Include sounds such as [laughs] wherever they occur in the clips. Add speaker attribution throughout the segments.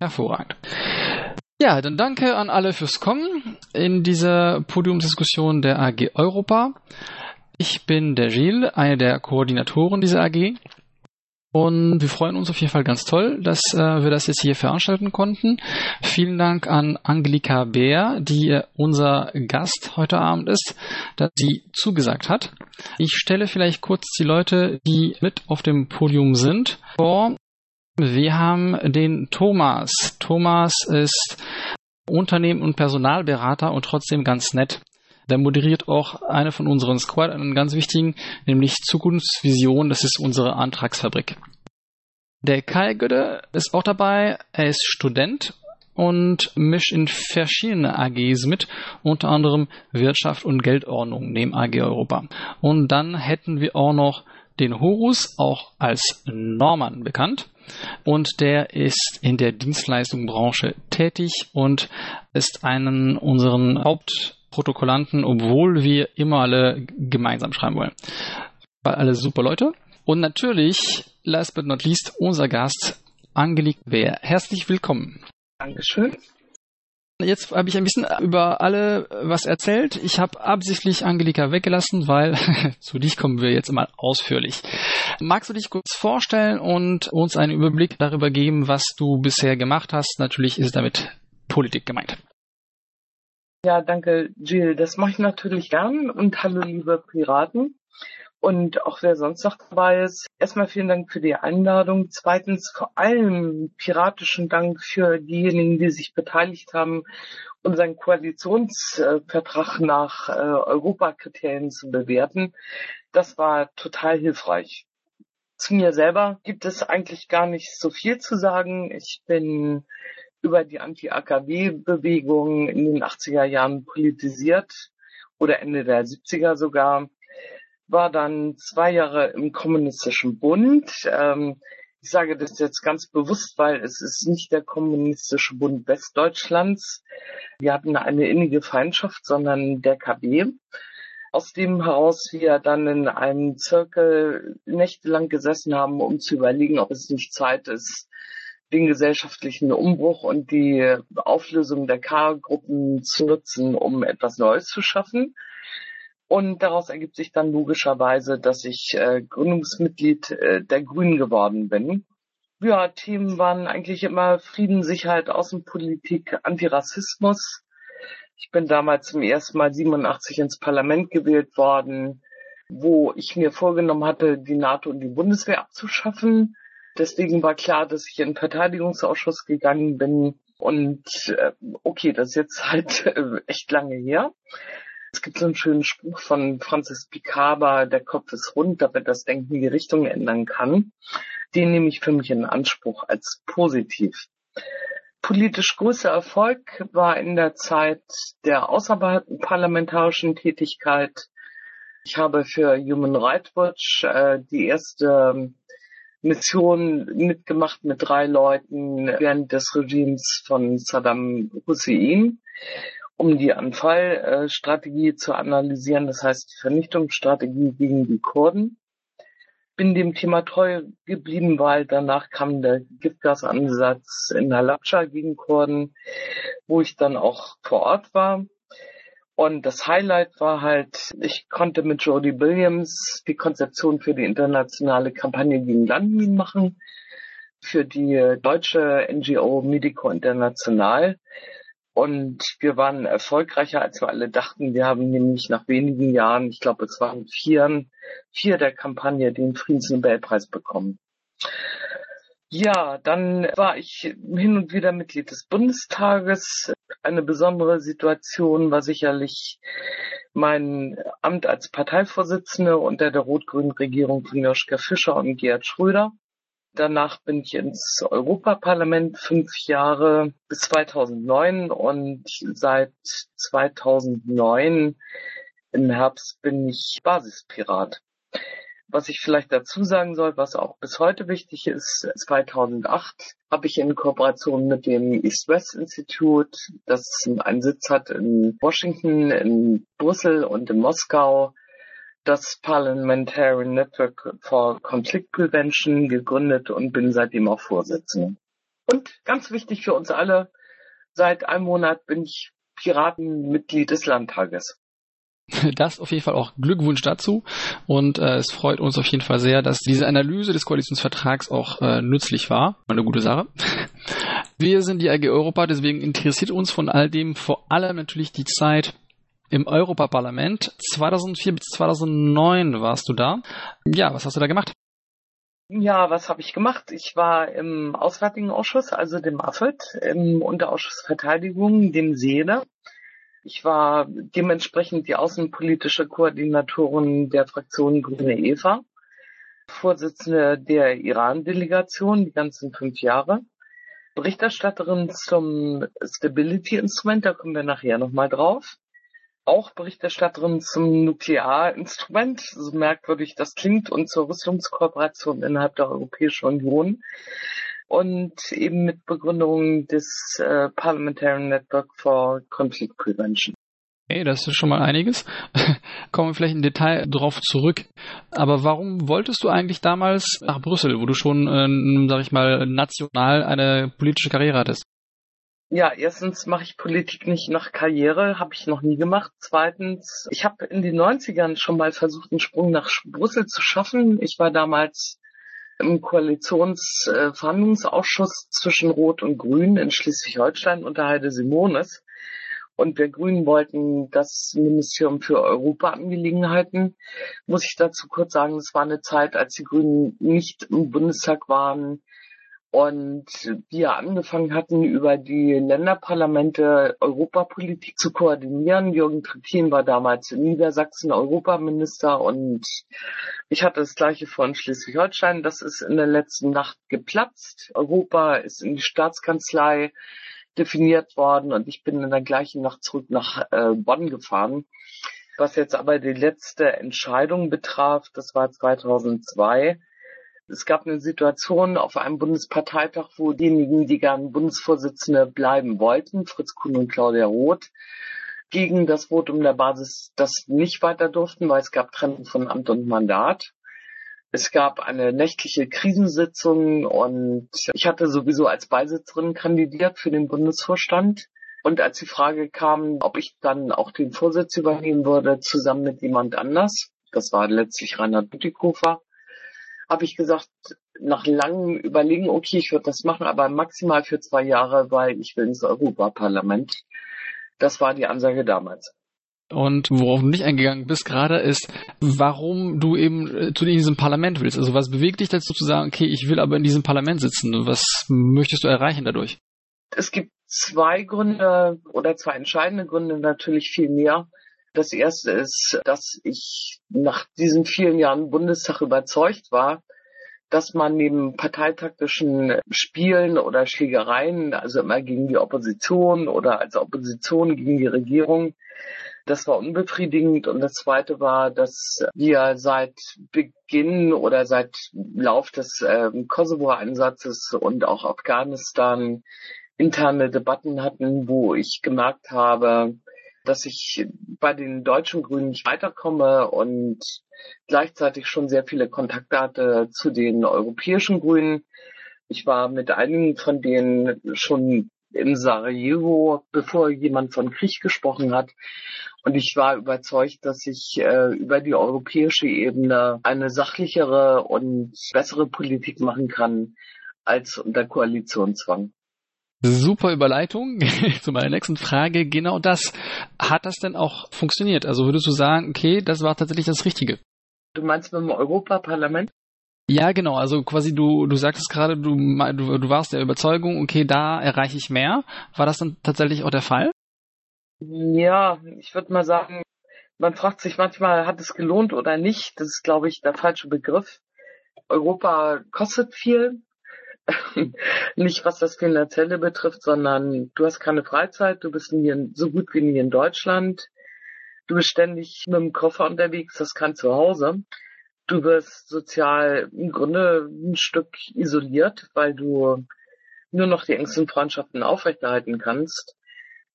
Speaker 1: Hervorragend. Ja, dann danke an alle fürs Kommen in dieser Podiumsdiskussion der AG Europa. Ich bin der Gilles, einer der Koordinatoren dieser AG. Und wir freuen uns auf jeden Fall ganz toll, dass äh, wir das jetzt hier veranstalten konnten. Vielen Dank an Angelika Bär, die äh, unser Gast heute Abend ist, dass sie zugesagt hat. Ich stelle vielleicht kurz die Leute, die mit auf dem Podium sind, vor. Wir haben den Thomas. Thomas ist Unternehmen- und Personalberater und trotzdem ganz nett. Der moderiert auch eine von unseren Squad, einen ganz wichtigen, nämlich Zukunftsvision. Das ist unsere Antragsfabrik. Der Kai Götte ist auch dabei. Er ist Student und mischt in verschiedene AGs mit, unter anderem Wirtschaft und Geldordnung neben AG Europa. Und dann hätten wir auch noch den Horus, auch als Norman bekannt. Und der ist in der Dienstleistungsbranche tätig und ist einen unseren Haupt Protokollanten, obwohl wir immer alle gemeinsam schreiben wollen. Weil alle super Leute. Und natürlich, last but not least, unser Gast, Angelique Bär. Herzlich willkommen.
Speaker 2: Dankeschön.
Speaker 1: Jetzt habe ich ein bisschen über alle was erzählt. Ich habe absichtlich Angelika weggelassen, weil [laughs] zu dich kommen wir jetzt mal ausführlich. Magst du dich kurz vorstellen und uns einen Überblick darüber geben, was du bisher gemacht hast? Natürlich ist damit Politik gemeint.
Speaker 2: Ja, danke, Jill. Das mache ich natürlich gern. Und hallo, liebe Piraten. Und auch wer sonst noch dabei ist. Erstmal vielen Dank für die Einladung. Zweitens vor allem piratischen Dank für diejenigen, die sich beteiligt haben, unseren Koalitionsvertrag nach äh, Europakriterien zu bewerten. Das war total hilfreich. Zu mir selber gibt es eigentlich gar nicht so viel zu sagen. Ich bin über die Anti-AKW-Bewegung in den 80er Jahren politisiert oder Ende der 70er sogar, war dann zwei Jahre im Kommunistischen Bund. Ähm, ich sage das jetzt ganz bewusst, weil es ist nicht der Kommunistische Bund Westdeutschlands. Wir hatten eine innige Feindschaft, sondern der KB. Aus dem heraus wir dann in einem Zirkel nächtelang gesessen haben, um zu überlegen, ob es nicht Zeit ist, den gesellschaftlichen Umbruch und die Auflösung der K-Gruppen zu nutzen, um etwas Neues zu schaffen. Und daraus ergibt sich dann logischerweise, dass ich äh, Gründungsmitglied äh, der Grünen geworden bin. Ja, Themen waren eigentlich immer Frieden, Sicherheit, Außenpolitik, Antirassismus. Ich bin damals zum ersten Mal 87 ins Parlament gewählt worden, wo ich mir vorgenommen hatte, die NATO und die Bundeswehr abzuschaffen. Deswegen war klar, dass ich in den Verteidigungsausschuss gegangen bin. Und äh, okay, das ist jetzt [laughs] halt äh, echt lange her. Es gibt so einen schönen Spruch von Francis Picaba, der Kopf ist rund, damit das Denken die Richtung ändern kann. Den nehme ich für mich in Anspruch als positiv. Politisch größter Erfolg war in der Zeit der außerparlamentarischen Tätigkeit. Ich habe für Human Rights Watch äh, die erste Mission mitgemacht mit drei Leuten während des Regimes von Saddam Hussein, um die Anfallstrategie zu analysieren, das heißt die Vernichtungsstrategie gegen die Kurden. Bin dem Thema treu geblieben, weil danach kam der Giftgasansatz in Halabja gegen Kurden, wo ich dann auch vor Ort war. Und das Highlight war halt, ich konnte mit Jodie Williams die Konzeption für die internationale Kampagne gegen Landminen machen, für die deutsche NGO Medico International. Und wir waren erfolgreicher, als wir alle dachten. Wir haben nämlich nach wenigen Jahren, ich glaube, es waren vier, vier der Kampagne den Friedensnobelpreis bekommen. Ja, dann war ich hin und wieder Mitglied des Bundestages. Eine besondere Situation war sicherlich mein Amt als Parteivorsitzende unter der rot-grünen Regierung von Joschka Fischer und Gerhard Schröder. Danach bin ich ins Europaparlament fünf Jahre bis 2009 und seit 2009 im Herbst bin ich Basispirat. Was ich vielleicht dazu sagen soll, was auch bis heute wichtig ist, 2008 habe ich in Kooperation mit dem East-West Institute, das einen Sitz hat in Washington, in Brüssel und in Moskau, das Parliamentarian Network for Conflict Prevention gegründet und bin seitdem auch Vorsitzende. Und ganz wichtig für uns alle, seit einem Monat bin ich Piratenmitglied des Landtages. [laughs]
Speaker 1: Das auf jeden Fall auch Glückwunsch dazu. Und äh, es freut uns auf jeden Fall sehr, dass diese Analyse des Koalitionsvertrags auch äh, nützlich war. Eine gute Sache. Wir sind die AG Europa, deswegen interessiert uns von all dem vor allem natürlich die Zeit im Europaparlament. 2004 bis 2009 warst du da. Ja, was hast du da gemacht?
Speaker 2: Ja, was habe ich gemacht? Ich war im Auswärtigen Ausschuss, also dem AFET, im Unterausschuss Verteidigung, dem SEDE. Ich war dementsprechend die außenpolitische Koordinatorin der Fraktion Grüne Eva, Vorsitzende der Iran-Delegation die ganzen fünf Jahre, Berichterstatterin zum Stability Instrument, da kommen wir nachher nochmal drauf auch Berichterstatterin zum Nuklearinstrument, so merkwürdig das klingt, und zur Rüstungskooperation innerhalb der Europäischen Union und eben mit Begründung des äh, Parliamentary Network for Conflict Prevention.
Speaker 1: Hey, das ist schon mal einiges. [laughs] Kommen wir vielleicht im Detail drauf zurück. Aber warum wolltest du eigentlich damals nach Brüssel, wo du schon, äh, sag ich mal, national eine politische Karriere hattest?
Speaker 2: Ja, erstens mache ich Politik nicht nach Karriere, habe ich noch nie gemacht. Zweitens, ich habe in den 90ern schon mal versucht, einen Sprung nach Brüssel zu schaffen. Ich war damals im Koalitionsverhandlungsausschuss zwischen Rot und Grün in Schleswig-Holstein unter Heide Simones. Und wir Grünen wollten das Ministerium für Europaangelegenheiten. Muss ich dazu kurz sagen, es war eine Zeit, als die Grünen nicht im Bundestag waren, und wir angefangen hatten, über die Länderparlamente Europapolitik zu koordinieren. Jürgen Trittin war damals in Niedersachsen Europaminister und ich hatte das gleiche von Schleswig-Holstein. Das ist in der letzten Nacht geplatzt. Europa ist in die Staatskanzlei definiert worden und ich bin in der gleichen Nacht zurück nach äh, Bonn gefahren. Was jetzt aber die letzte Entscheidung betraf, das war 2002, es gab eine Situation auf einem Bundesparteitag, wo diejenigen, die gern Bundesvorsitzende bleiben wollten, Fritz Kuhn und Claudia Roth, gegen das Votum der Basis das nicht weiter durften, weil es gab Trennung von Amt und Mandat. Es gab eine nächtliche Krisensitzung und ich hatte sowieso als Beisitzerin kandidiert für den Bundesvorstand. Und als die Frage kam, ob ich dann auch den Vorsitz übernehmen würde, zusammen mit jemand anders, das war letztlich Reinhard Bütikofer, habe ich gesagt, nach langem Überlegen, okay, ich würde das machen, aber maximal für zwei Jahre, weil ich will ins Europaparlament. Das war die Ansage damals.
Speaker 1: Und worauf du nicht eingegangen bist gerade ist, warum du eben äh, zu diesem Parlament willst. Also was bewegt dich dazu zu sagen, okay, ich will aber in diesem Parlament sitzen? Was möchtest du erreichen dadurch?
Speaker 2: Es gibt zwei Gründe oder zwei entscheidende Gründe, natürlich viel mehr. Das erste ist, dass ich nach diesen vielen Jahren Bundestag überzeugt war, dass man neben parteitaktischen Spielen oder Schlägereien, also immer gegen die Opposition oder als Opposition gegen die Regierung, das war unbefriedigend. Und das Zweite war, dass wir seit Beginn oder seit Lauf des äh, Kosovo-Einsatzes und auch Afghanistan interne Debatten hatten, wo ich gemerkt habe, dass ich bei den deutschen Grünen weiterkomme und gleichzeitig schon sehr viele Kontakte hatte zu den europäischen Grünen. Ich war mit einigen von denen schon in Sarajevo, bevor jemand von Krieg gesprochen hat. Und ich war überzeugt, dass ich äh, über die europäische Ebene eine sachlichere und bessere Politik machen kann als unter Koalitionszwang.
Speaker 1: Super Überleitung [laughs] zu meiner nächsten Frage. Genau das. Hat das denn auch funktioniert? Also würdest du sagen, okay, das war tatsächlich das Richtige?
Speaker 2: Du meinst mit dem Europaparlament?
Speaker 1: Ja, genau. Also quasi du, du sagtest gerade, du, du, du warst der Überzeugung, okay, da erreiche ich mehr. War das dann tatsächlich auch der Fall?
Speaker 2: Ja, ich würde mal sagen, man fragt sich manchmal, hat es gelohnt oder nicht? Das ist, glaube ich, der falsche Begriff. Europa kostet viel. [laughs] nicht was das Finanzielle betrifft, sondern du hast keine Freizeit, du bist nie in, so gut wie nie in Deutschland, du bist ständig mit dem Koffer unterwegs, das kann zu Hause. Du wirst sozial im Grunde ein Stück isoliert, weil du nur noch die engsten Freundschaften aufrechterhalten kannst.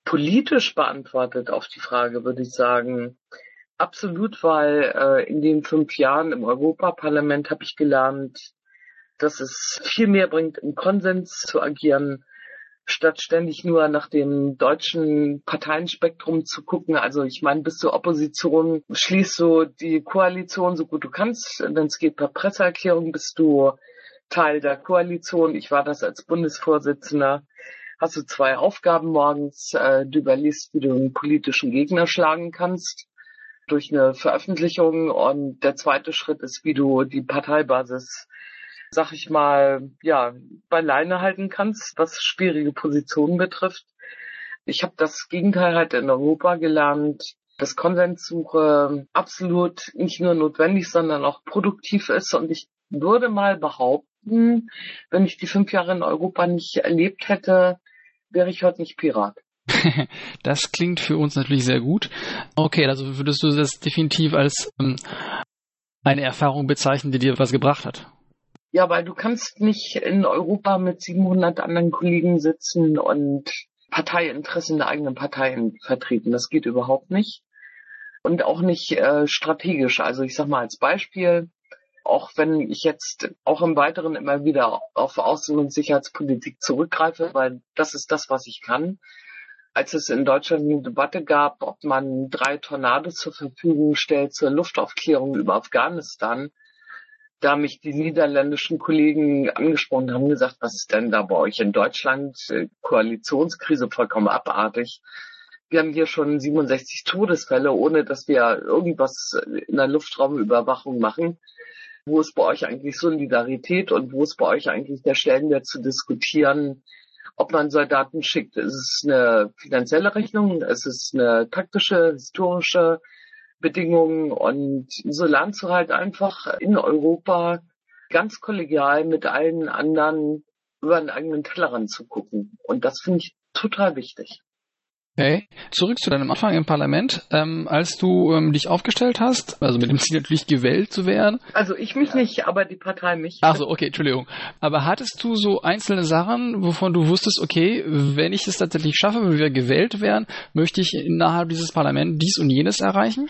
Speaker 2: Politisch beantwortet auf die Frage würde ich sagen, absolut, weil äh, in den fünf Jahren im Europaparlament habe ich gelernt, dass es viel mehr bringt, im Konsens zu agieren, statt ständig nur nach dem deutschen Parteienspektrum zu gucken. Also ich meine, bist du Opposition, schließt du die Koalition so gut du kannst. Wenn es geht per Presseerklärung, bist du Teil der Koalition. Ich war das als Bundesvorsitzender. Hast du zwei Aufgaben morgens. Äh, du überliest, wie du einen politischen Gegner schlagen kannst durch eine Veröffentlichung. Und der zweite Schritt ist, wie du die Parteibasis sag ich mal, ja, bei Leine halten kannst, was schwierige Positionen betrifft. Ich habe das Gegenteil halt in Europa gelernt, dass Konsenssuche absolut nicht nur notwendig, sondern auch produktiv ist. Und ich würde mal behaupten, wenn ich die fünf Jahre in Europa nicht erlebt hätte, wäre ich heute nicht Pirat. [laughs]
Speaker 1: das klingt für uns natürlich sehr gut. Okay, also würdest du das definitiv als ähm, eine Erfahrung bezeichnen, die dir was gebracht hat?
Speaker 2: Ja, weil du kannst nicht in Europa mit 700 anderen Kollegen sitzen und Parteiinteressen der eigenen Parteien vertreten. Das geht überhaupt nicht. Und auch nicht äh, strategisch. Also ich sag mal als Beispiel, auch wenn ich jetzt auch im Weiteren immer wieder auf Außen- und Sicherheitspolitik zurückgreife, weil das ist das, was ich kann. Als es in Deutschland eine Debatte gab, ob man drei Tornados zur Verfügung stellt zur Luftaufklärung über Afghanistan, da mich die niederländischen Kollegen angesprochen haben, gesagt, was ist denn da bei euch in Deutschland? Äh, Koalitionskrise vollkommen abartig. Wir haben hier schon 67 Todesfälle, ohne dass wir irgendwas in der Luftraumüberwachung machen. Wo ist bei euch eigentlich Solidarität und wo ist bei euch eigentlich der Stellenwert zu diskutieren, ob man Soldaten schickt? Ist es eine finanzielle Rechnung? Ist es eine taktische, historische Bedingungen und so lernst du halt einfach in Europa ganz kollegial mit allen anderen über den eigenen Tellerrand zu gucken. Und das finde ich total wichtig.
Speaker 1: Okay. Zurück zu deinem Anfang im Parlament, ähm, als du ähm, dich aufgestellt hast, also mit dem Ziel natürlich gewählt zu werden.
Speaker 2: Also ich mich nicht, aber die Partei mich.
Speaker 1: Ach so, okay, Entschuldigung. Aber hattest du so einzelne Sachen, wovon du wusstest, okay, wenn ich es tatsächlich schaffe, wenn wir gewählt werden, möchte ich innerhalb dieses Parlaments dies und jenes erreichen?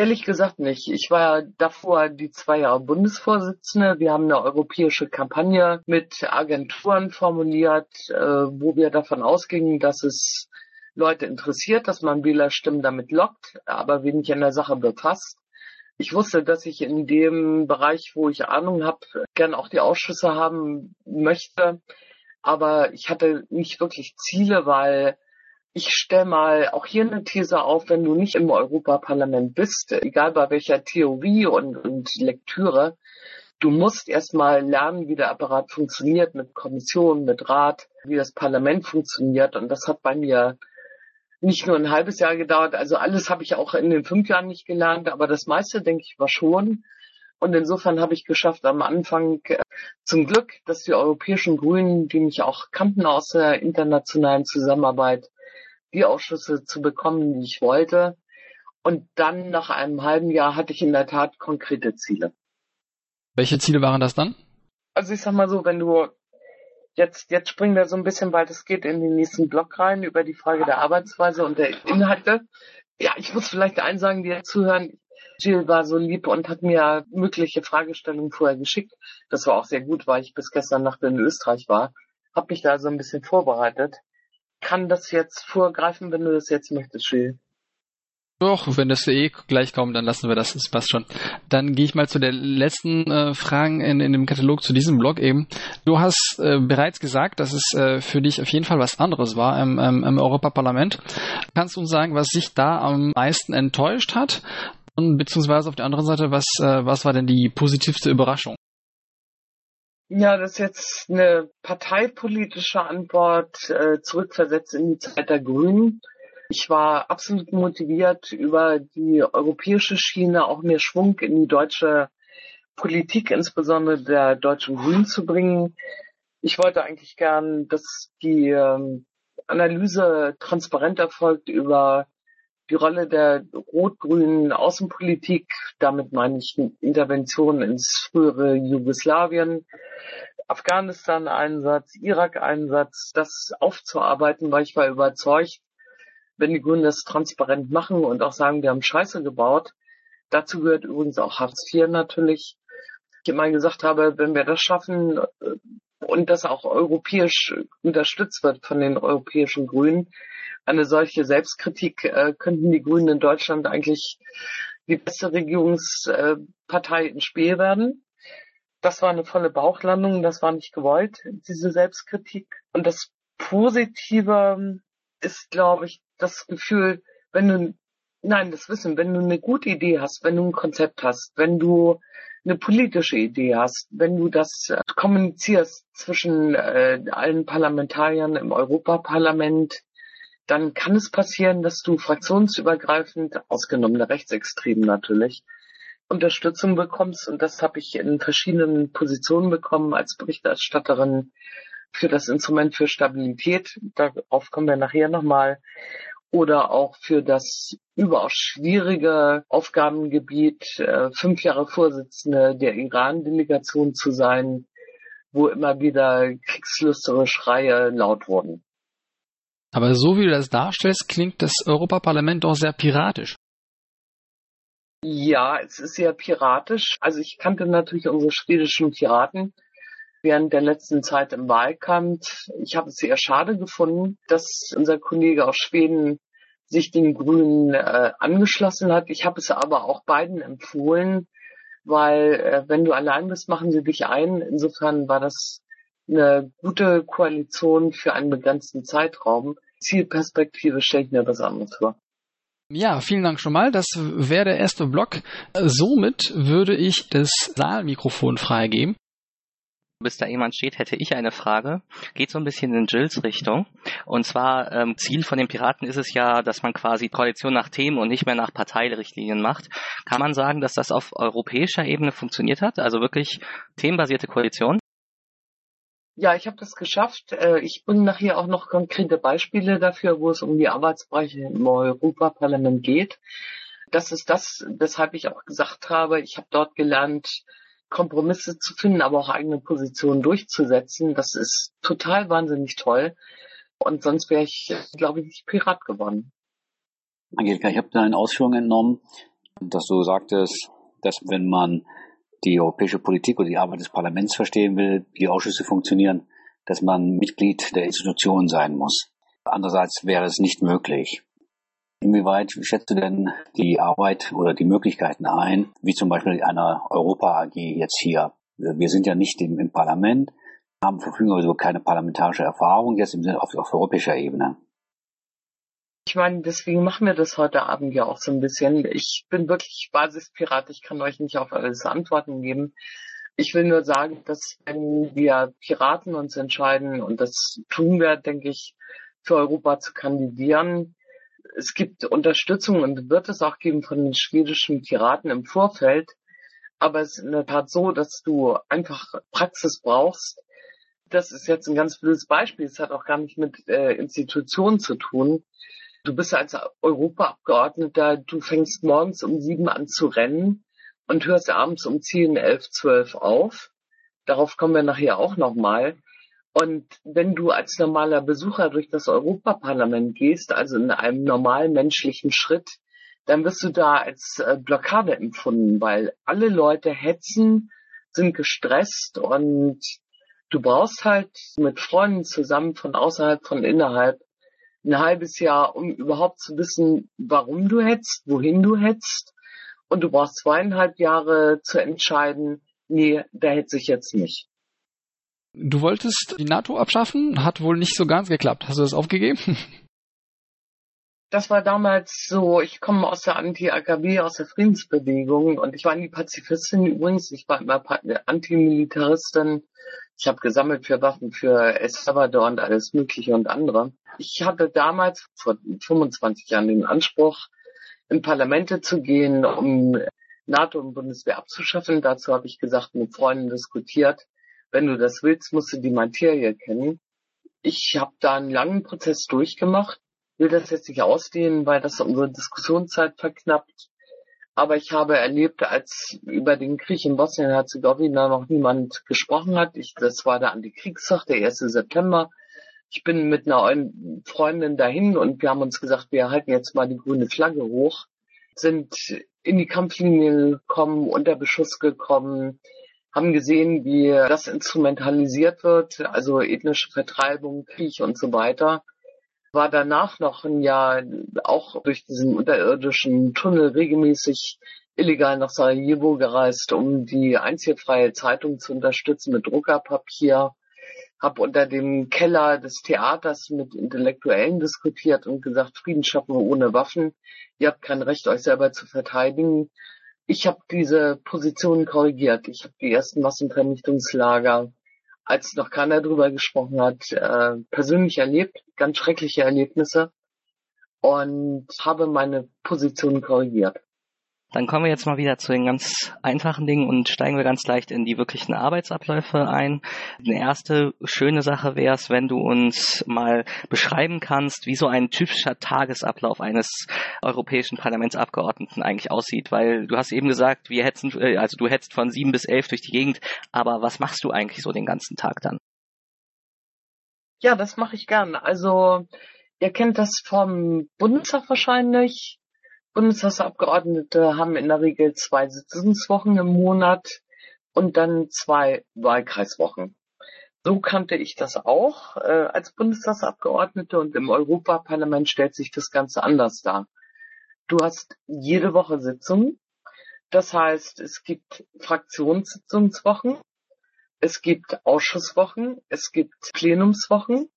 Speaker 2: Ehrlich gesagt nicht. Ich war davor die zwei Jahre Bundesvorsitzende. Wir haben eine europäische Kampagne mit Agenturen formuliert, äh, wo wir davon ausgingen, dass es Leute interessiert, dass man Wählerstimmen damit lockt, aber wenig an der Sache befasst. Ich wusste, dass ich in dem Bereich, wo ich Ahnung habe, gern auch die Ausschüsse haben möchte. Aber ich hatte nicht wirklich Ziele, weil ich stelle mal auch hier eine These auf, wenn du nicht im Europaparlament bist, egal bei welcher Theorie und, und Lektüre, du musst erstmal lernen, wie der Apparat funktioniert, mit Kommission, mit Rat, wie das Parlament funktioniert. Und das hat bei mir nicht nur ein halbes Jahr gedauert. Also alles habe ich auch in den fünf Jahren nicht gelernt, aber das meiste, denke ich, war schon. Und insofern habe ich geschafft am Anfang äh, zum Glück, dass die europäischen Grünen, die mich auch kannten aus der internationalen Zusammenarbeit, die Ausschüsse zu bekommen, die ich wollte. Und dann nach einem halben Jahr hatte ich in der Tat konkrete Ziele.
Speaker 1: Welche Ziele waren das dann?
Speaker 2: Also ich sag mal so, wenn du jetzt, jetzt springen wir so ein bisschen, weil es geht in den nächsten Block rein über die Frage der Arbeitsweise und der Inhalte. Ja, ich muss vielleicht eins sagen, die jetzt zuhören. Jill war so lieb und hat mir mögliche Fragestellungen vorher geschickt. Das war auch sehr gut, weil ich bis gestern Nacht in Österreich war. Hab mich da so ein bisschen vorbereitet kann das jetzt vorgreifen, wenn du das jetzt möchtest, Jill.
Speaker 1: Doch, wenn das eh gleich kommt, dann lassen wir das, das passt schon. Dann gehe ich mal zu der letzten äh, Fragen in, in dem Katalog zu diesem Blog eben. Du hast äh, bereits gesagt, dass es äh, für dich auf jeden Fall was anderes war im, im, im Europaparlament. Kannst du uns sagen, was sich da am meisten enttäuscht hat? Und beziehungsweise auf der anderen Seite, was, äh, was war denn die positivste Überraschung?
Speaker 2: Ja, das ist jetzt eine parteipolitische Antwort, äh, zurückversetzt in die Zeit der Grünen. Ich war absolut motiviert, über die europäische Schiene auch mehr Schwung in die deutsche Politik, insbesondere der deutschen Grünen zu bringen. Ich wollte eigentlich gern, dass die ähm, Analyse transparent erfolgt über die Rolle der rot-grünen Außenpolitik, damit meine ich Interventionen ins frühere Jugoslawien, Afghanistan-Einsatz, Irak-Einsatz, das aufzuarbeiten, weil ich war überzeugt, wenn die Grünen das transparent machen und auch sagen, wir haben Scheiße gebaut, dazu gehört übrigens auch Hartz IV natürlich, ich immer gesagt habe, wenn wir das schaffen äh, und das auch europäisch unterstützt wird von den europäischen Grünen, eine solche Selbstkritik äh, könnten die Grünen in Deutschland eigentlich die beste Regierungspartei ins Spiel werden. Das war eine volle Bauchlandung, das war nicht gewollt, diese Selbstkritik. Und das Positive ist, glaube ich, das Gefühl, wenn du, nein, das Wissen, wenn du eine gute Idee hast, wenn du ein Konzept hast, wenn du eine politische Idee hast, wenn du das äh, kommunizierst zwischen äh, allen Parlamentariern im Europaparlament, dann kann es passieren, dass du fraktionsübergreifend, ausgenommen der Rechtsextremen natürlich, Unterstützung bekommst. Und das habe ich in verschiedenen Positionen bekommen als Berichterstatterin für das Instrument für Stabilität. Darauf kommen wir nachher nochmal. Oder auch für das überaus schwierige Aufgabengebiet, äh, fünf Jahre Vorsitzende der Iran-Delegation zu sein, wo immer wieder kriegslustere Schreie laut wurden.
Speaker 1: Aber so wie du das darstellst, klingt das Europaparlament doch sehr piratisch.
Speaker 2: Ja, es ist sehr piratisch. Also ich kannte natürlich unsere schwedischen Piraten während der letzten Zeit im Wahlkampf. Ich habe es sehr schade gefunden, dass unser Kollege aus Schweden sich den Grünen äh, angeschlossen hat. Ich habe es aber auch beiden empfohlen, weil äh, wenn du allein bist, machen sie dich ein. Insofern war das eine gute Koalition für einen begrenzten Zeitraum. Zielperspektive stelle ich mir was anderes vor.
Speaker 1: Ja, vielen Dank schon mal. Das wäre der erste Block. Somit würde ich das Saalmikrofon freigeben.
Speaker 3: Bis da jemand steht, hätte ich eine Frage. Geht so ein bisschen in Jills Richtung. Und zwar, ähm, Ziel von den Piraten ist es ja, dass man quasi Koalition nach Themen und nicht mehr nach Parteirichtlinien macht. Kann man sagen, dass das auf europäischer Ebene funktioniert hat? Also wirklich themenbasierte Koalition?
Speaker 2: Ja, ich habe das geschafft. Äh, ich bringe nachher auch noch konkrete Beispiele dafür, wo es um die Arbeitsbereiche im Europaparlament geht. Das ist das, weshalb ich auch gesagt habe, ich habe dort gelernt, Kompromisse zu finden, aber auch eigene Positionen durchzusetzen. Das ist total wahnsinnig toll. Und sonst wäre ich, glaube ich, nicht Pirat geworden.
Speaker 4: Angelika, ich habe deinen Ausführungen entnommen, dass du sagtest, dass wenn man die europäische Politik oder die Arbeit des Parlaments verstehen will, wie Ausschüsse funktionieren, dass man Mitglied der Institution sein muss. Andererseits wäre es nicht möglich. Inwieweit schätzt du denn die Arbeit oder die Möglichkeiten ein, wie zum Beispiel einer Europa AG jetzt hier? Wir sind ja nicht im, im Parlament, haben verfügen also keine parlamentarische Erfahrung jetzt im Sinne auf, auf europäischer Ebene.
Speaker 2: Ich meine, deswegen machen wir das heute Abend ja auch so ein bisschen. Ich bin wirklich Basispirat. Ich kann euch nicht auf alles Antworten geben. Ich will nur sagen, dass wenn wir Piraten uns entscheiden, und das tun wir, denke ich, für Europa zu kandidieren, es gibt Unterstützung und wird es auch geben von den schwedischen Piraten im Vorfeld. Aber es ist in der Tat so, dass du einfach Praxis brauchst. Das ist jetzt ein ganz blödes Beispiel. Es hat auch gar nicht mit äh, Institutionen zu tun. Du bist als Europaabgeordneter, du fängst morgens um sieben an zu rennen und hörst abends um zehn, elf, zwölf auf. Darauf kommen wir nachher auch nochmal. Und wenn du als normaler Besucher durch das Europaparlament gehst, also in einem normalen menschlichen Schritt, dann wirst du da als äh, Blockade empfunden, weil alle Leute hetzen, sind gestresst und du brauchst halt mit Freunden zusammen von außerhalb, von innerhalb ein halbes Jahr, um überhaupt zu wissen, warum du hetzt, wohin du hetzt. Und du brauchst zweieinhalb Jahre zu entscheiden, nee, da hetze ich jetzt nicht.
Speaker 1: Du wolltest die NATO abschaffen, hat wohl nicht so ganz geklappt. Hast du das aufgegeben? [laughs]
Speaker 2: Das war damals so, ich komme aus der Anti-AKB, aus der Friedensbewegung und ich war nie Pazifistin übrigens, ich war immer Antimilitaristin. Ich habe gesammelt für Waffen für El Salvador und alles Mögliche und andere. Ich hatte damals vor 25 Jahren den Anspruch, in Parlamente zu gehen, um NATO und Bundeswehr abzuschaffen. Dazu habe ich gesagt, mit Freunden diskutiert. Wenn du das willst, musst du die Materie kennen. Ich habe da einen langen Prozess durchgemacht, will das jetzt nicht ausdehnen, weil das unsere Diskussionszeit verknappt. Aber ich habe erlebt, als über den Krieg in Bosnien-Herzegowina noch niemand gesprochen hat. Ich, das war der Antikriegstag, der 1. September. Ich bin mit einer Freundin dahin und wir haben uns gesagt, wir halten jetzt mal die grüne Flagge hoch, sind in die Kampflinie gekommen, unter Beschuss gekommen, haben gesehen, wie das instrumentalisiert wird, also ethnische Vertreibung, Krieg und so weiter. War danach noch ein Jahr auch durch diesen unterirdischen Tunnel regelmäßig illegal nach Sarajevo gereist, um die einzige Zeitung zu unterstützen mit Druckerpapier. Hab unter dem Keller des Theaters mit Intellektuellen diskutiert und gesagt, Frieden schaffen wir ohne Waffen. Ihr habt kein Recht, euch selber zu verteidigen. Ich habe diese Position korrigiert. Ich habe die ersten Massenvernichtungslager, als noch keiner drüber gesprochen hat, äh, persönlich erlebt, ganz schreckliche Erlebnisse und habe meine Position korrigiert.
Speaker 3: Dann kommen wir jetzt mal wieder zu den ganz einfachen Dingen und steigen wir ganz leicht in die wirklichen Arbeitsabläufe ein. Eine erste schöne Sache wäre es, wenn du uns mal beschreiben kannst, wie so ein typischer Tagesablauf eines Europäischen Parlamentsabgeordneten eigentlich aussieht, weil du hast eben gesagt, wir hetzen, äh, also du hetzt von sieben bis elf durch die Gegend, aber was machst du eigentlich so den ganzen Tag dann?
Speaker 2: Ja, das mache ich gern. Also ihr kennt das vom Bundestag wahrscheinlich Bundestagsabgeordnete haben in der Regel zwei Sitzungswochen im Monat und dann zwei Wahlkreiswochen. So kannte ich das auch äh, als Bundestagsabgeordnete und im Europaparlament stellt sich das Ganze anders dar. Du hast jede Woche Sitzungen. Das heißt, es gibt Fraktionssitzungswochen, es gibt Ausschusswochen, es gibt Plenumswochen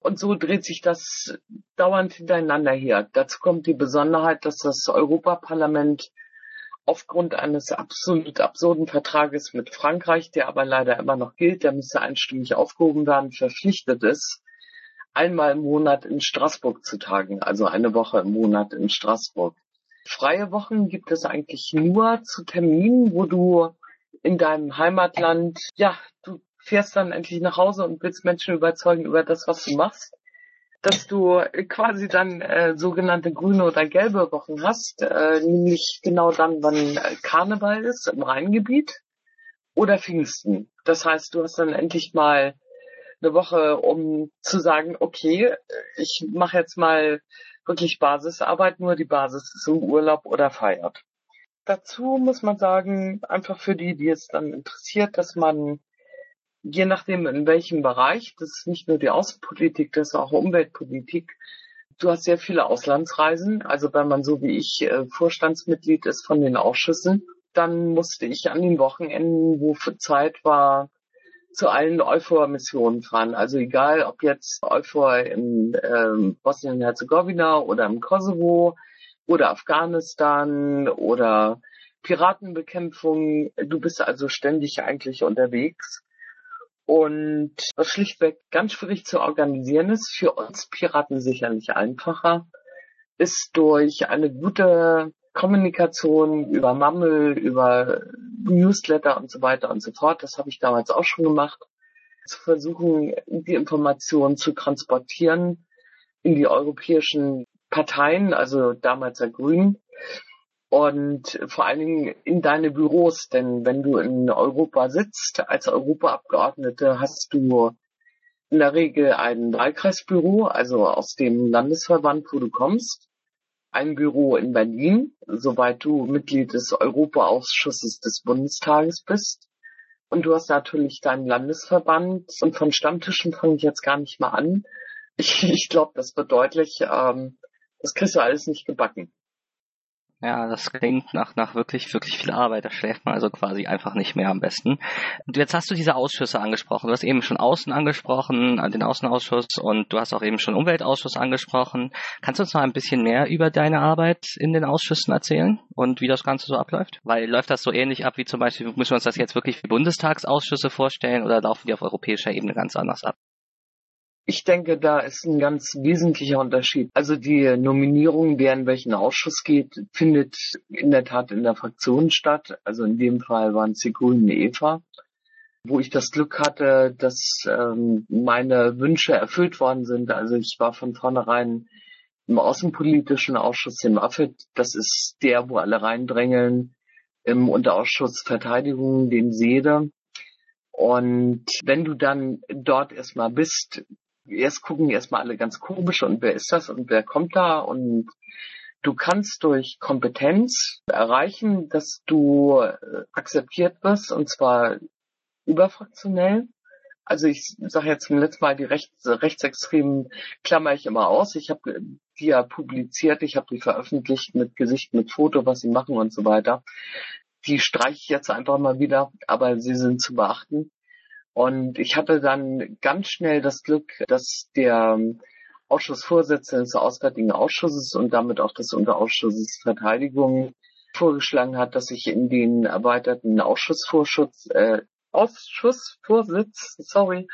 Speaker 2: und so dreht sich das dauernd hintereinander her. Dazu kommt die Besonderheit, dass das Europaparlament aufgrund eines absolut absurden Vertrages mit Frankreich, der aber leider immer noch gilt, der müsste einstimmig aufgehoben werden, verpflichtet ist, einmal im Monat in Straßburg zu tagen, also eine Woche im Monat in Straßburg. Freie Wochen gibt es eigentlich nur zu Terminen, wo du in deinem Heimatland, ja, du fährst dann endlich nach Hause und willst Menschen überzeugen über das, was du machst, dass du quasi dann äh, sogenannte grüne oder gelbe Wochen hast, äh, nämlich genau dann, wann äh, Karneval ist im Rheingebiet oder Pfingsten. Das heißt, du hast dann endlich mal eine Woche, um zu sagen, okay, ich mache jetzt mal wirklich Basisarbeit, nur die Basis ist im Urlaub oder feiert. Dazu muss man sagen, einfach für die, die es dann interessiert, dass man je nachdem in welchem Bereich, das ist nicht nur die Außenpolitik, das ist auch Umweltpolitik. Du hast sehr viele Auslandsreisen, also wenn man so wie ich äh, Vorstandsmitglied ist von den Ausschüssen, dann musste ich an den Wochenenden, wo für Zeit war, zu allen Euphor-Missionen fahren. Also egal, ob jetzt Euphor in ähm, Bosnien-Herzegowina oder im Kosovo oder Afghanistan oder Piratenbekämpfung. Du bist also ständig eigentlich unterwegs. Und was schlichtweg ganz schwierig zu organisieren ist, für uns Piraten sicherlich einfacher, ist durch eine gute Kommunikation über Mammel, über Newsletter und so weiter und so fort. Das habe ich damals auch schon gemacht. Zu versuchen, die Informationen zu transportieren in die europäischen Parteien, also damals der Grünen, und vor allen Dingen in deine Büros, denn wenn du in Europa sitzt als Europaabgeordnete, hast du in der Regel ein Wahlkreisbüro, also aus dem Landesverband, wo du kommst, ein Büro in Berlin, soweit du Mitglied des Europaausschusses des Bundestages bist. Und du hast natürlich deinen Landesverband und von Stammtischen fange ich jetzt gar nicht mal an. [laughs] Ich, ich glaube, das wird deutlich, ähm, das kriegst du alles nicht gebacken.
Speaker 3: Ja, das klingt nach, nach wirklich, wirklich viel Arbeit. Da schläft man also quasi einfach nicht mehr am besten. Und jetzt hast du diese Ausschüsse angesprochen. Du hast eben schon Außen angesprochen, den Außenausschuss und du hast auch eben schon Umweltausschuss angesprochen. Kannst du uns noch ein bisschen mehr über deine Arbeit in den Ausschüssen erzählen und wie das Ganze so abläuft? Weil läuft das so ähnlich ab wie zum Beispiel, müssen wir uns das jetzt wirklich wie Bundestagsausschüsse vorstellen oder laufen die auf europäischer Ebene ganz anders ab?
Speaker 2: Ich denke, da ist ein ganz wesentlicher Unterschied. Also die Nominierung, wer in welchen Ausschuss geht, findet in der Tat in der Fraktion statt. Also in dem Fall waren es die Grünen Eva, wo ich das Glück hatte, dass ähm, meine Wünsche erfüllt worden sind. Also ich war von vornherein im Außenpolitischen Ausschuss, im AFET, das ist der, wo alle reindrängeln, im Unterausschuss Verteidigung, den SEDE. Und wenn du dann dort erstmal bist, erst gucken erstmal alle ganz komisch und wer ist das und wer kommt da und Du kannst durch Kompetenz erreichen, dass du äh, akzeptiert wirst, und zwar überfraktionell. Also ich sage jetzt zum letzten Mal, die Rechts, Rechtsextremen klammer ich immer aus. Ich habe die ja publiziert, ich habe die veröffentlicht mit Gesicht, mit Foto, was sie machen und so weiter. Die streiche ich jetzt einfach mal wieder, aber sie sind zu beachten. Und ich hatte dann ganz schnell das Glück, dass der Ausschussvorsitzende des Auswärtigen Ausschusses und damit auch des Unterausschusses Verteidigung vorgeschlagen hat, dass ich in den erweiterten Ausschussvorschutz, äh, Ausschussvorsitz, sorry,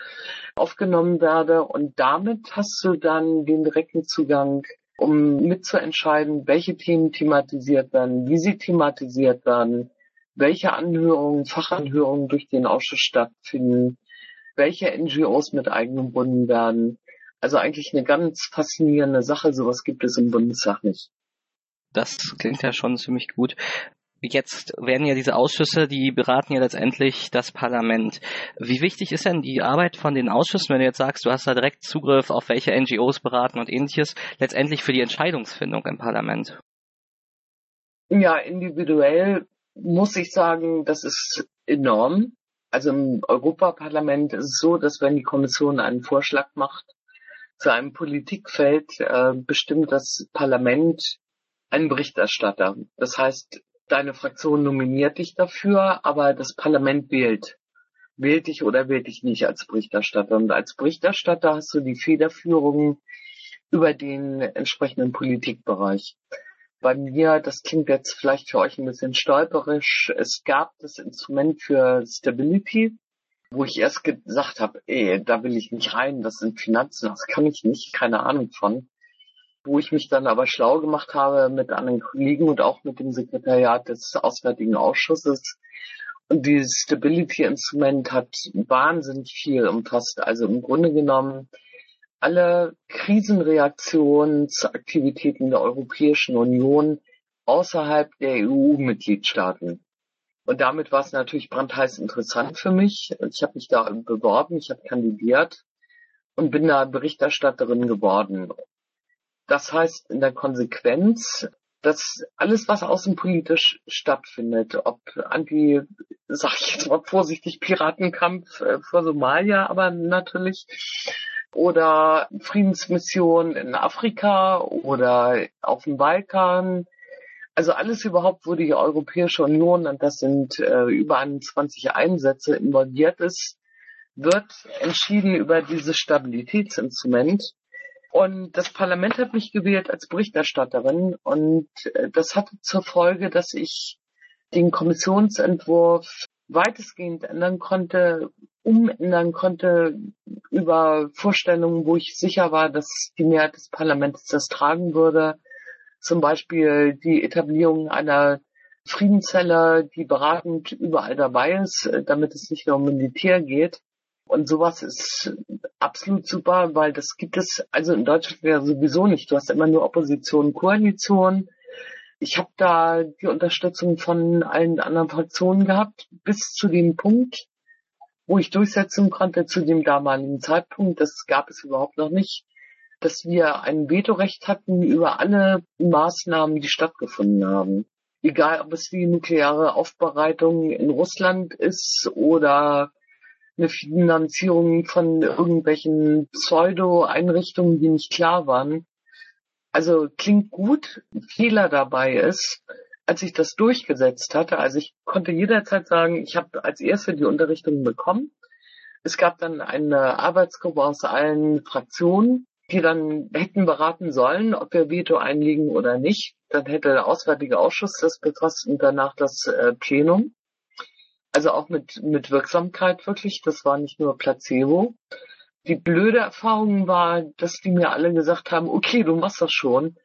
Speaker 2: aufgenommen werde. Und damit hast du dann den direkten Zugang, um mitzuentscheiden, welche Themen thematisiert werden, wie sie thematisiert werden, welche Anhörungen, Fachanhörungen durch den Ausschuss stattfinden, welche NGOs mit eingebunden werden. Also eigentlich eine ganz faszinierende Sache. Sowas gibt es im Bundestag nicht.
Speaker 3: Das klingt ja schon ziemlich gut. Jetzt werden ja diese Ausschüsse, die beraten ja letztendlich das Parlament. Wie wichtig ist denn die Arbeit von den Ausschüssen, wenn du jetzt sagst, du hast da direkt Zugriff auf welche NGOs beraten und ähnliches, letztendlich für die Entscheidungsfindung im Parlament?
Speaker 2: Ja, individuell muss ich sagen, das ist enorm. Also im Europaparlament ist es so, dass wenn die Kommission einen Vorschlag macht zu einem Politikfeld, äh, bestimmt das Parlament einen Berichterstatter. Das heißt, deine Fraktion nominiert dich dafür, aber das Parlament wählt. Wählt dich oder wählt dich nicht als Berichterstatter. Und als Berichterstatter hast du die Federführung über den entsprechenden Politikbereich. Bei mir, das klingt jetzt vielleicht für euch ein bisschen stolperisch, es gab das Instrument für Stability, wo ich erst gesagt habe, ey, da will ich nicht rein, das sind Finanzen, das kann ich nicht, keine Ahnung von wo ich mich dann aber schlau gemacht habe mit anderen Kollegen und auch mit dem Sekretariat des Auswärtigen Ausschusses. Und dieses Stability-Instrument hat wahnsinnig viel umfasst. Also im Grunde genommen alle Krisenreaktionsaktivitäten der Europäischen Union außerhalb der EU-Mitgliedstaaten. Und damit war es natürlich brandheiß interessant für mich. Ich habe mich da beworben, ich habe kandidiert und bin da Berichterstatterin geworden. Das heißt in der Konsequenz, dass alles, was außenpolitisch stattfindet, ob anti, sag ich jetzt mal vorsichtig, Piratenkampf äh, vor Somalia, aber natürlich, oder Friedensmission in Afrika oder auf dem Balkan, also alles überhaupt, wo die Europäische Union, und das sind äh, über 21 Einsätze involviert ist, wird entschieden über dieses Stabilitätsinstrument. Und das Parlament hat mich gewählt als Berichterstatterin und äh, das hatte zur Folge, dass ich den Kommissionsentwurf weitestgehend ändern konnte, umändern konnte über Vorstellungen, wo ich sicher war, dass die Mehrheit des Parlaments das tragen würde. Zum Beispiel die Etablierung einer Friedenszelle, die beratend überall dabei ist, damit es nicht nur um Militär geht. Und sowas ist absolut super, weil das gibt es also in Deutschland ja sowieso nicht. Du hast immer nur Opposition, Koalition. Ich habe da die Unterstützung von allen anderen Fraktionen gehabt, bis zu dem Punkt, wo ich durchsetzen konnte zu dem damaligen Zeitpunkt, das gab es überhaupt noch nicht, dass wir ein Vetorecht hatten über alle Maßnahmen, die stattgefunden haben. Egal, ob es die nukleare Aufbereitung in Russland ist oder eine Finanzierung von irgendwelchen Pseudo-Einrichtungen, die nicht klar waren. Also klingt gut. Fehler dabei ist, als ich das durchgesetzt hatte, also ich konnte jederzeit sagen, ich habe als erste die Unterrichtung bekommen. Es gab dann eine Arbeitsgruppe aus allen Fraktionen, die dann hätten beraten sollen, ob wir Veto einlegen oder nicht. Dann hätte der Auswärtige Ausschuss das befasst und danach das äh, Plenum. Also auch mit, mit Wirksamkeit wirklich. Das war nicht nur Placebo. Die blöde Erfahrung war, dass die mir alle gesagt haben, okay, du machst das schon.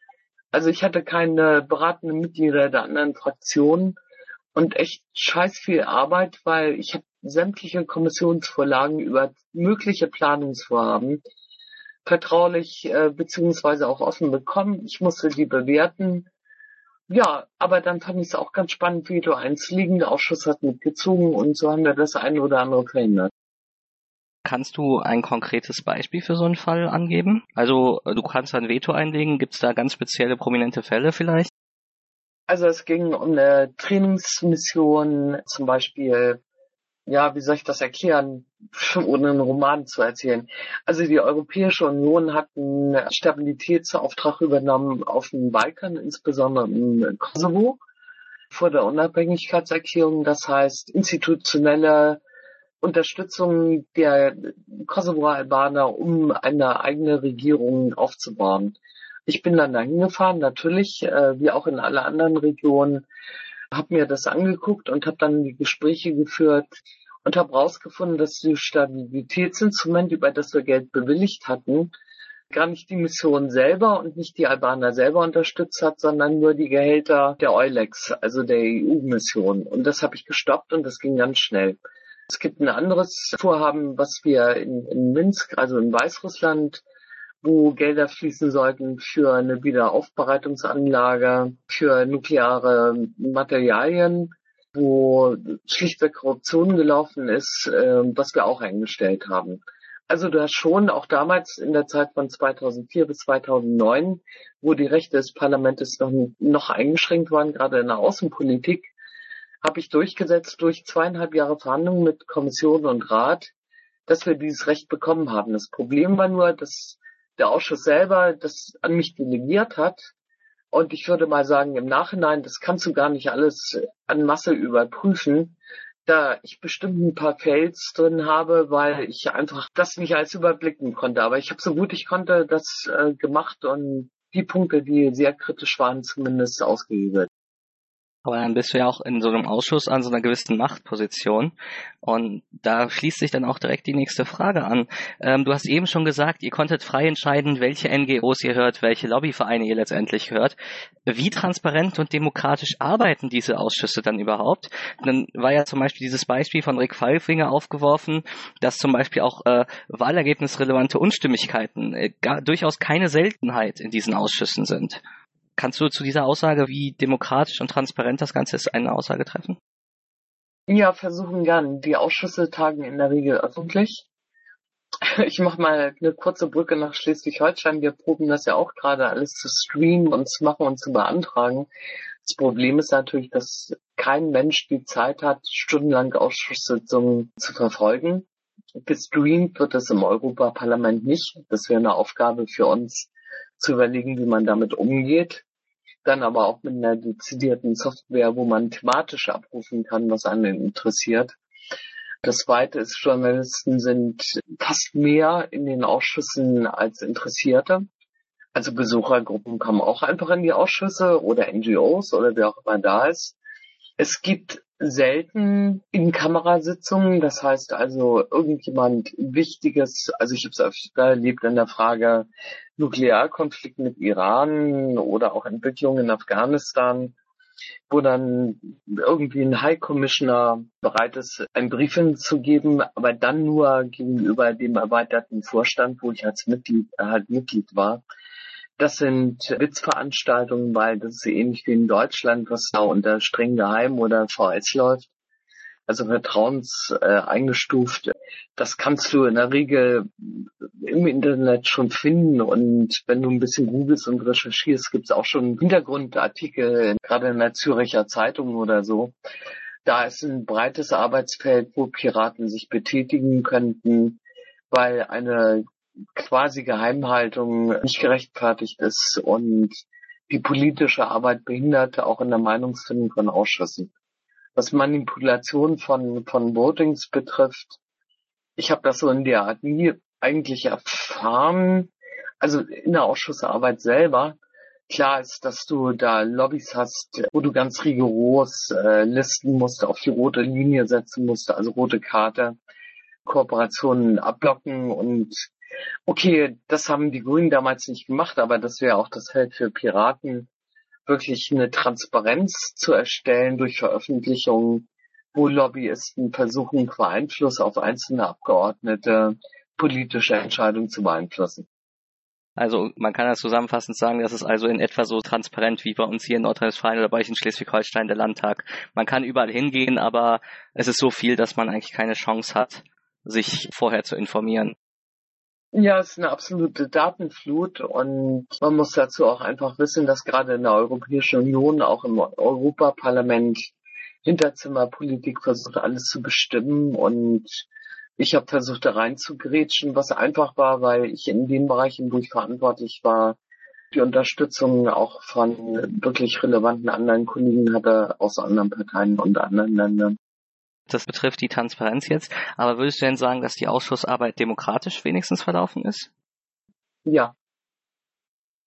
Speaker 2: Also ich hatte keine beratenden Mitglieder der anderen Fraktionen und echt scheiß viel Arbeit, weil ich habe sämtliche Kommissionsvorlagen über mögliche Planungsvorhaben vertraulich äh, beziehungsweise auch offen bekommen. Ich musste die bewerten ja, aber dann fand ich es auch ganz spannend, wie du eins liegende Ausschuss hat mitgezogen und so haben wir das eine oder andere verhindert.
Speaker 3: Kannst du ein konkretes Beispiel für so einen Fall angeben? Also du kannst ein Veto einlegen. Gibt es da ganz spezielle prominente Fälle vielleicht?
Speaker 2: Also es ging um eine Trainingsmission, zum Beispiel, ja, wie soll ich das erklären, [laughs] ohne einen Roman zu erzählen. Also die Europäische Union hat einen Stabilitätsauftrag übernommen auf dem Balkan, insbesondere im Kosovo, vor der Unabhängigkeitserklärung. Das heißt, institutionelle Unterstützung der Kosovo-Albaner, um eine eigene Regierung aufzubauen. Ich bin dann dahin gefahren, natürlich, äh, wie auch in alle anderen Regionen, habe mir das angeguckt und habe dann die Gespräche geführt und habe herausgefunden, dass das Stabilitätsinstrument, über das wir Geld bewilligt hatten, gar nicht die Mission selber und nicht die Albaner selber unterstützt hat, sondern nur die Gehälter der Eulex, also der EU-Mission. Und das habe ich gestoppt und das ging ganz schnell. Es gibt ein anderes Vorhaben, was wir in, in Minsk, also in Weißrussland, wo Gelder fließen sollten für eine Wiederaufbereitungsanlage, für nukleare Materialien, wo schlichtweg Korruption gelaufen ist, äh, was wir auch eingestellt haben. Also du hast schon auch damals in der Zeit von 2004 bis 2009, wo die Rechte des Parlaments noch, noch eingeschränkt waren, gerade in der Außenpolitik, habe ich durchgesetzt durch zweieinhalb Jahre Verhandlungen mit Kommission und Rat, dass wir dieses Recht bekommen haben. Das Problem war nur, dass der Ausschuss selber das an mich delegiert hat. Und ich würde mal sagen, im Nachhinein, das kannst du gar nicht alles an Masse überprüfen, da ich bestimmt ein paar Fails drin habe, weil ich einfach das nicht alles überblicken konnte. Aber ich habe so gut ich konnte das äh, gemacht und die Punkte, die sehr kritisch waren, zumindest ausgehebelt.
Speaker 3: Aber dann bist du ja auch in so einem Ausschuss an so einer gewissen Machtposition. Und da schließt sich dann auch direkt die nächste Frage an. Ähm, du hast eben schon gesagt, ihr konntet frei entscheiden, welche NGOs ihr hört, welche Lobbyvereine ihr letztendlich hört. Wie transparent und demokratisch arbeiten diese Ausschüsse dann überhaupt? Dann war ja zum Beispiel dieses Beispiel von Rick Pfeiffinger aufgeworfen, dass zum Beispiel auch äh, wahlergebnisrelevante Unstimmigkeiten äh, gar, durchaus keine Seltenheit in diesen Ausschüssen sind. Kannst du zu dieser Aussage, wie demokratisch und transparent das Ganze ist, eine Aussage treffen?
Speaker 2: Ja, versuchen gern. Die Ausschüsse tagen in der Regel öffentlich. [laughs] Ich mache mal eine kurze Brücke nach Schleswig-Holstein. Wir proben das ja auch gerade alles zu streamen und zu machen und zu beantragen. Das Problem ist natürlich, dass kein Mensch die Zeit hat, stundenlang Ausschusssitzungen zu verfolgen. Gestreamt wird es im Europaparlament nicht. Das wäre eine Aufgabe für uns, zu überlegen, wie man damit umgeht dann aber auch mit einer dezidierten Software, wo man thematisch abrufen kann, was einen interessiert. Das zweite ist, Journalisten sind fast mehr in den Ausschüssen als Interessierte. Also Besuchergruppen kommen auch einfach in die Ausschüsse oder NGOs oder wer auch immer da ist. Es gibt selten in Kamerasitzungen, das heißt also irgendjemand Wichtiges, also ich habe es öfter erlebt in der Frage Nuklearkonflikt mit Iran oder auch Entwicklungen in Afghanistan, wo dann irgendwie ein High Commissioner bereit ist, einen Brief hinzugeben, aber dann nur gegenüber dem erweiterten Vorstand, wo ich als Mitglied halt Mitglied war. Das sind Witzveranstaltungen, weil das ist ähnlich wie in Deutschland, was da unter streng geheim oder VS läuft. Also vertrauens äh, eingestuft. Das kannst du in der Regel im Internet schon finden und wenn du ein bisschen googelst und recherchierst, gibt es auch schon Hintergrundartikel, gerade in der Züricher Zeitung oder so. Da ist ein breites Arbeitsfeld, wo Piraten sich betätigen könnten, weil eine quasi Geheimhaltung nicht gerechtfertigt ist und die politische Arbeit behindert, auch in der Meinungsfindung von Ausschüssen. Was Manipulation von, von Votings betrifft, ich habe das so in der Art nie eigentlich erfahren. Also in der Ausschussarbeit selber. Klar ist, dass du da Lobbys hast, wo du ganz rigoros äh, listen musst, auf die rote Linie setzen musst, also rote Karte, Kooperationen abblocken und Okay, das haben die Grünen damals nicht gemacht, aber das wäre auch das Feld für Piraten, wirklich eine Transparenz zu erstellen durch Veröffentlichungen, wo Lobbyisten versuchen, qua Einfluss auf einzelne Abgeordnete politische Entscheidungen zu beeinflussen.
Speaker 3: Also man kann das zusammenfassend sagen, das ist also in etwa so transparent wie bei uns hier in Nordrhein-Westfalen oder bei euch in Schleswig-Holstein der Landtag. Man kann überall hingehen, aber es ist so viel, dass man eigentlich keine Chance hat, sich vorher zu informieren.
Speaker 2: Ja, es ist eine absolute Datenflut und man muss dazu auch einfach wissen, dass gerade in der Europäischen Union, auch im Europaparlament, Hinterzimmerpolitik versucht, alles zu bestimmen und ich habe versucht, da reinzugrätschen, was einfach war, weil ich in den Bereichen, wo ich verantwortlich war, die Unterstützung auch von wirklich relevanten anderen Kollegen hatte aus anderen Parteien und anderen Ländern.
Speaker 3: Das betrifft die Transparenz jetzt. Aber würdest du denn sagen, dass die Ausschussarbeit demokratisch wenigstens verlaufen ist?
Speaker 2: Ja.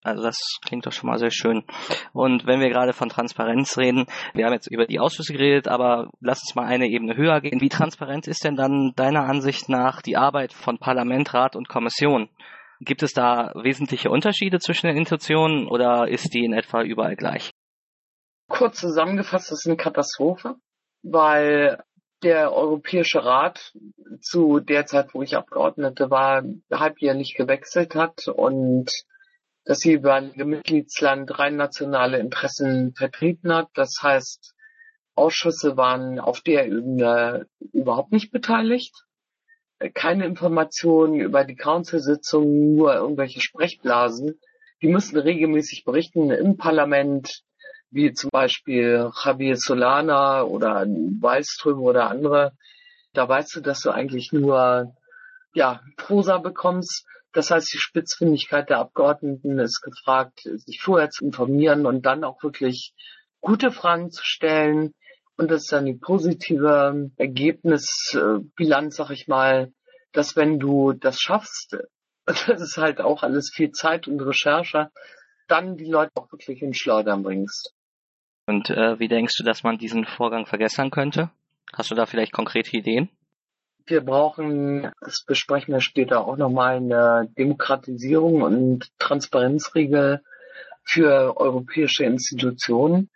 Speaker 3: Also das klingt doch schon mal sehr schön. Und wenn wir gerade von Transparenz reden, wir haben jetzt über die Ausschüsse geredet, aber lass uns mal eine Ebene höher gehen. Wie transparent ist denn dann deiner Ansicht nach die Arbeit von Parlament, Rat und Kommission? Gibt es da wesentliche Unterschiede zwischen den Institutionen oder ist die in etwa überall gleich?
Speaker 2: Kurz zusammengefasst, das ist eine Katastrophe, weil der Europäische Rat zu der Zeit, wo ich Abgeordnete war, halbjährlich gewechselt hat und das jeweilige Mitgliedsland rein nationale Interessen vertreten hat. Das heißt, Ausschüsse waren auf der Ebene überhaupt nicht beteiligt. Keine Informationen über die Council-Sitzungen, nur irgendwelche Sprechblasen. Die müssen regelmäßig berichten im Parlament, wie zum Beispiel Javier Solana oder Wallström oder andere, da weißt du, dass du eigentlich nur ja, Prosa bekommst. Das heißt, die Spitzfindigkeit der Abgeordneten ist gefragt, sich vorher zu informieren und dann auch wirklich gute Fragen zu stellen. Und das ist dann die positive Ergebnisbilanz, sag ich mal, dass wenn du das schaffst, [laughs] das ist halt auch alles viel Zeit und Recherche, dann die Leute auch wirklich in Schleudern bringst.
Speaker 3: Und äh, wie denkst du, dass man diesen Vorgang vergessen könnte? Hast du da vielleicht konkrete Ideen?
Speaker 2: Wir brauchen, das besprechen wir später auch nochmal, eine Demokratisierung und Transparenzregel für europäische Institutionen.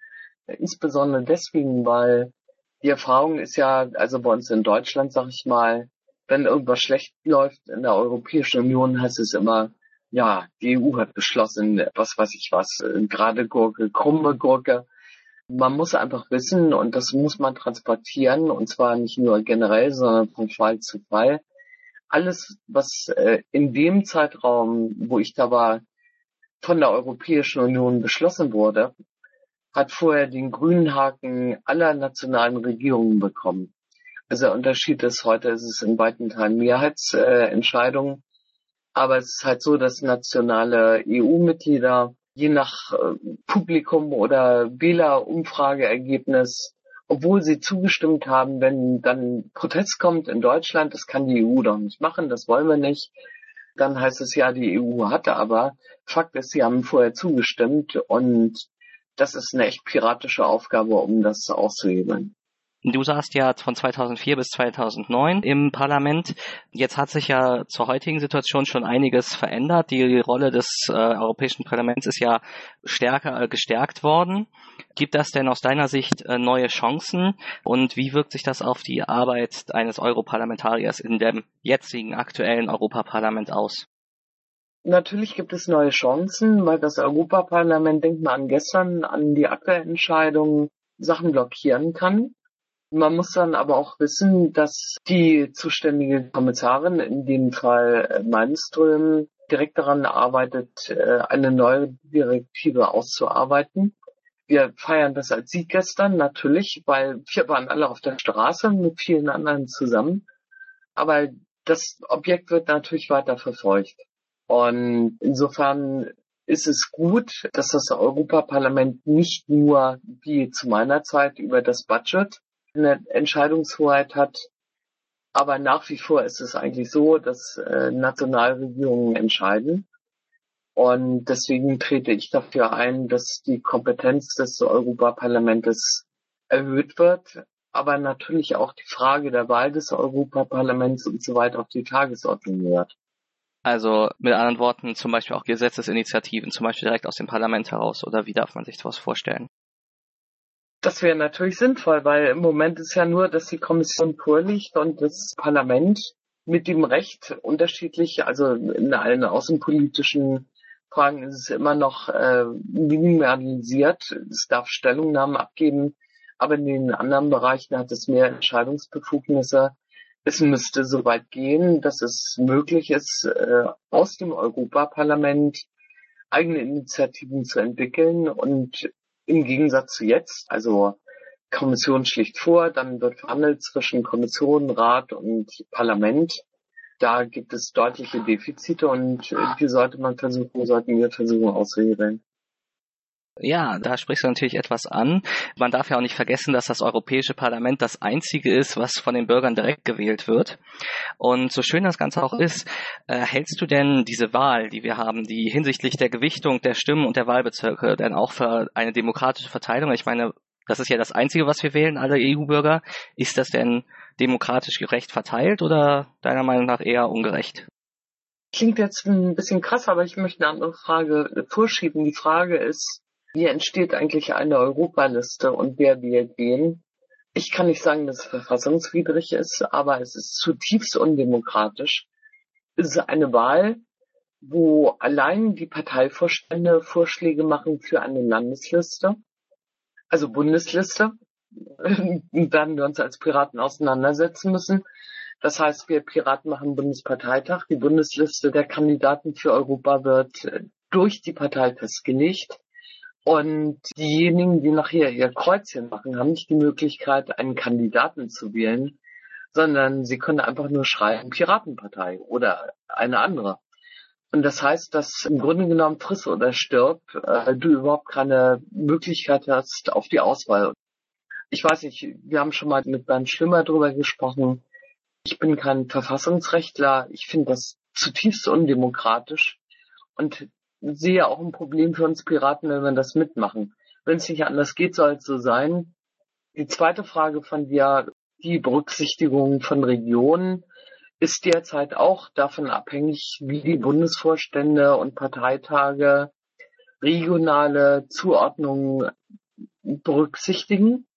Speaker 2: Insbesondere deswegen, weil die Erfahrung ist ja, also bei uns in Deutschland, sag ich mal, wenn irgendwas schlecht läuft in der Europäischen Union, heißt es immer, ja, die EU hat beschlossen, was weiß ich was, gerade Gurke, krumme Gurke. Man muss einfach wissen, und das muss man transportieren, und zwar nicht nur generell, sondern von Fall zu Fall. Alles, was äh, in dem Zeitraum, wo ich da war, von der Europäischen Union beschlossen wurde, hat vorher den grünen Haken aller nationalen Regierungen bekommen. Also der Unterschied ist, heute ist es in weiten Teilen Mehrheitsentscheidungen. Aber es ist halt so, dass nationale EU-Mitglieder je nach äh, Publikum oder Wählerumfrageergebnis, obwohl sie zugestimmt haben, wenn dann Protest kommt in Deutschland, das kann die EU doch nicht machen, das wollen wir nicht, dann heißt es ja, die EU hatte aber. Fakt ist, sie haben vorher zugestimmt und das ist eine echt piratische Aufgabe, um das auszuhebeln.
Speaker 3: Du saßt ja von 2004 bis 2009 im Parlament. Jetzt hat sich ja zur heutigen Situation schon einiges verändert. Die Rolle des äh, Europäischen Parlaments ist ja stärker äh, gestärkt worden. Gibt das denn aus deiner Sicht äh, neue Chancen? Und wie wirkt sich das auf die Arbeit eines Europarlamentariers in dem jetzigen aktuellen Europaparlament aus?
Speaker 2: Natürlich gibt es neue Chancen, weil das Europaparlament, denkt mal an gestern, an die Akteentscheidung Sachen blockieren kann. Man muss dann aber auch wissen, dass die zuständige Kommissarin, in dem Fall äh, Malmström, direkt daran arbeitet, äh, eine neue Direktive auszuarbeiten. Wir feiern das als Sieg gestern, natürlich, weil wir waren alle auf der Straße mit vielen anderen zusammen. Aber das Objekt wird natürlich weiter verfolgt. Und insofern ist es gut, dass das Europaparlament nicht nur wie zu meiner Zeit über das Budget eine Entscheidungshoheit hat. Aber nach wie vor ist es eigentlich so, dass äh, Nationalregierungen entscheiden. Und deswegen trete ich dafür ein, dass die Kompetenz des Europaparlamentes erhöht wird, aber natürlich auch die Frage der Wahl des Europaparlaments und so weiter auf die Tagesordnung gehört.
Speaker 3: Also mit anderen Worten zum Beispiel auch Gesetzesinitiativen, zum Beispiel direkt aus dem Parlament heraus, oder wie darf man sich sowas vorstellen?
Speaker 2: Das wäre natürlich sinnvoll, weil im Moment ist ja nur, dass die Kommission vorliegt und das Parlament mit dem Recht unterschiedlich, also in allen außenpolitischen Fragen ist es immer noch äh, minimalisiert. Es darf Stellungnahmen abgeben, aber in den anderen Bereichen hat es mehr Entscheidungsbefugnisse. Es müsste so weit gehen, dass es möglich ist, äh, aus dem Europaparlament eigene Initiativen zu entwickeln und im Gegensatz zu jetzt, also Kommission schlicht vor, dann wird verhandelt zwischen Kommission, Rat und Parlament. Da gibt es deutliche Defizite und die sollte man versuchen, sollten wir versuchen auszuhebeln.
Speaker 3: Ja, da sprichst du natürlich etwas an. Man darf ja auch nicht vergessen, dass das Europäische Parlament das einzige ist, was von den Bürgern direkt gewählt wird. Und so schön das Ganze auch ist, äh, hältst du denn diese Wahl, die wir haben, die hinsichtlich der Gewichtung der Stimmen und der Wahlbezirke denn auch für eine demokratische Verteilung? Ich meine, das ist ja das Einzige, was wir wählen, alle EU-Bürger. Ist das denn demokratisch gerecht verteilt oder deiner Meinung nach eher ungerecht?
Speaker 2: Klingt jetzt ein bisschen krass, aber ich möchte eine andere Frage vorschieben. Die Frage ist, wie entsteht eigentlich eine Europaliste und wer wählt wen? Ich kann nicht sagen, dass es verfassungswidrig ist, aber es ist zutiefst undemokratisch. Es ist eine WAHL, wo allein die Parteivorstände Vorschläge machen für eine Landesliste, also Bundesliste, [laughs] dann wir uns als Piraten auseinandersetzen müssen. Das heißt, wir Piraten machen Bundesparteitag. Die Bundesliste der Kandidaten für Europa wird durch die Partei festgelegt. Und diejenigen, die nachher ihr Kreuzchen machen, haben nicht die Möglichkeit, einen Kandidaten zu wählen, sondern sie können einfach nur schreiben Piratenpartei oder eine andere. Und das heißt, dass im Grunde genommen friss oder stirb, äh, du überhaupt keine Möglichkeit hast auf die Auswahl. Ich weiß nicht, wir haben schon mal mit Bernd Schwimmer drüber gesprochen. Ich bin kein Verfassungsrechtler. Ich finde das zutiefst undemokratisch. Und sehe auch ein Problem für uns Piraten, wenn wir das mitmachen. Wenn es nicht anders geht, soll es so sein. Die zweite Frage von dir, die Berücksichtigung von Regionen, ist derzeit auch davon abhängig, wie die Bundesvorstände und Parteitage regionale Zuordnungen berücksichtigen.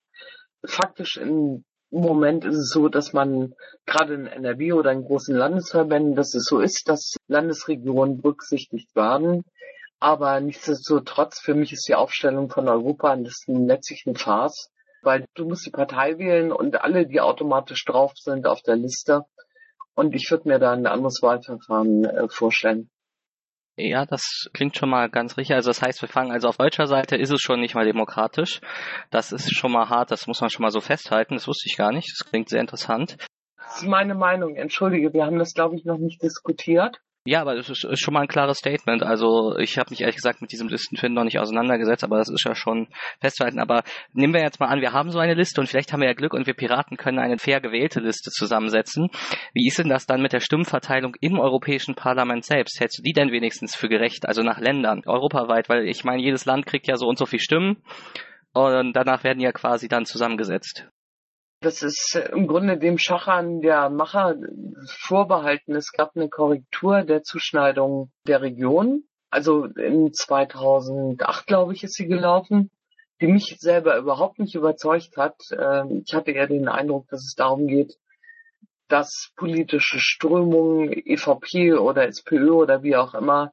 Speaker 2: Faktisch in im Moment ist es so, dass man gerade in NRW oder in großen Landesverbänden, dass es so ist, dass Landesregionen berücksichtigt werden. Aber nichtsdestotrotz, für mich ist die Aufstellung von Europa das letztlich ein Farce, weil du musst die Partei wählen und alle, die automatisch drauf sind auf der Liste. Und ich würde mir da ein anderes Wahlverfahren äh, vorstellen.
Speaker 3: Ja, das klingt schon mal ganz richtig. Also das heißt, wir fangen also auf deutscher Seite ist es schon nicht mal demokratisch. Das ist schon mal hart, das muss man schon mal so festhalten. Das wusste ich gar nicht. Das klingt sehr interessant.
Speaker 2: Das ist meine Meinung. Entschuldige, wir haben das, glaube ich, noch nicht diskutiert.
Speaker 3: Ja, aber das ist, ist schon mal ein klares Statement. Also ich habe mich ehrlich gesagt mit diesem Listenfinden noch nicht auseinandergesetzt, aber das ist ja schon festzuhalten. Aber nehmen wir jetzt mal an, wir haben so eine Liste und vielleicht haben wir ja Glück und wir Piraten können eine fair gewählte Liste zusammensetzen. Wie ist denn das dann mit der Stimmverteilung im Europäischen Parlament selbst? Hältst du die denn wenigstens für gerecht? Also nach Ländern, europaweit, weil ich meine, jedes Land kriegt ja so und so viel Stimmen und danach werden ja quasi dann zusammengesetzt.
Speaker 2: Das ist im Grunde dem Schachern der Macher vorbehalten. Es gab eine Korrektur der Zuschneidung der Region. Also in 2008, glaube ich, ist sie gelaufen, die mich selber überhaupt nicht überzeugt hat. Ähm, ich hatte eher den Eindruck, dass es darum geht, dass politische Strömungen, EVP oder SPÖ oder wie auch immer,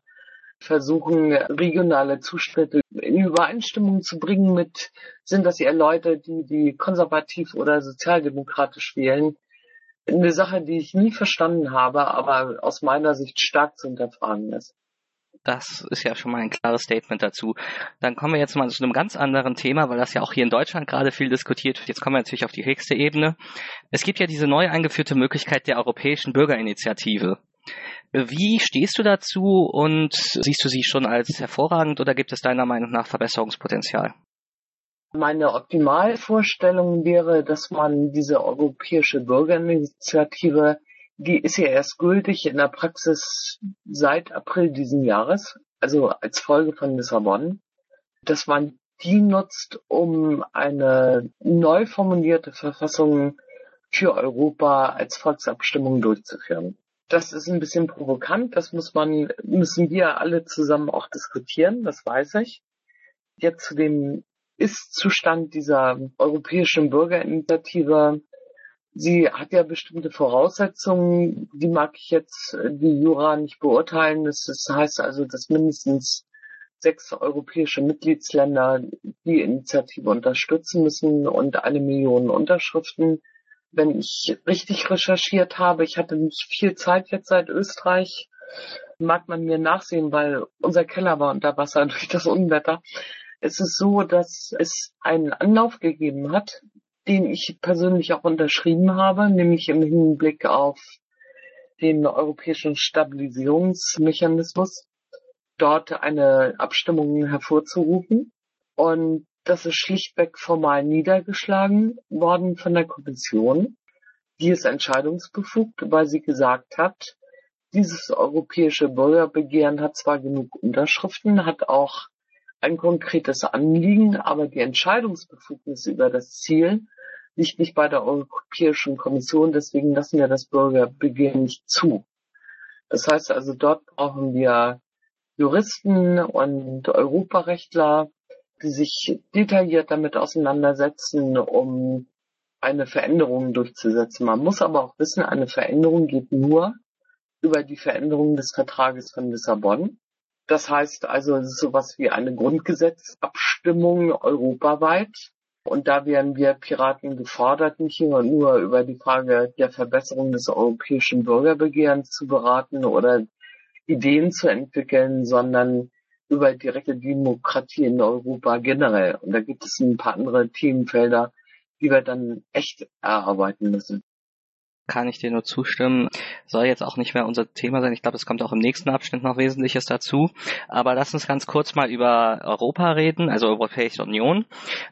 Speaker 2: versuchen, regionale Zustände in Übereinstimmung zu bringen mit, sind das eher Leute, die, die konservativ oder sozialdemokratisch wählen. Eine Sache, die ich nie verstanden habe, aber aus meiner Sicht stark zu hinterfragen ist.
Speaker 3: Das ist ja schon mal ein klares Statement dazu. Dann kommen wir jetzt mal zu einem ganz anderen Thema, weil das ja auch hier in Deutschland gerade viel diskutiert wird. Jetzt kommen wir natürlich auf die höchste Ebene. Es gibt ja diese neu eingeführte Möglichkeit der Europäischen Bürgerinitiative. Wie stehst du dazu und siehst du sie schon als hervorragend oder gibt es deiner Meinung nach Verbesserungspotenzial?
Speaker 2: Meine Optimalvorstellung wäre, dass man diese europäische Bürgerinitiative, die ist ja erst gültig in der Praxis seit April diesen Jahres, also als Folge von Lissabon, dass man die nutzt, um eine neu formulierte Verfassung für Europa als Volksabstimmung durchzuführen. Das ist ein bisschen provokant, das muss man, müssen wir alle zusammen auch diskutieren, das weiß ich. Jetzt zu dem Ist-Zustand dieser europäischen Bürgerinitiative. Sie hat ja bestimmte Voraussetzungen, die mag ich jetzt, die Jura nicht beurteilen. Das heißt also, dass mindestens sechs europäische Mitgliedsländer die Initiative unterstützen müssen und eine Million Unterschriften wenn ich richtig recherchiert habe, ich hatte nicht viel Zeit jetzt seit Österreich, mag man mir nachsehen, weil unser Keller war unter Wasser [laughs] durch das Unwetter. Es ist so, dass es einen Anlauf gegeben hat, den ich persönlich auch unterschrieben habe, nämlich im Hinblick auf den europäischen Stabilisierungsmechanismus, dort eine Abstimmung hervorzurufen. Und das ist schlichtweg formal niedergeschlagen worden von der Kommission. Die ist entscheidungsbefugt, weil sie gesagt hat, dieses europäische Bürgerbegehren hat zwar genug Unterschriften, hat auch ein konkretes Anliegen, aber die Entscheidungsbefugnis über das Ziel liegt nicht bei der Europäischen Kommission, deswegen lassen wir das Bürgerbegehren nicht zu. Das heißt also, dort brauchen wir Juristen und Europarechtler, die sich detailliert damit auseinandersetzen, um eine Veränderung durchzusetzen. Man muss aber auch wissen, eine Veränderung geht nur über die Veränderung des Vertrages von Lissabon. Das heißt also, es ist sowas wie eine Grundgesetzabstimmung europaweit. Und da werden wir Piraten gefordert, nicht nur über die Frage der Verbesserung des europäischen Bürgerbegehrens zu beraten oder Ideen zu entwickeln, sondern über direkte Demokratie in Europa generell. Und da gibt es ein paar andere Themenfelder, die wir dann echt erarbeiten müssen.
Speaker 3: Kann ich dir nur zustimmen. Soll jetzt auch nicht mehr unser Thema sein. Ich glaube, es kommt auch im nächsten Abschnitt noch Wesentliches dazu. Aber lass uns ganz kurz mal über Europa reden, also Europäische Union.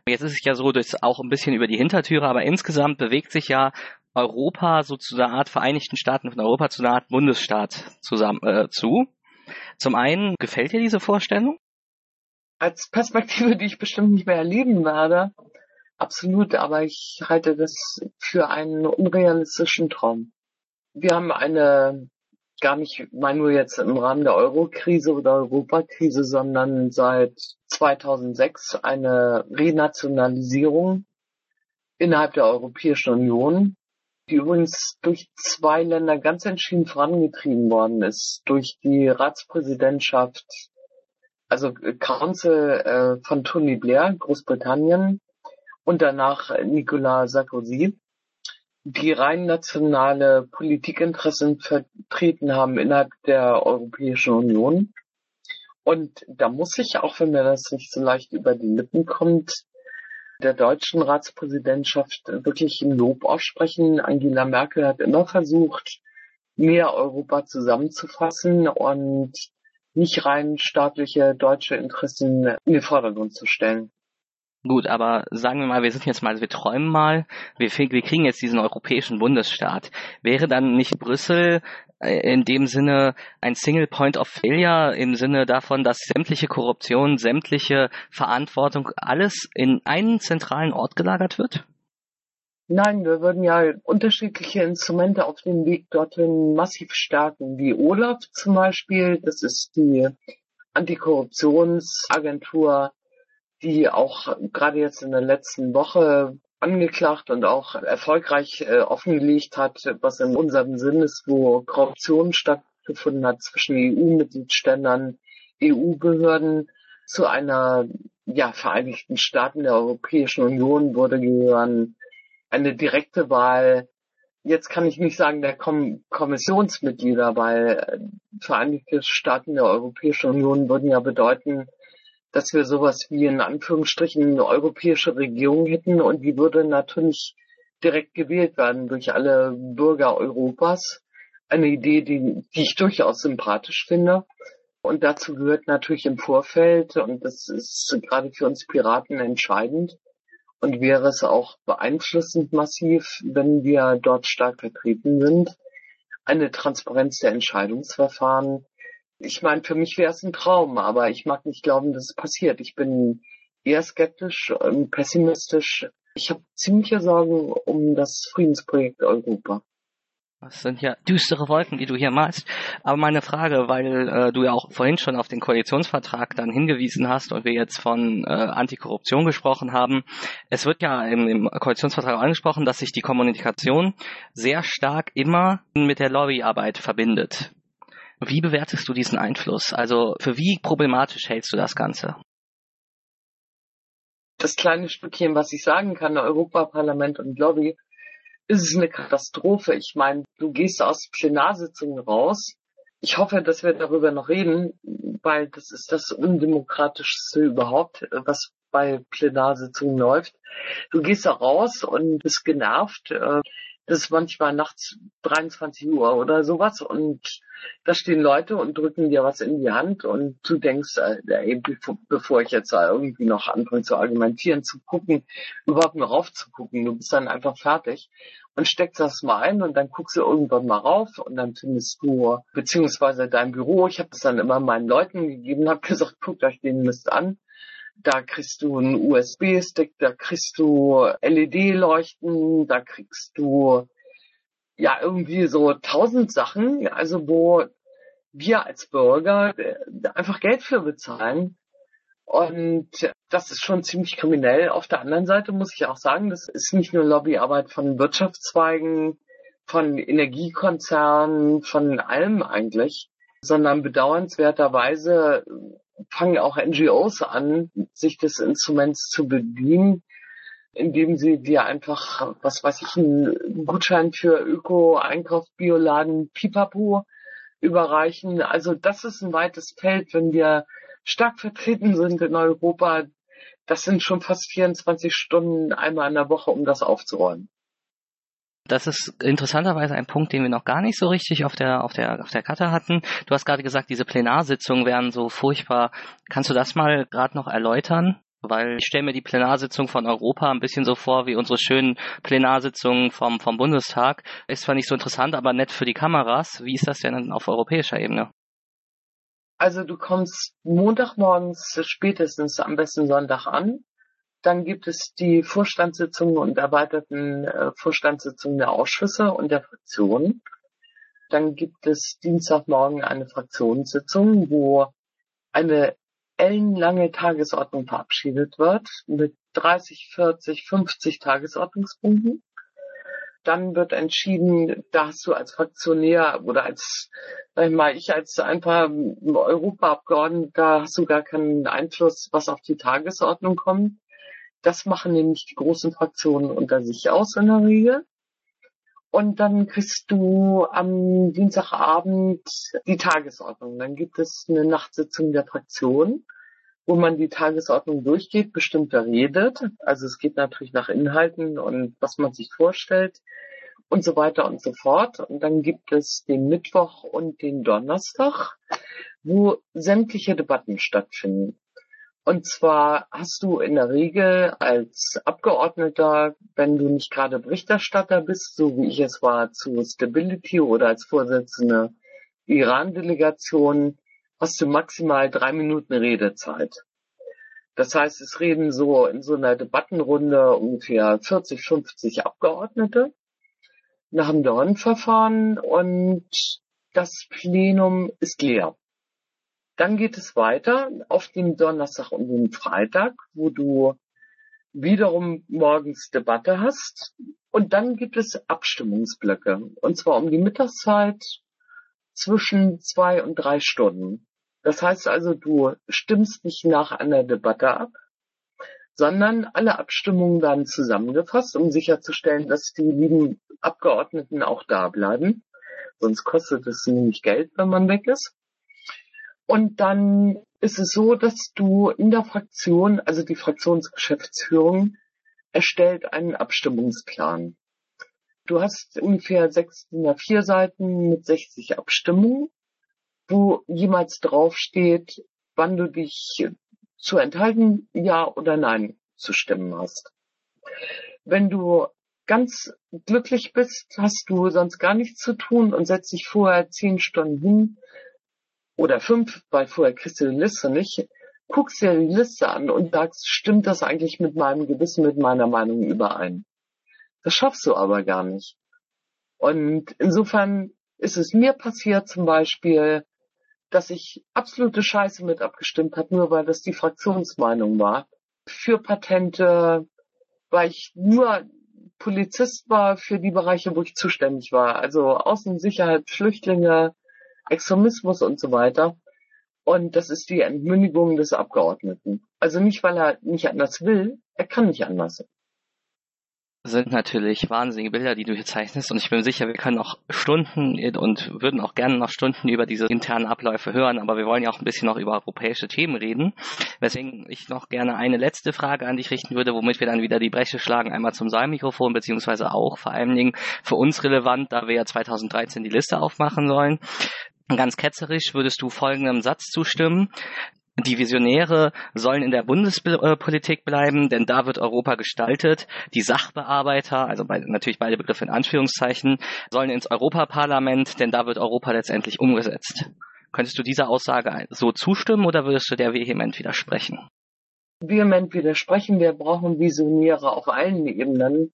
Speaker 3: Jetzt ist es ja so, dass auch ein bisschen über die Hintertüre, aber insgesamt bewegt sich ja Europa so zu einer Art Vereinigten Staaten von Europa zu einer Art Bundesstaat zusammen äh, zu. Zum einen, gefällt dir diese Vorstellung?
Speaker 2: Als Perspektive, die ich bestimmt nicht mehr erleben werde, absolut, aber ich halte das für einen unrealistischen Traum. Wir haben eine, gar nicht mal nur jetzt im Rahmen der Euro-Krise oder Europakrise, sondern seit 2006 eine Renationalisierung innerhalb der Europäischen Union die übrigens durch zwei Länder ganz entschieden vorangetrieben worden ist, durch die Ratspräsidentschaft, also Council äh, von Tony Blair, Großbritannien, und danach Nicolas Sarkozy, die rein nationale Politikinteressen vertreten haben innerhalb der Europäischen Union. Und da muss ich, auch wenn mir das nicht so leicht über die Lippen kommt, der deutschen Ratspräsidentschaft wirklich ein Lob aussprechen. Angela Merkel hat immer versucht, mehr Europa zusammenzufassen und nicht rein staatliche deutsche Interessen in den Vordergrund zu stellen.
Speaker 3: Gut, aber sagen wir mal, wir sind jetzt mal, wir träumen mal, wir, wir kriegen jetzt diesen europäischen Bundesstaat. Wäre dann nicht Brüssel äh, in dem Sinne ein Single Point of Failure im Sinne davon, dass sämtliche Korruption, sämtliche Verantwortung, alles in einen zentralen Ort gelagert wird?
Speaker 2: Nein, wir würden ja unterschiedliche Instrumente auf dem Weg dorthin massiv stärken, wie OLAF zum Beispiel, das ist die Antikorruptionsagentur, die auch gerade jetzt in der letzten Woche angeklagt und auch erfolgreich äh, offengelegt hat, was in unserem Sinn ist, wo Korruption stattgefunden hat zwischen EU-Mitgliedstaaten, EU-Behörden zu einer ja, Vereinigten Staaten der Europäischen Union wurde gehören eine direkte Wahl. Jetzt kann ich nicht sagen der Kom Kommissionsmitglieder, weil äh, Vereinigte Staaten der Europäischen Union würden ja bedeuten, dass wir sowas wie in Anführungsstrichen eine europäische Regierung hätten und die würde natürlich direkt gewählt werden durch alle Bürger Europas. Eine Idee, die, die ich durchaus sympathisch finde. Und dazu gehört natürlich im Vorfeld, und das ist gerade für uns Piraten entscheidend, und wäre es auch beeinflussend massiv, wenn wir dort stark vertreten sind, eine Transparenz der Entscheidungsverfahren, ich meine, für mich wäre es ein Traum, aber ich mag nicht glauben, dass es passiert. Ich bin eher skeptisch und pessimistisch. Ich habe ziemliche Sorgen um das Friedensprojekt Europa.
Speaker 3: Das sind ja düstere Wolken, die du hier malst. Aber meine Frage, weil äh, du ja auch vorhin schon auf den Koalitionsvertrag dann hingewiesen hast und wir jetzt von äh, Antikorruption gesprochen haben. Es wird ja im, im Koalitionsvertrag angesprochen, dass sich die Kommunikation sehr stark immer mit der Lobbyarbeit verbindet. Wie bewertest du diesen Einfluss? Also für wie problematisch hältst du das Ganze?
Speaker 2: Das kleine Stückchen, was ich sagen kann, Europaparlament und Lobby, ist es eine Katastrophe. Ich meine, du gehst aus Plenarsitzungen raus. Ich hoffe, dass wir darüber noch reden, weil das ist das undemokratischste überhaupt, was bei Plenarsitzungen läuft. Du gehst da raus und bist genervt. Das ist manchmal nachts 23 Uhr oder sowas und da stehen Leute und drücken dir was in die Hand und du denkst, äh, ey, bevor ich jetzt irgendwie noch anfange zu argumentieren, zu gucken, überhaupt noch raufzugucken, du bist dann einfach fertig und steckst das mal ein und dann guckst du irgendwann mal rauf und dann findest du, beziehungsweise dein Büro, ich habe das dann immer meinen Leuten gegeben, habe [laughs] gesagt, guckt euch den Mist an da kriegst du einen USB-Stick, da kriegst du LED-Leuchten, da kriegst du ja irgendwie so tausend Sachen, also wo wir als Bürger äh, einfach Geld für bezahlen. Und das ist schon ziemlich kriminell. Auf der anderen Seite muss ich auch sagen, das ist nicht nur Lobbyarbeit von Wirtschaftszweigen, von Energiekonzernen, von allem eigentlich, sondern bedauernswerterweise fangen auch NGOs an, sich des Instruments zu bedienen, indem sie dir einfach, was weiß ich, einen Gutschein für Öko-Einkauf, Bioladen, Pipapo überreichen. Also das ist ein weites Feld, wenn wir stark vertreten sind in Europa. Das sind schon fast 24 Stunden einmal in der Woche, um das aufzuräumen.
Speaker 3: Das ist interessanterweise ein Punkt, den wir noch gar nicht so richtig auf der, auf der, auf der Karte hatten. Du hast gerade gesagt, diese Plenarsitzungen wären so furchtbar. Kannst du das mal gerade noch erläutern? Weil ich stelle mir die Plenarsitzung von Europa ein bisschen so vor wie unsere schönen Plenarsitzungen vom, vom Bundestag. Ist zwar nicht so interessant, aber nett für die Kameras. Wie ist das denn auf europäischer Ebene?
Speaker 2: Also du kommst Montagmorgens spätestens am besten Sonntag an dann gibt es die Vorstandssitzungen und erweiterten äh, Vorstandssitzungen der Ausschüsse und der Fraktionen. Dann gibt es Dienstagmorgen eine Fraktionssitzung, wo eine ellenlange Tagesordnung verabschiedet wird mit 30, 40, 50 Tagesordnungspunkten. Dann wird entschieden, da hast du als Fraktionär oder als, sag ich mal, ich als einfach Europaabgeordneter hast du gar keinen Einfluss, was auf die Tagesordnung kommt. Das machen nämlich die großen Fraktionen unter sich aus in der Regel. Und dann kriegst du am Dienstagabend die Tagesordnung. Dann gibt es eine Nachtsitzung der Fraktion, wo man die Tagesordnung durchgeht, bestimmter redet. Also es geht natürlich nach Inhalten und was man sich vorstellt und so weiter und so fort. Und dann gibt es den Mittwoch und den Donnerstag, wo sämtliche Debatten stattfinden. Und zwar hast du in der Regel als Abgeordneter, wenn du nicht gerade Berichterstatter bist, so wie ich es war zu Stability oder als Vorsitzende Iran-Delegation, hast du maximal drei Minuten Redezeit. Das heißt, es reden so in so einer Debattenrunde ungefähr 40, 50 Abgeordnete nach dem Dornverfahren und das Plenum ist leer. Dann geht es weiter auf den Donnerstag und den Freitag, wo du wiederum morgens Debatte hast. Und dann gibt es Abstimmungsblöcke. Und zwar um die Mittagszeit zwischen zwei und drei Stunden. Das heißt also, du stimmst nicht nach einer Debatte ab, sondern alle Abstimmungen werden zusammengefasst, um sicherzustellen, dass die lieben Abgeordneten auch da bleiben. Sonst kostet es nämlich Geld, wenn man weg ist. Und dann ist es so, dass du in der Fraktion, also die Fraktionsgeschäftsführung, erstellt einen Abstimmungsplan. Du hast ungefähr sechs vier Seiten mit 60 Abstimmungen, wo jemals draufsteht, wann du dich zu enthalten, ja oder nein zu stimmen hast. Wenn du ganz glücklich bist, hast du sonst gar nichts zu tun und setzt dich vorher zehn Stunden hin, oder fünf, weil vorher kriegst du die Liste nicht, guckst dir die Liste an und sagst, stimmt das eigentlich mit meinem Gewissen, mit meiner Meinung überein? Das schaffst du aber gar nicht. Und insofern ist es mir passiert zum Beispiel, dass ich absolute Scheiße mit abgestimmt hat, nur weil das die Fraktionsmeinung war. Für Patente, weil ich nur Polizist war für die Bereiche, wo ich zuständig war. Also Außensicherheit, Flüchtlinge, Extremismus und so weiter. Und das ist die Entmündigung des Abgeordneten. Also nicht, weil er nicht anders will, er kann nicht anders.
Speaker 3: sind natürlich wahnsinnige Bilder, die du hier zeichnest und ich bin sicher, wir können noch Stunden und würden auch gerne noch Stunden über diese internen Abläufe hören, aber wir wollen ja auch ein bisschen noch über europäische Themen reden, weswegen ich noch gerne eine letzte Frage an dich richten würde, womit wir dann wieder die Breche schlagen, einmal zum Saalmikrofon, beziehungsweise auch vor allen Dingen für uns relevant, da wir ja 2013 die Liste aufmachen sollen. Ganz ketzerisch würdest du folgendem Satz zustimmen. Die Visionäre sollen in der Bundespolitik bleiben, denn da wird Europa gestaltet. Die Sachbearbeiter, also bei, natürlich beide Begriffe in Anführungszeichen, sollen ins Europaparlament, denn da wird Europa letztendlich umgesetzt. Könntest du dieser Aussage so zustimmen oder würdest du der vehement widersprechen?
Speaker 2: Vehement widersprechen. Wir brauchen Visionäre auf allen Ebenen.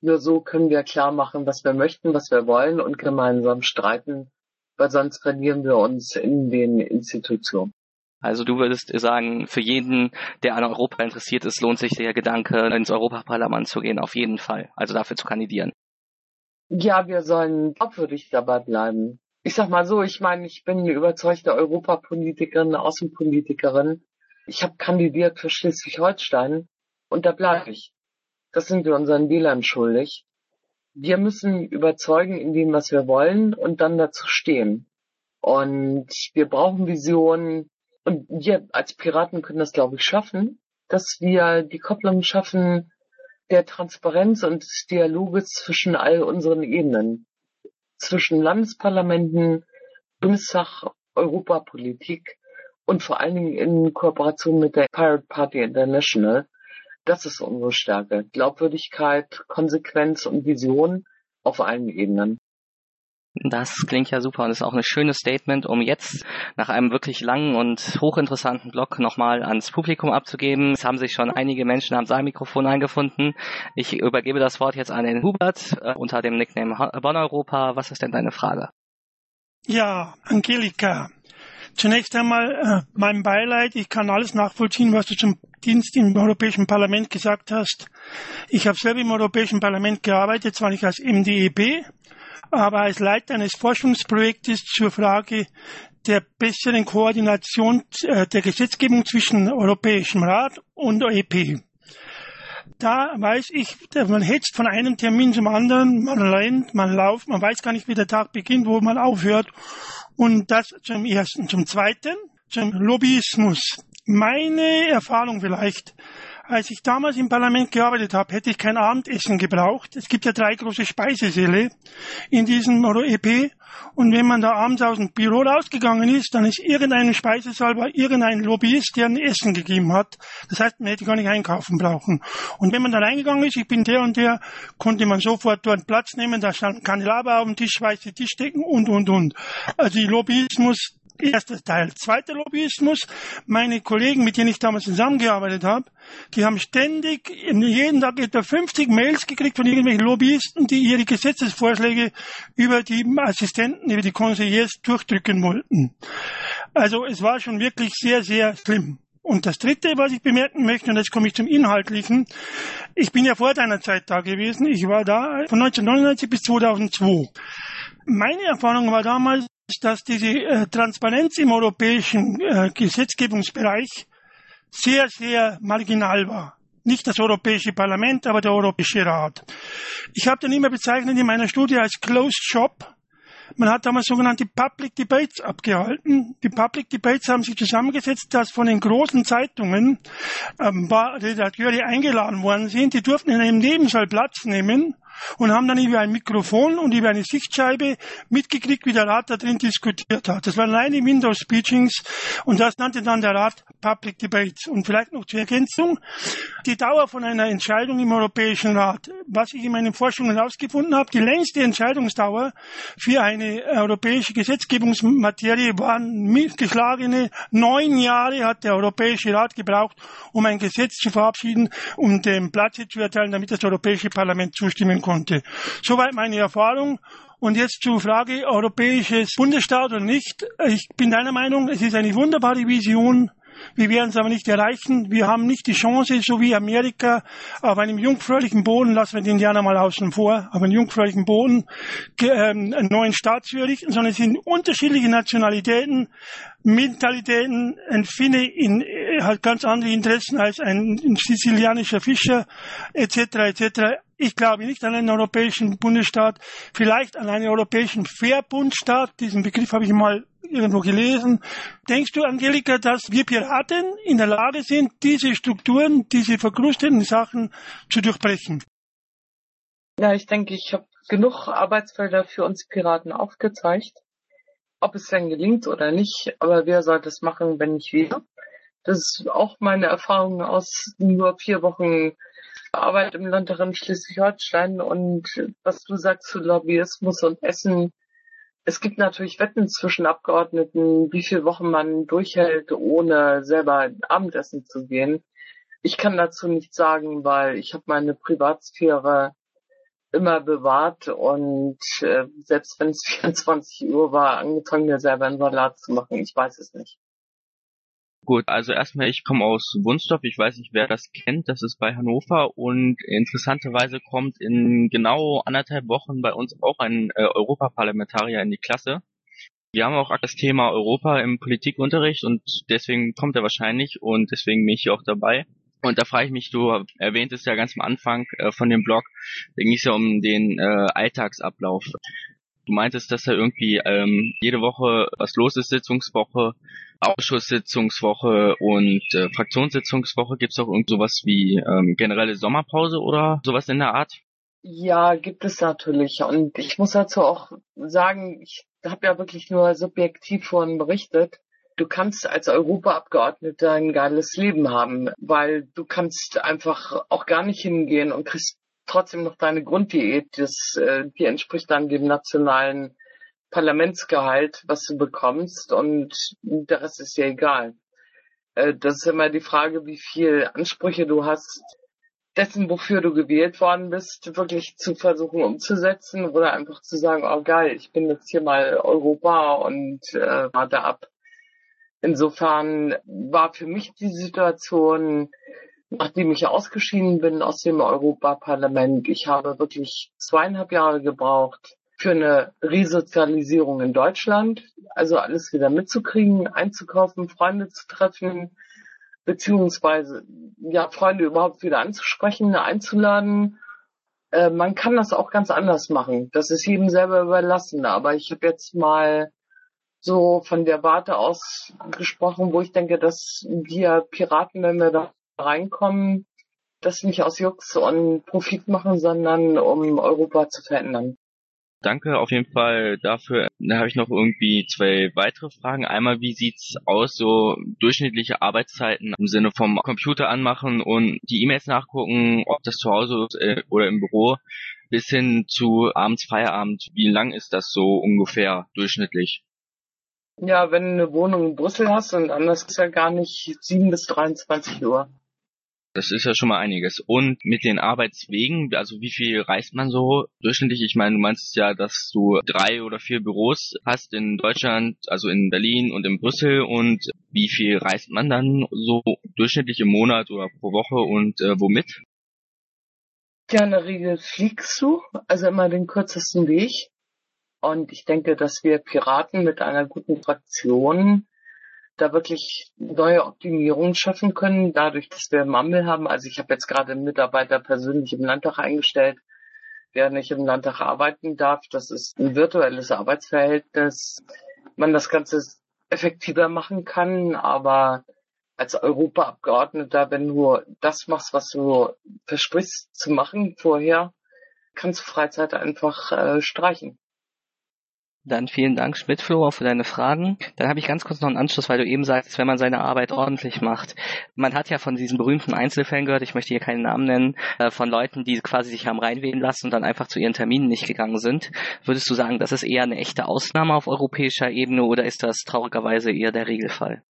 Speaker 2: Nur so können wir klar machen, was wir möchten, was wir wollen und gemeinsam streiten, weil sonst verlieren wir uns in den Institutionen.
Speaker 3: Also du würdest sagen, für jeden, der an Europa interessiert ist, lohnt sich der Gedanke, ins Europaparlament zu gehen, auf jeden Fall. Also dafür zu kandidieren.
Speaker 2: Ja, wir sollen glaubwürdig dabei bleiben. Ich sag mal so, ich meine, ich bin eine überzeugte Europapolitikerin, Außenpolitikerin. Ich habe kandidiert für Schleswig-Holstein und da bleibe ich. Das sind wir unseren Wählern schuldig. Wir müssen überzeugen in dem, was wir wollen und dann dazu stehen. Und wir brauchen Visionen, und wir als Piraten können das, glaube ich, schaffen, dass wir die Kopplung schaffen der Transparenz und des Dialoges zwischen all unseren Ebenen. Zwischen Landesparlamenten, Bundestag, Europapolitik und vor allen Dingen in Kooperation mit der Pirate Party International. Das ist unsere Stärke. Glaubwürdigkeit, Konsequenz und Vision auf allen Ebenen.
Speaker 3: Das klingt ja super und ist auch ein schönes Statement, um jetzt nach einem wirklich langen und hochinteressanten Blog nochmal ans Publikum abzugeben. Es haben sich schon einige Menschen am Saalmikrofon eingefunden. Ich übergebe das Wort jetzt an den Hubert äh, unter dem Nickname Bonn Europa. Was ist denn deine Frage?
Speaker 5: Ja, Angelika. Zunächst einmal äh, mein Beileid. Ich kann alles nachvollziehen, was du zum Dienst im Europäischen Parlament gesagt hast. Ich habe selber im Europäischen Parlament gearbeitet, zwar nicht als MDEB, aber als Leiter eines Forschungsprojektes zur Frage der besseren Koordination äh, der Gesetzgebung zwischen Europäischem Rat und EP. Da weiß ich, man hetzt von einem Termin zum anderen, man rennt, man lauft, man weiß gar nicht, wie der Tag beginnt, wo man aufhört. Und das zum Ersten. Zum Zweiten, zum Lobbyismus. Meine Erfahrung vielleicht als ich damals im Parlament gearbeitet habe, hätte ich kein Abendessen gebraucht. Es gibt ja drei große Speisesäle in diesem EP. Und wenn man da abends aus dem Büro rausgegangen ist, dann ist irgendeinem Speisesaal war irgendein Lobbyist, der ein Essen gegeben hat. Das heißt, man hätte gar nicht einkaufen brauchen. Und wenn man da reingegangen ist, ich bin der und der, konnte man sofort dort Platz nehmen, da stand Kandelaber auf dem Tisch, weiße Tischdecken und, und, und. Also die Lobbyismus Erster Teil. Zweiter Lobbyismus. Meine Kollegen, mit denen ich damals zusammengearbeitet habe, die haben ständig, jeden Tag etwa 50 Mails gekriegt von irgendwelchen Lobbyisten, die ihre Gesetzesvorschläge über die Assistenten, über die Conseillers durchdrücken wollten. Also es war schon wirklich sehr, sehr schlimm. Und das Dritte, was ich bemerken möchte, und jetzt komme ich zum Inhaltlichen, ich bin ja vor deiner Zeit da gewesen, ich war da von 1999 bis 2002. Meine Erfahrung war damals, dass diese äh, Transparenz im europäischen äh, Gesetzgebungsbereich sehr, sehr marginal war. Nicht das Europäische Parlament, aber der Europäische Rat. Ich habe den immer bezeichnet in meiner Studie als Closed Shop. Man hat damals sogenannte Public Debates abgehalten. Die Public Debates haben sich zusammengesetzt, dass von den großen Zeitungen ähm, Redakteure eingeladen worden sind. Die durften in einem Nebensaal Platz nehmen und haben dann über ein Mikrofon und über eine Sichtscheibe mitgekriegt, wie der Rat da drin diskutiert hat. Das waren reine Windows Speechings und das nannte dann der Rat Public Debates. Und vielleicht noch zur Ergänzung, die Dauer von einer Entscheidung im Europäischen Rat. Was ich in meinen Forschungen herausgefunden habe, die längste Entscheidungsdauer für eine europäische Gesetzgebungsmaterie waren mitgeschlagene neun Jahre hat der Europäische Rat gebraucht, um ein Gesetz zu verabschieden, um dem Platz zu erteilen, damit das Europäische Parlament zustimmen konnte. Soweit meine Erfahrung. Und jetzt zur Frage europäisches Bundesstaat oder nicht. Ich bin deiner Meinung, es ist eine wunderbare Vision, wir werden es aber nicht erreichen. Wir haben nicht die Chance, so wie Amerika, auf einem jungfräulichen Boden, lassen wir den Indianer mal außen vor, auf einem jungfräulichen Boden ähm, einen neuen Staat zu errichten, sondern es sind unterschiedliche Nationalitäten, Mentalitäten. Ein Finne in, äh, hat ganz andere Interessen als ein, ein sizilianischer Fischer etc. etc. Ich glaube nicht an einen europäischen Bundesstaat, vielleicht an einen europäischen Verbundstaat. Diesen Begriff habe ich mal irgendwo gelesen. Denkst du, Angelika, dass wir Piraten in der Lage sind, diese Strukturen, diese verkrusteten Sachen zu durchbrechen?
Speaker 2: Ja, ich denke, ich habe genug Arbeitsfelder für uns Piraten aufgezeigt. Ob es denn gelingt oder nicht, aber wer soll das machen, wenn nicht wir? Das ist auch meine Erfahrung aus nur vier Wochen Arbeit im Landtag Schleswig-Holstein und was du sagst zu Lobbyismus und Essen. Es gibt natürlich Wetten zwischen Abgeordneten, wie viele Wochen man durchhält, ohne selber Abendessen zu gehen. Ich kann dazu nichts sagen, weil ich habe meine Privatsphäre immer bewahrt und äh, selbst wenn es 24 Uhr war, angefangen mir selber einen Salat zu machen. Ich weiß es nicht.
Speaker 6: Gut, also erstmal, ich komme aus Wunstorf, ich weiß nicht, wer das kennt, das ist bei Hannover und interessanterweise kommt in genau anderthalb Wochen bei uns auch ein äh, Europaparlamentarier in die Klasse. Wir haben auch das Thema Europa im Politikunterricht und deswegen kommt er wahrscheinlich und deswegen bin ich hier auch dabei. Und da frage ich mich, du erwähntest ja ganz am Anfang äh, von dem Blog, da ging es ja um den äh, Alltagsablauf. Du meintest, dass da irgendwie ähm, jede Woche was los ist, Sitzungswoche, Ausschusssitzungswoche und äh, Fraktionssitzungswoche. Gibt es auch irgend sowas wie ähm, generelle Sommerpause oder sowas in der Art?
Speaker 2: Ja, gibt es natürlich. Und ich muss dazu auch sagen, ich habe ja wirklich nur subjektiv vorhin berichtet. Du kannst als Europaabgeordneter ein geiles Leben haben, weil du kannst einfach auch gar nicht hingehen und kriegst trotzdem noch deine Grunddiät, das, äh, die entspricht dann dem nationalen Parlamentsgehalt, was du bekommst und der Rest ist dir egal. Äh, das ist immer die Frage, wie viel Ansprüche du hast, dessen, wofür du gewählt worden bist, wirklich zu versuchen umzusetzen oder einfach zu sagen, oh geil, ich bin jetzt hier mal Europa und äh, warte ab. Insofern war für mich die Situation nachdem ich ausgeschieden bin aus dem Europaparlament, ich habe wirklich zweieinhalb Jahre gebraucht für eine Resozialisierung in Deutschland, also alles wieder mitzukriegen, einzukaufen, Freunde zu treffen, beziehungsweise ja Freunde überhaupt wieder anzusprechen, einzuladen. Äh, man kann das auch ganz anders machen. Das ist jedem selber überlassen. Aber ich habe jetzt mal so von der Warte aus gesprochen, wo ich denke, dass wir Piraten, wenn wir da reinkommen, das nicht aus Jux und Profit machen, sondern um Europa zu verändern.
Speaker 6: Danke auf jeden Fall dafür. Da habe ich noch irgendwie zwei weitere Fragen. Einmal, wie sieht's aus, so durchschnittliche Arbeitszeiten im Sinne vom Computer anmachen und die E-Mails nachgucken, ob das zu Hause ist äh, oder im Büro, bis hin zu abends Feierabend. Wie lang ist das so ungefähr durchschnittlich?
Speaker 2: Ja, wenn du eine Wohnung in Brüssel hast und anders ist ja gar nicht 7 bis 23 Uhr.
Speaker 6: Das ist ja schon mal einiges. Und mit den Arbeitswegen, also wie viel reist man so durchschnittlich? Ich meine, du meinst ja, dass du drei oder vier Büros hast in Deutschland, also in Berlin und in Brüssel. Und wie viel reist man dann so durchschnittlich im Monat oder pro Woche und äh, womit?
Speaker 2: Ja, in der Regel fliegst du, also immer den kürzesten Weg. Und ich denke, dass wir Piraten mit einer guten Fraktion da wirklich neue Optimierungen schaffen können, dadurch, dass wir Mammel haben. Also ich habe jetzt gerade einen Mitarbeiter persönlich im Landtag eingestellt, der nicht im Landtag arbeiten darf. Das ist ein virtuelles Arbeitsverhältnis. Man das Ganze effektiver machen kann, aber als Europaabgeordneter, wenn du das machst, was du versprichst zu machen vorher, kannst du Freizeit einfach äh, streichen.
Speaker 3: Dann vielen Dank, Schmidtflower, für deine Fragen. Dann habe ich ganz kurz noch einen Anschluss, weil du eben sagst, wenn man seine Arbeit ordentlich macht. Man hat ja von diesen berühmten Einzelfällen gehört, ich möchte hier keinen Namen nennen, äh, von Leuten, die quasi sich haben reinwählen lassen und dann einfach zu ihren Terminen nicht gegangen sind. Würdest du sagen, das ist eher eine echte Ausnahme auf europäischer Ebene oder ist das traurigerweise eher der Regelfall?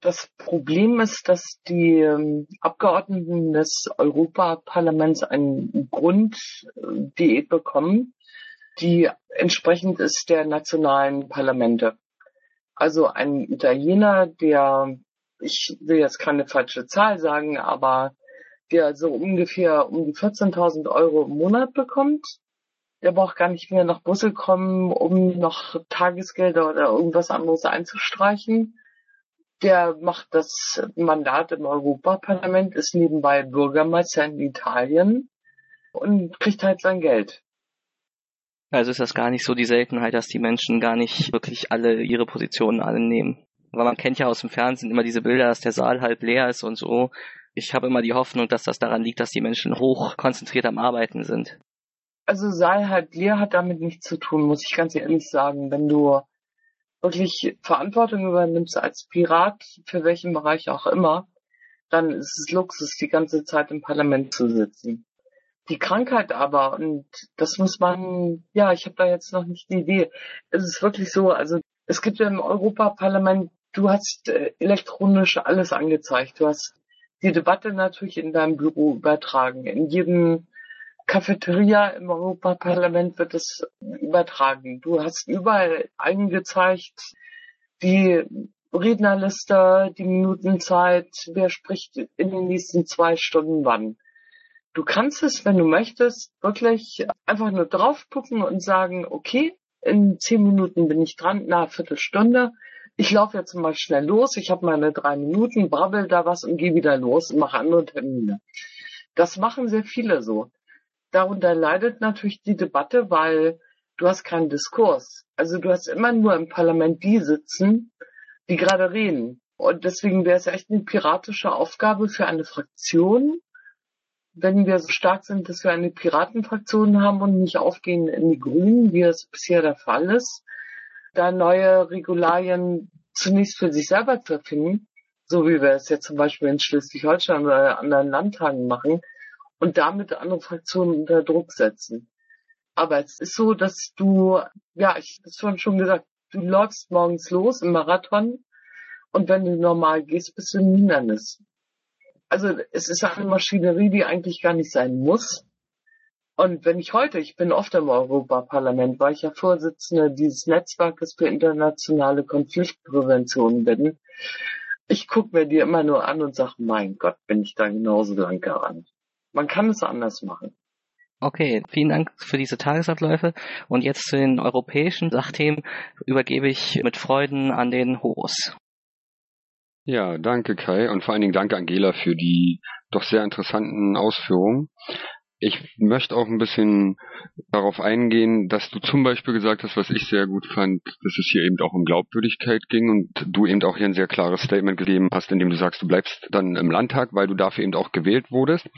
Speaker 2: Das Problem ist, dass die ähm, Abgeordneten des Europaparlaments eine Grunddiät bekommen die entsprechend ist der nationalen Parlamente. Also ein Italiener, der, ich will jetzt keine falsche Zahl sagen, aber der so ungefähr um die 14.000 Euro im Monat bekommt, der braucht gar nicht mehr nach Brüssel kommen, um noch Tagesgelder oder irgendwas anderes einzustreichen. Der macht das Mandat im Europaparlament, ist nebenbei Bürgermeister in Italien und kriegt halt sein Geld.
Speaker 3: Also ist das gar nicht so die Seltenheit, dass die Menschen gar nicht wirklich alle ihre Positionen annehmen. Weil man kennt ja aus dem Fernsehen immer diese Bilder, dass der Saal halb leer ist und so. Ich habe immer die Hoffnung, dass das daran liegt, dass die Menschen hoch konzentriert am Arbeiten sind.
Speaker 2: Also Saal halb leer hat damit nichts zu tun, muss ich ganz ehrlich sagen. Wenn du wirklich Verantwortung übernimmst als Pirat, für welchen Bereich auch immer, dann ist es Luxus, die ganze Zeit im Parlament zu sitzen. Die Krankheit aber, und das muss man, ja, ich habe da jetzt noch nicht die Idee. Es ist wirklich so, also es gibt ja im Europaparlament, du hast äh, elektronisch alles angezeigt. Du hast die Debatte natürlich in deinem Büro übertragen. In jedem Cafeteria im Europaparlament wird es übertragen. Du hast überall eingezeigt, die Rednerliste, die Minutenzeit, wer spricht in den nächsten zwei Stunden wann. Du kannst es, wenn du möchtest, wirklich einfach nur drauf gucken und sagen, okay, in zehn Minuten bin ich dran, na, Viertelstunde. Ich laufe jetzt mal schnell los, ich habe meine drei Minuten, brabbel da was und gehe wieder los und mache andere Termine. Das machen sehr viele so darunter leidet natürlich die Debatte, weil du hast keinen Diskurs. Also du hast immer nur im Parlament die sitzen, die gerade reden. Und deswegen wäre es echt eine piratische Aufgabe für eine Fraktion, wenn wir so stark sind, dass wir eine Piratenfraktion haben und nicht aufgehen in die Grünen, wie es bisher der Fall ist, da neue Regularien zunächst für sich selber zu erfinden, so wie wir es jetzt zum Beispiel in Schleswig-Holstein oder anderen Landtagen machen, und damit andere Fraktionen unter Druck setzen. Aber es ist so, dass du, ja, ich habe schon gesagt, du läufst morgens los im Marathon und wenn du normal gehst, bist du ein Hindernis. Also es ist eine Maschinerie, die eigentlich gar nicht sein muss. Und wenn ich heute, ich bin oft im Europaparlament, weil ich ja Vorsitzende dieses Netzwerkes für internationale Konfliktprävention bin, ich gucke mir die immer nur an und sage, mein Gott, bin ich da genauso lang gerannt. Man kann es anders machen.
Speaker 3: Okay, vielen Dank für diese Tagesabläufe. Und jetzt zu den europäischen Sachthemen übergebe ich mit Freuden an den Horus.
Speaker 7: Ja, danke Kai und vor allen Dingen danke Angela für die doch sehr interessanten Ausführungen. Ich möchte auch ein bisschen darauf eingehen, dass du zum Beispiel gesagt hast, was ich sehr gut fand, dass es hier eben auch um Glaubwürdigkeit ging und du eben auch hier ein sehr klares Statement gegeben hast, in dem du sagst, du bleibst dann im Landtag, weil du dafür eben auch gewählt wurdest.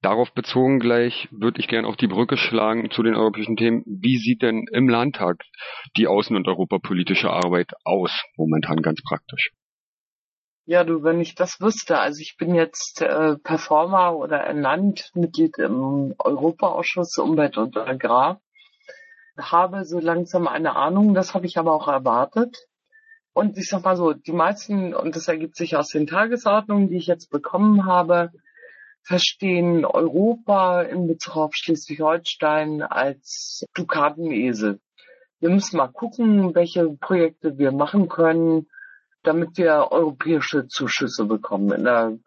Speaker 7: Darauf bezogen gleich würde ich gerne auch die Brücke schlagen zu den europäischen Themen. Wie sieht denn im Landtag die außen- und europapolitische Arbeit aus, momentan ganz praktisch?
Speaker 2: Ja, du, wenn ich das wüsste, also ich bin jetzt äh, Performer oder ernannt Mitglied im Europaausschuss Umwelt und Agrar, habe so langsam eine Ahnung, das habe ich aber auch erwartet. Und ich sag mal so, die meisten, und das ergibt sich aus den Tagesordnungen, die ich jetzt bekommen habe, verstehen Europa in Bezug auf Schleswig-Holstein als Dukatenesel. Wir müssen mal gucken, welche Projekte wir machen können, damit wir europäische Zuschüsse bekommen in der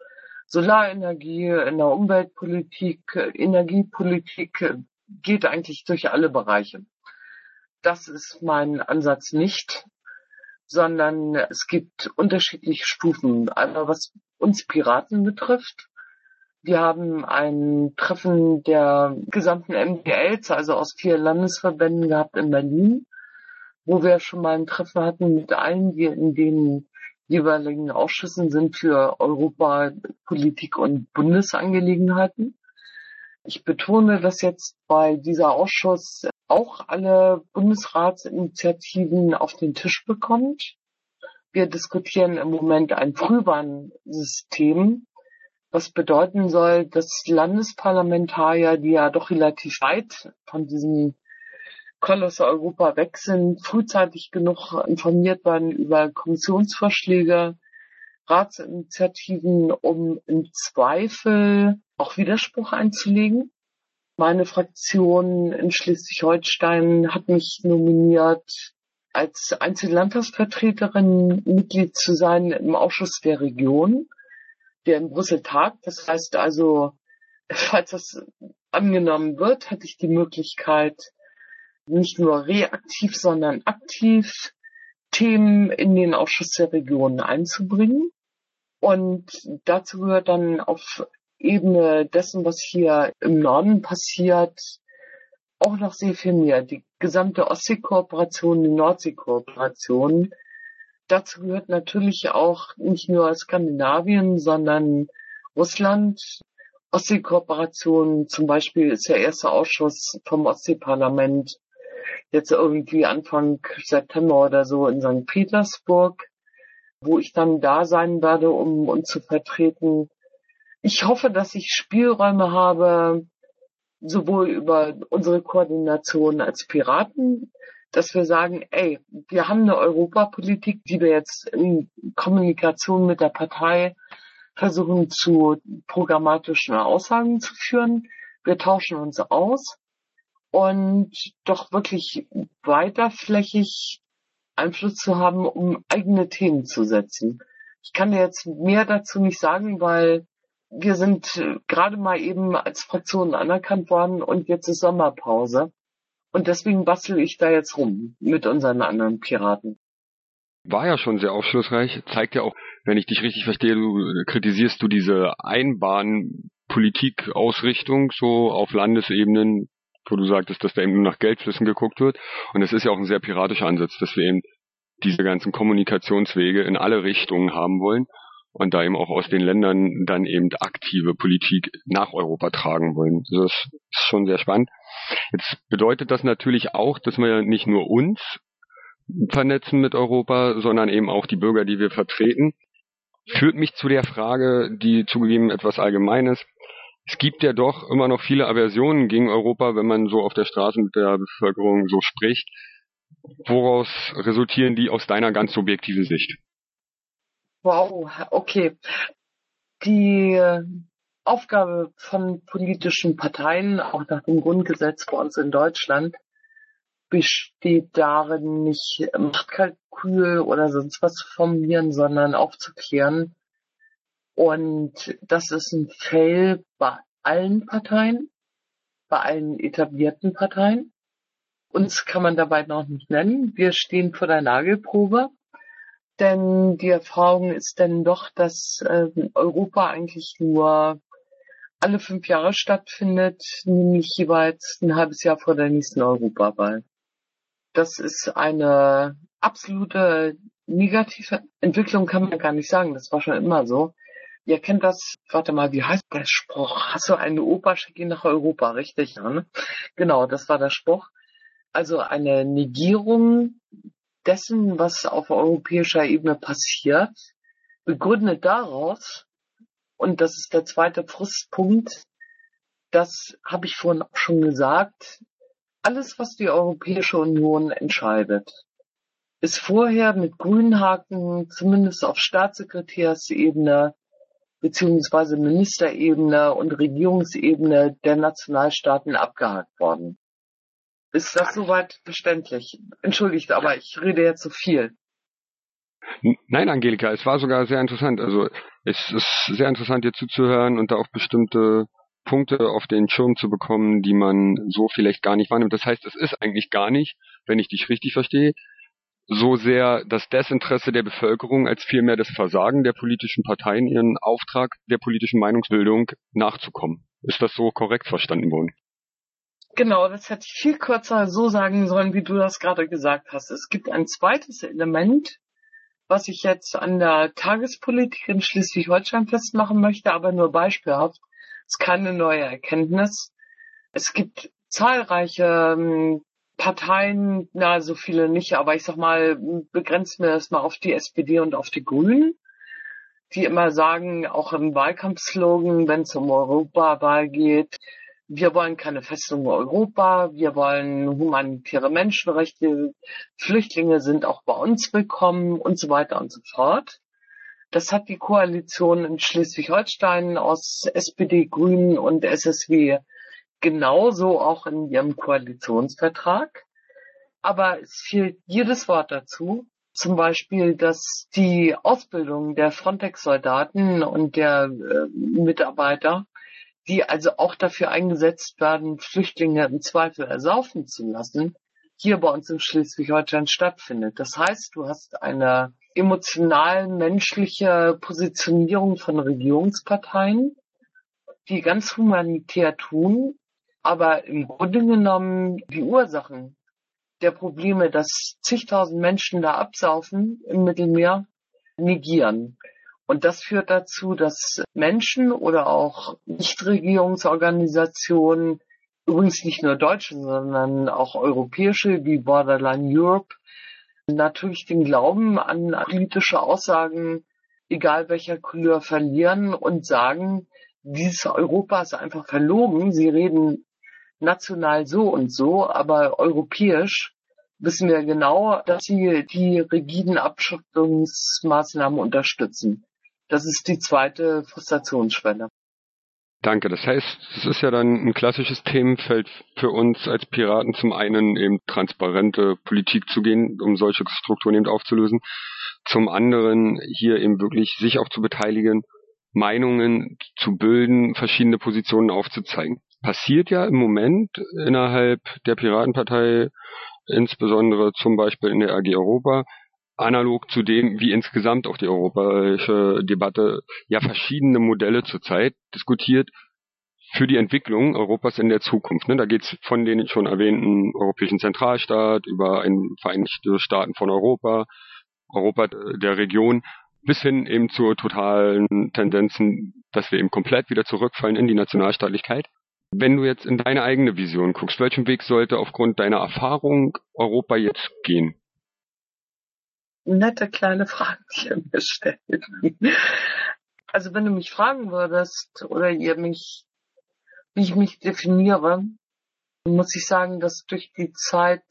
Speaker 2: Solarenergie, in der Umweltpolitik, Energiepolitik, geht eigentlich durch alle Bereiche. Das ist mein Ansatz nicht, sondern es gibt unterschiedliche Stufen. Einmal was uns Piraten betrifft, wir haben ein Treffen der gesamten MPLs, also aus vier Landesverbänden gehabt in Berlin, wo wir schon mal ein Treffen hatten mit allen, die in den jeweiligen Ausschüssen sind für Europapolitik und Bundesangelegenheiten. Ich betone, dass jetzt bei dieser Ausschuss auch alle Bundesratsinitiativen auf den Tisch bekommt. Wir diskutieren im Moment ein Frühwarnsystem, was bedeuten soll, dass Landesparlamentarier, die ja doch relativ weit von diesem Koloss Europa weg sind, frühzeitig genug informiert werden über Kommissionsvorschläge, Ratsinitiativen, um im Zweifel auch Widerspruch einzulegen. Meine Fraktion in Schleswig-Holstein hat mich nominiert, als Einzellandtagsvertreterin Mitglied zu sein im Ausschuss der Region der in Brüssel tagt. Das heißt also, [laughs] falls das angenommen wird, hatte ich die Möglichkeit, nicht nur reaktiv, sondern aktiv Themen in den Ausschuss der Regionen einzubringen. Und dazu gehört dann auf Ebene dessen, was hier im Norden passiert, auch noch sehr viel mehr. Die gesamte Ostseekooperation, die Nordseekooperation. Dazu gehört natürlich auch nicht nur Skandinavien, sondern Russland. Ostseekooperation zum Beispiel ist der erste Ausschuss vom Ostseeparlament jetzt irgendwie Anfang September oder so in St. Petersburg, wo ich dann da sein werde, um uns zu vertreten. Ich hoffe, dass ich Spielräume habe, sowohl über unsere Koordination als Piraten, dass wir sagen, ey, wir haben eine Europapolitik, die wir jetzt in Kommunikation mit der Partei versuchen zu programmatischen Aussagen zu führen. Wir tauschen uns aus und doch wirklich weiterflächig Einfluss zu haben, um eigene Themen zu setzen. Ich kann jetzt mehr dazu nicht sagen, weil wir sind äh, gerade mal eben als Fraktion anerkannt worden und jetzt ist Sommerpause. Und deswegen bastel ich da jetzt rum mit unseren anderen Piraten.
Speaker 7: War ja schon sehr aufschlussreich, zeigt ja auch, wenn ich dich richtig verstehe, du äh, kritisierst du diese Einbahnpolitikausrichtung so auf Landesebenen, wo du sagtest, dass da eben nur nach Geldflüssen geguckt wird. Und es ist ja auch ein sehr piratischer Ansatz, dass wir eben diese ganzen Kommunikationswege in alle Richtungen haben wollen und da eben auch aus den Ländern dann eben aktive Politik nach Europa tragen wollen. Das ist schon sehr spannend. Jetzt bedeutet das natürlich auch, dass wir nicht nur uns vernetzen mit Europa, sondern eben auch die Bürger, die wir vertreten. Führt mich zu der Frage, die zugegeben etwas allgemein ist. Es gibt ja doch immer noch viele Aversionen gegen Europa, wenn man so auf der Straße mit der Bevölkerung so spricht. Woraus resultieren die aus deiner ganz subjektiven Sicht?
Speaker 2: Wow, okay. Die Aufgabe von politischen Parteien, auch nach dem Grundgesetz bei uns in Deutschland, besteht darin, nicht Machtkalkül oder sonst was zu formulieren, sondern aufzuklären. Und das ist ein Fail bei allen Parteien, bei allen etablierten Parteien. Uns kann man dabei noch nicht nennen. Wir stehen vor der Nagelprobe. Denn die Erfahrung ist denn doch, dass äh, Europa eigentlich nur alle fünf Jahre stattfindet, nämlich jeweils ein halbes Jahr vor der nächsten Europawahl. Das ist eine absolute negative Entwicklung, kann man gar nicht sagen. Das war schon immer so. Ihr kennt das, warte mal, wie heißt der Spruch? Hast du eine Oper, schick ihn nach Europa, richtig? Ja, ne? Genau, das war der Spruch. Also eine Negierung dessen, was auf europäischer Ebene passiert, begründet daraus, und das ist der zweite Frustpunkt, das habe ich vorhin auch schon gesagt, alles, was die Europäische Union entscheidet, ist vorher mit grünen Haken, zumindest auf Staatssekretärsebene, beziehungsweise Ministerebene und Regierungsebene der Nationalstaaten abgehakt worden. Ist das soweit verständlich? Entschuldigt, aber ich rede jetzt zu so viel.
Speaker 7: Nein, Angelika, es war sogar sehr interessant. Also es ist sehr interessant, dir zuzuhören und da auch bestimmte Punkte auf den Schirm zu bekommen, die man so vielleicht gar nicht wahrnimmt. Das heißt, es ist eigentlich gar nicht, wenn ich dich richtig verstehe, so sehr das Desinteresse der Bevölkerung als vielmehr das Versagen der politischen Parteien, ihren Auftrag der politischen Meinungsbildung nachzukommen. Ist das so korrekt verstanden worden?
Speaker 2: Genau, das hätte ich viel kürzer so sagen sollen, wie du das gerade gesagt hast. Es gibt ein zweites Element, was ich jetzt an der Tagespolitik in Schleswig-Holstein festmachen möchte, aber nur beispielhaft. Es ist keine neue Erkenntnis. Es gibt zahlreiche ähm, Parteien, na, so viele nicht, aber ich sag mal, begrenzt mir das mal auf die SPD und auf die Grünen, die immer sagen, auch im Wahlkampfslogan, wenn es um Europawahl geht, wir wollen keine Festung Europa, wir wollen humanitäre Menschenrechte, Flüchtlinge sind auch bei uns willkommen und so weiter und so fort. Das hat die Koalition in Schleswig-Holstein aus SPD, Grünen und SSW genauso auch in ihrem Koalitionsvertrag. Aber es fehlt jedes Wort dazu. Zum Beispiel, dass die Ausbildung der Frontex-Soldaten und der äh, Mitarbeiter die also auch dafür eingesetzt werden, Flüchtlinge im Zweifel ersaufen zu lassen, hier bei uns in Schleswig-Holstein stattfindet. Das heißt, du hast eine emotional menschliche Positionierung von Regierungsparteien die ganz humanitär tun, aber im Grunde genommen die Ursachen der Probleme, dass zigtausend Menschen da absaufen im Mittelmeer, negieren. Und das führt dazu, dass Menschen oder auch Nichtregierungsorganisationen, übrigens nicht nur deutsche, sondern auch europäische wie Borderline Europe, natürlich den Glauben an politische Aussagen, egal welcher Couleur, verlieren und sagen, dieses Europa ist einfach verlogen. Sie reden national so und so, aber europäisch wissen wir genau, dass sie die rigiden Abschottungsmaßnahmen unterstützen. Das ist die zweite Frustrationsschwelle.
Speaker 7: Danke. Das heißt, es ist ja dann ein klassisches Themenfeld für uns als Piraten, zum einen eben transparente Politik zu gehen, um solche Strukturen eben aufzulösen, zum anderen hier eben wirklich sich auch zu beteiligen, Meinungen zu bilden, verschiedene Positionen aufzuzeigen. Passiert ja im Moment innerhalb der Piratenpartei, insbesondere zum Beispiel in der AG Europa, analog zu dem, wie insgesamt auch die europäische Debatte ja verschiedene Modelle zurzeit diskutiert für die Entwicklung Europas in der Zukunft. Ne? Da geht es von den schon erwähnten Europäischen Zentralstaat über ein Vereinigte Staaten von Europa, Europa der Region, bis hin eben zu totalen Tendenzen, dass wir eben komplett wieder zurückfallen in die Nationalstaatlichkeit. Wenn du jetzt in deine eigene Vision guckst, welchen Weg sollte aufgrund deiner Erfahrung Europa jetzt gehen?
Speaker 2: nette kleine Fragen, die ihr mir stellt. Also wenn du mich fragen würdest oder ihr mich, wie ich mich definiere, muss ich sagen, dass durch die Zeit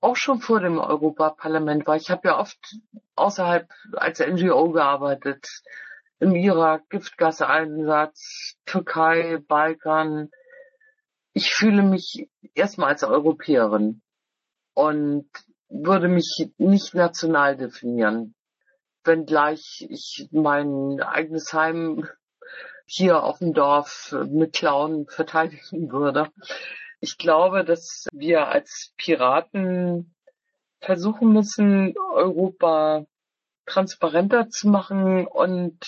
Speaker 2: auch schon vor dem Europaparlament war. Ich habe ja oft außerhalb als NGO gearbeitet. Im Irak, Giftgaseinsatz, Türkei, Balkan. Ich fühle mich erstmal als Europäerin. Und würde mich nicht national definieren. Wenngleich ich mein eigenes Heim hier auf dem Dorf mit Clown verteidigen würde. Ich glaube, dass wir als Piraten versuchen müssen, Europa transparenter zu machen und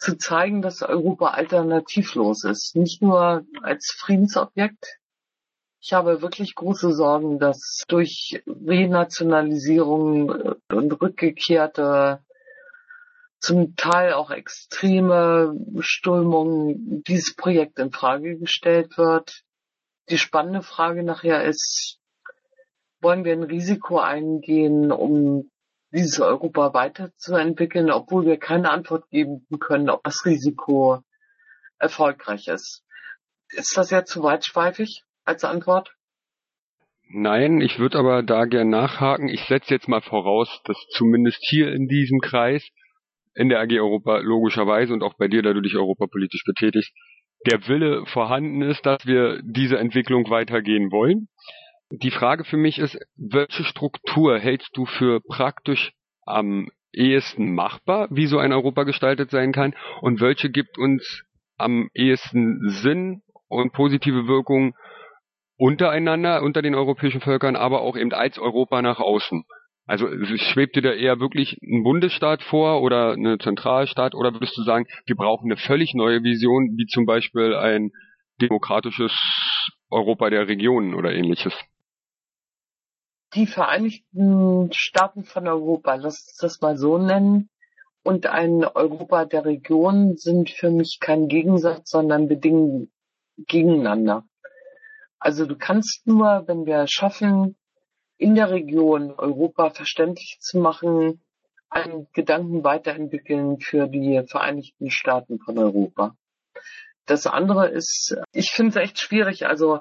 Speaker 2: zu zeigen, dass Europa alternativlos ist. Nicht nur als Friedensobjekt, ich habe wirklich große Sorgen, dass durch Renationalisierung und rückgekehrte, zum Teil auch extreme Strömungen dieses Projekt in Frage gestellt wird. Die spannende Frage nachher ist, wollen wir ein Risiko eingehen, um dieses Europa weiterzuentwickeln, obwohl wir keine Antwort geben können, ob das Risiko erfolgreich ist. Ist das ja zu weitschweifig? als Antwort?
Speaker 7: Nein, ich würde aber da gern nachhaken. Ich setze jetzt mal voraus, dass zumindest hier in diesem Kreis, in der AG Europa logischerweise und auch bei dir, da du dich europapolitisch betätigst, der Wille vorhanden ist, dass wir diese Entwicklung weitergehen wollen. Die Frage für mich ist, welche Struktur hältst du für praktisch am ehesten machbar, wie so ein Europa gestaltet sein kann und welche gibt uns am ehesten Sinn und positive Wirkung untereinander, unter den europäischen Völkern, aber auch eben als Europa nach außen. Also schwebt dir da eher wirklich ein Bundesstaat vor oder eine Zentralstaat oder würdest du sagen, wir brauchen eine völlig neue Vision, wie zum Beispiel ein demokratisches Europa der Regionen oder ähnliches?
Speaker 2: Die Vereinigten Staaten von Europa, lass uns das mal so nennen, und ein Europa der Regionen sind für mich kein Gegensatz, sondern bedingen gegeneinander. Also du kannst nur, wenn wir schaffen, in der Region Europa verständlich zu machen, einen Gedanken weiterentwickeln für die Vereinigten Staaten von Europa. Das andere ist, ich finde es echt schwierig, also,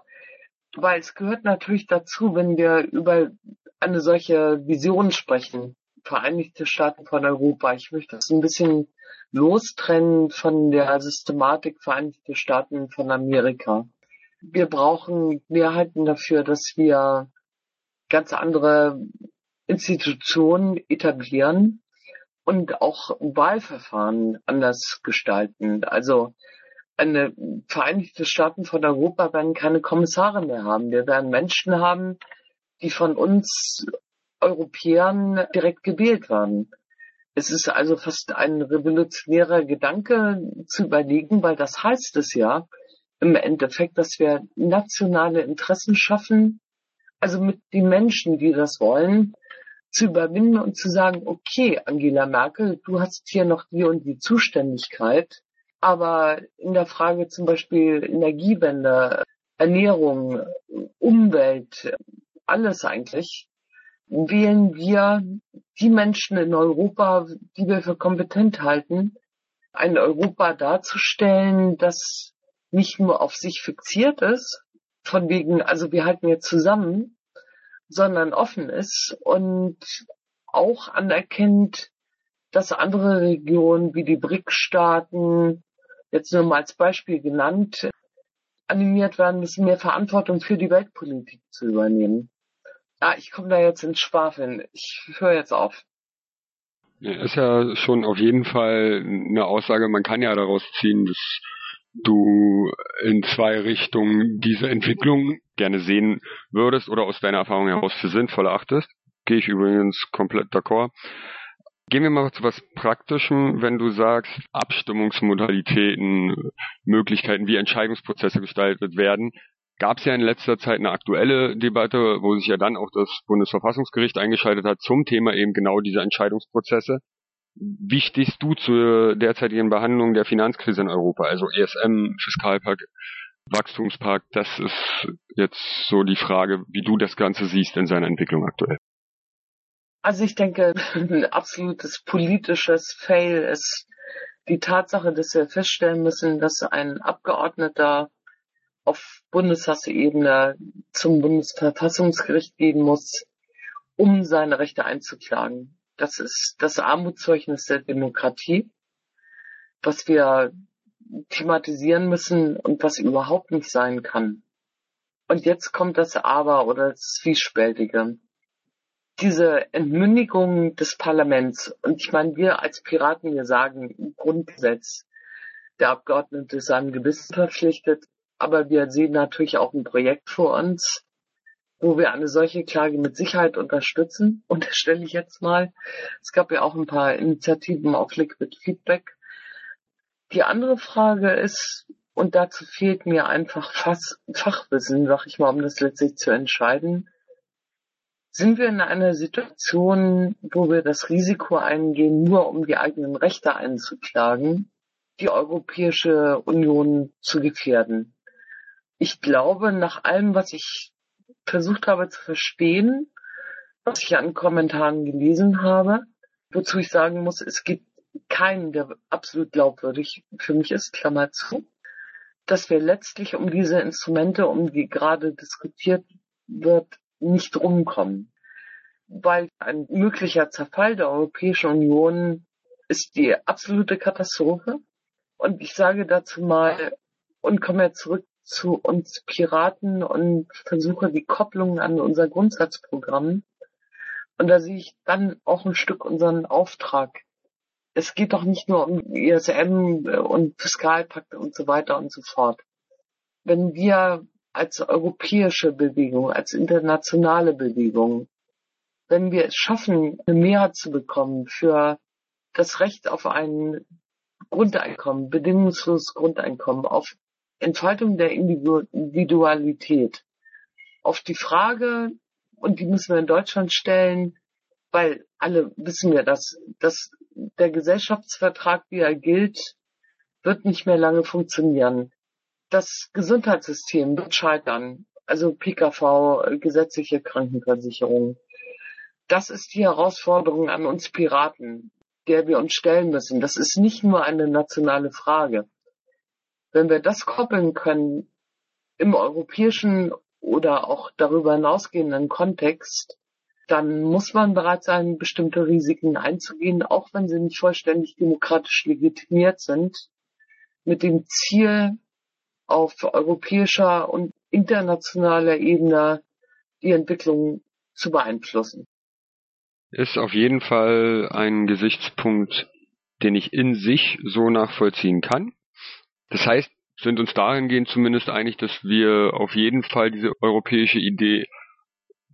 Speaker 2: weil es gehört natürlich dazu, wenn wir über eine solche Vision sprechen, Vereinigte Staaten von Europa. Ich möchte es ein bisschen lostrennen von der Systematik Vereinigte Staaten von Amerika wir brauchen Mehrheiten dafür, dass wir ganz andere Institutionen etablieren und auch Wahlverfahren anders gestalten. Also eine Vereinigte Staaten von Europa werden keine Kommissare mehr haben. Wir werden Menschen haben, die von uns Europäern direkt gewählt werden. Es ist also fast ein revolutionärer Gedanke zu überlegen, weil das heißt es ja im Endeffekt, dass wir nationale Interessen schaffen, also mit den Menschen, die das wollen, zu überwinden und zu sagen, okay, Angela Merkel, du hast hier noch die und die Zuständigkeit, aber in der Frage zum Beispiel Energiewende, Ernährung, Umwelt, alles eigentlich, wählen wir die Menschen in Europa, die wir für kompetent halten, ein Europa darzustellen, das nicht nur auf sich fixiert ist, von wegen, also wir halten jetzt zusammen, sondern offen ist und auch anerkennt, dass andere Regionen wie die BRIC-Staaten, jetzt nur mal als Beispiel genannt, animiert werden müssen, mehr Verantwortung für die Weltpolitik zu übernehmen. Ah, ich komme da jetzt ins Schwafeln. Ich höre jetzt auf.
Speaker 7: Ja, ist ja schon auf jeden Fall eine Aussage, man kann ja daraus ziehen, dass du in zwei Richtungen diese Entwicklung gerne sehen würdest oder aus deiner Erfahrung heraus für sinnvoll achtest. Gehe ich übrigens komplett d'accord. Gehen wir mal zu was Praktischem, wenn du sagst, Abstimmungsmodalitäten, Möglichkeiten, wie Entscheidungsprozesse gestaltet werden. Gab es ja in letzter Zeit eine aktuelle Debatte, wo sich ja dann auch das Bundesverfassungsgericht eingeschaltet hat zum Thema eben genau diese Entscheidungsprozesse. Wie stehst du zur derzeitigen Behandlung der Finanzkrise in Europa? Also ESM, Fiskalpakt, Wachstumspakt, das ist jetzt so die Frage, wie du das Ganze siehst in seiner Entwicklung aktuell.
Speaker 2: Also ich denke, [laughs] ein absolutes politisches Fail ist die Tatsache, dass wir feststellen müssen, dass ein Abgeordneter auf Bundestagsebene zum Bundesverfassungsgericht gehen muss, um seine Rechte einzuklagen. Das ist das Armutszeugnis der Demokratie, was wir thematisieren müssen und was überhaupt nicht sein kann. Und jetzt kommt das Aber oder das Zwiespältige diese Entmündigung des Parlaments, und ich meine, wir als Piraten, wir sagen im Grundgesetz, der Abgeordnete ist seinem Gewissen verpflichtet, aber wir sehen natürlich auch ein Projekt vor uns, wo wir eine solche Klage mit Sicherheit unterstützen, unterstelle ich jetzt mal. Es gab ja auch ein paar Initiativen auf Liquid Feedback. Die andere Frage ist, und dazu fehlt mir einfach Fachwissen, sag ich mal, um das letztlich zu entscheiden, sind wir in einer Situation, wo wir das Risiko eingehen, nur um die eigenen Rechte einzuklagen, die Europäische Union zu gefährden? Ich glaube, nach allem, was ich versucht habe zu verstehen, was ich an Kommentaren gelesen habe, wozu ich sagen muss, es gibt keinen, der absolut glaubwürdig für mich ist, Klammer zu, dass wir letztlich um diese Instrumente, um die gerade diskutiert wird, nicht rumkommen. Weil ein möglicher Zerfall der Europäischen Union ist die absolute Katastrophe. Und ich sage dazu mal und komme jetzt zurück zu uns Piraten und versuche die Kopplung an unser Grundsatzprogramm. Und da sehe ich dann auch ein Stück unseren Auftrag. Es geht doch nicht nur um ISM und Fiskalpakt und so weiter und so fort. Wenn wir als europäische Bewegung, als internationale Bewegung, wenn wir es schaffen, eine Mehrheit zu bekommen für das Recht auf ein Grundeinkommen, bedingungsloses Grundeinkommen, auf Entfaltung der Individualität, auf die Frage, und die müssen wir in Deutschland stellen, weil alle wissen wir, dass, dass der Gesellschaftsvertrag, wie er gilt, wird nicht mehr lange funktionieren das Gesundheitssystem wird scheitern. Also PKV, gesetzliche Krankenversicherung. Das ist die Herausforderung an uns Piraten, der wir uns stellen müssen. Das ist nicht nur eine nationale Frage. Wenn wir das koppeln können im europäischen oder auch darüber hinausgehenden Kontext, dann muss man bereit sein, bestimmte Risiken einzugehen, auch wenn sie nicht vollständig demokratisch legitimiert sind, mit dem Ziel, auf europäischer und internationaler Ebene die Entwicklung zu beeinflussen.
Speaker 7: Ist auf jeden Fall ein Gesichtspunkt, den ich in sich so nachvollziehen kann. Das heißt, sind uns dahingehend zumindest einig, dass wir auf jeden Fall diese europäische Idee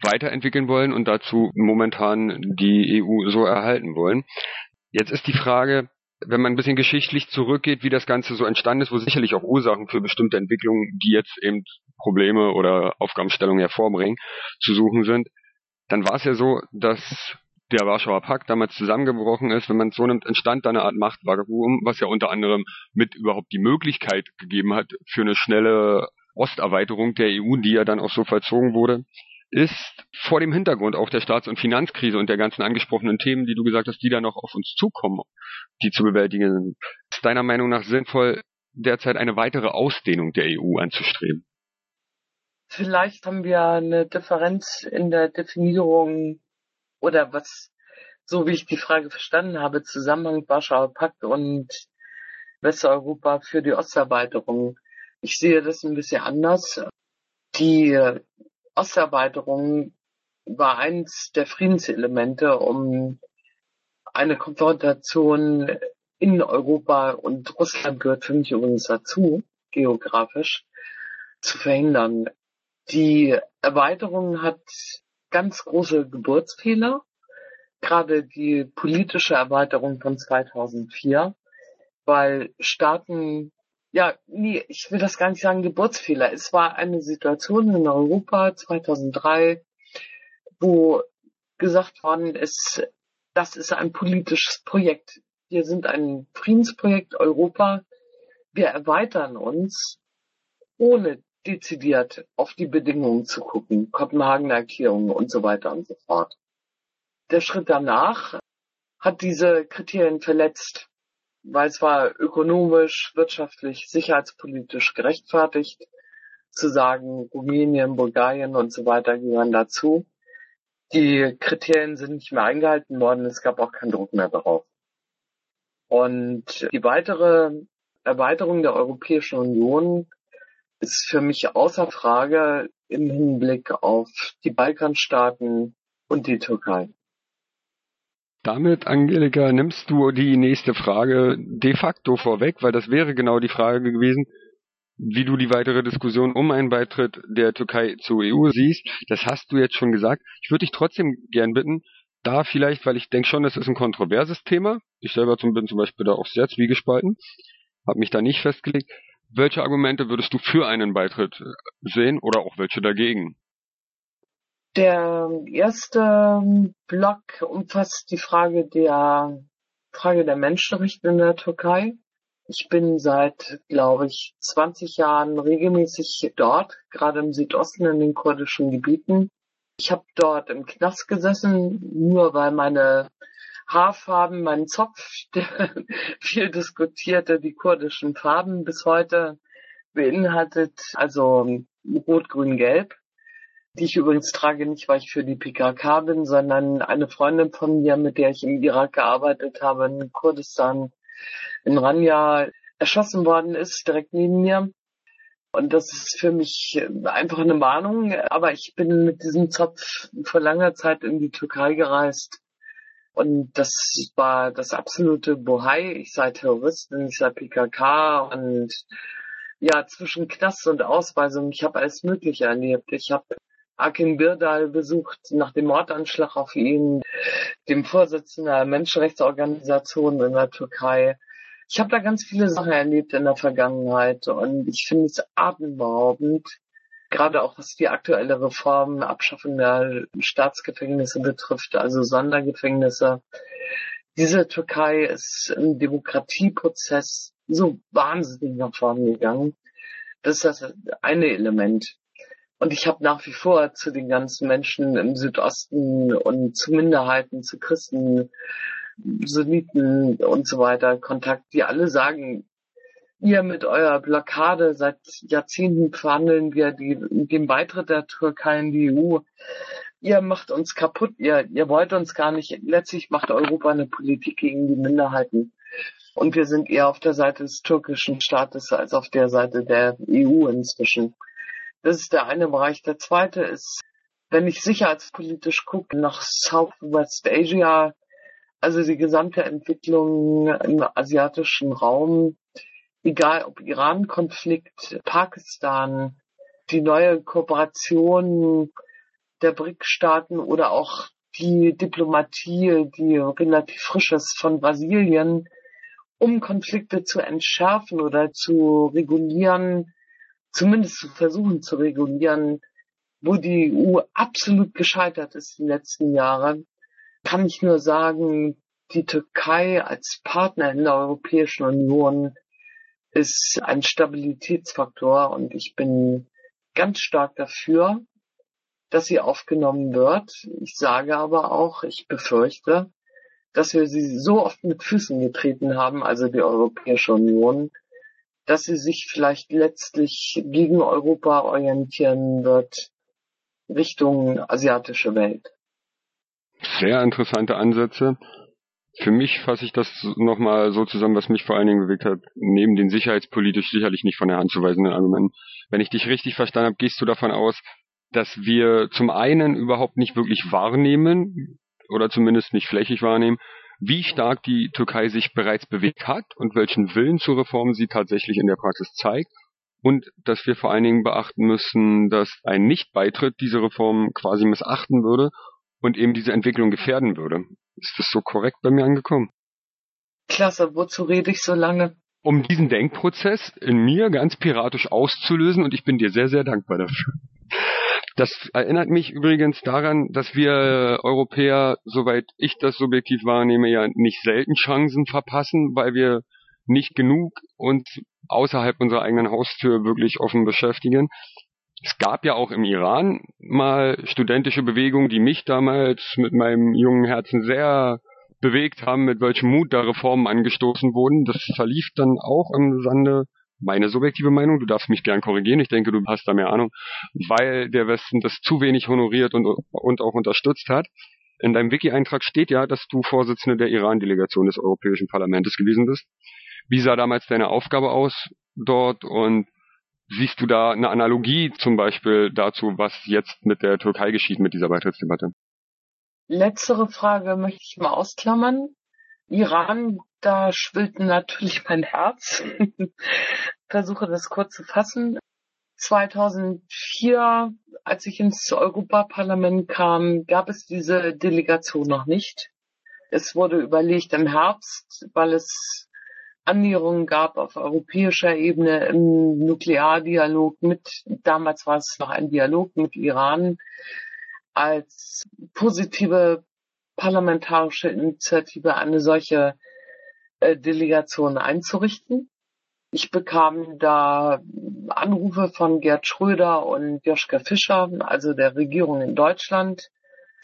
Speaker 7: weiterentwickeln wollen und dazu momentan die EU so erhalten wollen. Jetzt ist die Frage, wenn man ein bisschen geschichtlich zurückgeht, wie das Ganze so entstanden ist, wo sicherlich auch Ursachen für bestimmte Entwicklungen, die jetzt eben Probleme oder Aufgabenstellungen hervorbringen, zu suchen sind, dann war es ja so, dass der Warschauer Pakt damals zusammengebrochen ist, wenn man es so nimmt, entstand da eine Art Machtvakuum, was ja unter anderem mit überhaupt die Möglichkeit gegeben hat für eine schnelle Osterweiterung der EU, die ja dann auch so vollzogen wurde ist vor dem Hintergrund auch der Staats- und Finanzkrise und der ganzen angesprochenen Themen, die du gesagt hast, die da noch auf uns zukommen, die zu bewältigen sind, ist deiner Meinung nach sinnvoll, derzeit eine weitere Ausdehnung der EU anzustreben?
Speaker 2: Vielleicht haben wir eine Differenz in der Definierung oder was, so wie ich die Frage verstanden habe, Zusammenhang Warschauer Pakt und Westeuropa für die Osterweiterung. Ich sehe das ein bisschen anders. Die Osterweiterung war eins der Friedenselemente, um eine Konfrontation in Europa und Russland gehört für mich übrigens dazu, geografisch, zu verhindern. Die Erweiterung hat ganz große Geburtsfehler, gerade die politische Erweiterung von 2004, weil Staaten ja, nee, ich will das gar nicht sagen Geburtsfehler. Es war eine Situation in Europa 2003, wo gesagt worden ist, das ist ein politisches Projekt. Wir sind ein Friedensprojekt Europa. Wir erweitern uns, ohne dezidiert auf die Bedingungen zu gucken, Kopenhagener Erklärungen und so weiter und so fort. Der Schritt danach hat diese Kriterien verletzt weil es war ökonomisch, wirtschaftlich, sicherheitspolitisch gerechtfertigt, zu sagen, Rumänien, Bulgarien und so weiter gehören dazu. Die Kriterien sind nicht mehr eingehalten worden, es gab auch keinen Druck mehr darauf. Und die weitere Erweiterung der Europäischen Union ist für mich außer Frage im Hinblick auf die Balkanstaaten und die Türkei.
Speaker 7: Damit, Angelika, nimmst du die nächste Frage de facto vorweg, weil das wäre genau die Frage gewesen, wie du die weitere Diskussion um einen Beitritt der Türkei zur EU siehst. Das hast du jetzt schon gesagt. Ich würde dich trotzdem gern bitten, da vielleicht, weil ich denke schon, das ist ein kontroverses Thema. Ich selber bin zum Beispiel da auch sehr zwiegespalten, habe mich da nicht festgelegt. Welche Argumente würdest du für einen Beitritt sehen oder auch welche dagegen?
Speaker 2: Der erste Block umfasst die Frage der Frage der Menschenrechte in der Türkei. Ich bin seit, glaube ich, 20 Jahren regelmäßig dort, gerade im Südosten in den kurdischen Gebieten. Ich habe dort im Knast gesessen, nur weil meine Haarfarben, mein Zopf, [laughs] der viel diskutierte, die kurdischen Farben bis heute beinhaltet, also rot, grün, gelb die ich übrigens trage, nicht weil ich für die PKK bin, sondern eine Freundin von mir, mit der ich im Irak gearbeitet habe, in Kurdistan, in Ranja, erschossen worden ist, direkt neben mir. Und das ist für mich einfach eine Warnung. Aber ich bin mit diesem Zopf vor langer Zeit in die Türkei gereist. Und das war das absolute Bohai. Ich sei Terroristin, ich sei PKK und ja, zwischen Knast und Ausweisung. Ich habe alles Mögliche erlebt. Ich habe Akin Birdal besucht nach dem Mordanschlag auf ihn, dem Vorsitzenden der Menschenrechtsorganisation in der Türkei. Ich habe da ganz viele Sachen erlebt in der Vergangenheit und ich finde es atemberaubend, gerade auch was die aktuelle Reform, Abschaffung der Staatsgefängnisse betrifft, also Sondergefängnisse. Diese Türkei ist im Demokratieprozess so wahnsinnig nach vorne gegangen. Das ist das eine Element. Und ich habe nach wie vor zu den ganzen Menschen im Südosten und zu Minderheiten, zu Christen, Sunniten und so weiter Kontakt, die alle sagen, ihr mit eurer Blockade seit Jahrzehnten verhandeln wir die, den Beitritt der Türkei in die EU. Ihr macht uns kaputt, ihr, ihr wollt uns gar nicht. Letztlich macht Europa eine Politik gegen die Minderheiten. Und wir sind eher auf der Seite des türkischen Staates als auf der Seite der EU inzwischen. Das ist der eine Bereich. Der zweite ist, wenn ich sicherheitspolitisch gucke, nach Southwest Asia, also die gesamte Entwicklung im asiatischen Raum, egal ob Iran-Konflikt, Pakistan, die neue Kooperation der BRIC-Staaten oder auch die Diplomatie, die relativ frisch ist von Brasilien, um Konflikte zu entschärfen oder zu regulieren, zumindest zu versuchen zu regulieren, wo die EU absolut gescheitert ist die letzten Jahre, kann ich nur sagen, die Türkei als Partner in der Europäischen Union ist ein Stabilitätsfaktor und ich bin ganz stark dafür, dass sie aufgenommen wird. Ich sage aber auch, ich befürchte, dass wir sie so oft mit Füßen getreten haben, also die Europäische Union, dass sie sich vielleicht letztlich gegen Europa orientieren wird, Richtung asiatische Welt.
Speaker 7: Sehr interessante Ansätze. Für mich fasse ich das nochmal so zusammen, was mich vor allen Dingen bewegt hat, neben den sicherheitspolitisch sicherlich nicht von der Hand zu weisenden Argumenten. Wenn ich dich richtig verstanden habe, gehst du davon aus, dass wir zum einen überhaupt nicht wirklich wahrnehmen, oder zumindest nicht flächig wahrnehmen, wie stark die Türkei sich bereits bewegt hat und welchen Willen zur Reform sie tatsächlich in der Praxis zeigt. Und dass wir vor allen Dingen beachten müssen, dass ein Nichtbeitritt diese Reform quasi missachten würde und eben diese Entwicklung gefährden würde. Ist das so korrekt bei mir angekommen?
Speaker 2: Klasse, wozu rede ich so lange?
Speaker 7: Um diesen Denkprozess in mir ganz piratisch auszulösen und ich bin dir sehr, sehr dankbar dafür. Das erinnert mich übrigens daran, dass wir Europäer, soweit ich das subjektiv wahrnehme, ja nicht selten Chancen verpassen, weil wir nicht genug uns außerhalb unserer eigenen Haustür wirklich offen beschäftigen. Es gab ja auch im Iran mal studentische Bewegungen, die mich damals mit meinem jungen Herzen sehr bewegt haben, mit welchem Mut da Reformen angestoßen wurden. Das verlief dann auch im Sande meine subjektive Meinung, du darfst mich gern korrigieren, ich denke, du hast da mehr Ahnung, weil der Westen das zu wenig honoriert und, und auch unterstützt hat. In deinem Wiki-Eintrag steht ja, dass du Vorsitzende der Iran-Delegation des Europäischen Parlaments gewesen bist. Wie sah damals deine Aufgabe aus dort und siehst du da eine Analogie zum Beispiel dazu, was jetzt mit der Türkei geschieht mit dieser Beitrittsdebatte?
Speaker 2: Letztere Frage möchte ich mal ausklammern. Iran da schwillt natürlich mein Herz. [laughs] Versuche das kurz zu fassen. 2004, als ich ins Europaparlament kam, gab es diese Delegation noch nicht. Es wurde überlegt im Herbst, weil es Annäherungen gab auf europäischer Ebene im Nukleardialog mit, damals war es noch ein Dialog mit Iran, als positive parlamentarische Initiative eine solche äh, Delegation einzurichten. Ich bekam da Anrufe von Gerd Schröder und Joschka Fischer, also der Regierung in Deutschland.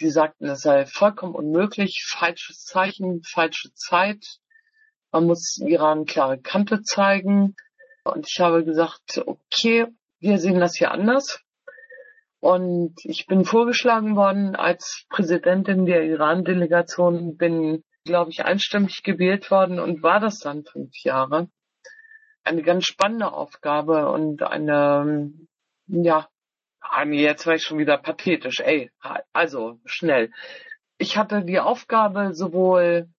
Speaker 2: Die sagten, es sei vollkommen unmöglich, falsches Zeichen, falsche Zeit. Man muss Iran klare Kante zeigen. Und ich habe gesagt, okay, wir sehen das hier anders. Und ich bin vorgeschlagen worden als Präsidentin der Iran-Delegation, bin glaube ich, einstimmig gewählt worden und war das dann fünf Jahre. Eine ganz spannende Aufgabe und eine, ja, jetzt war ich schon wieder pathetisch, ey, also schnell. Ich hatte die Aufgabe, sowohl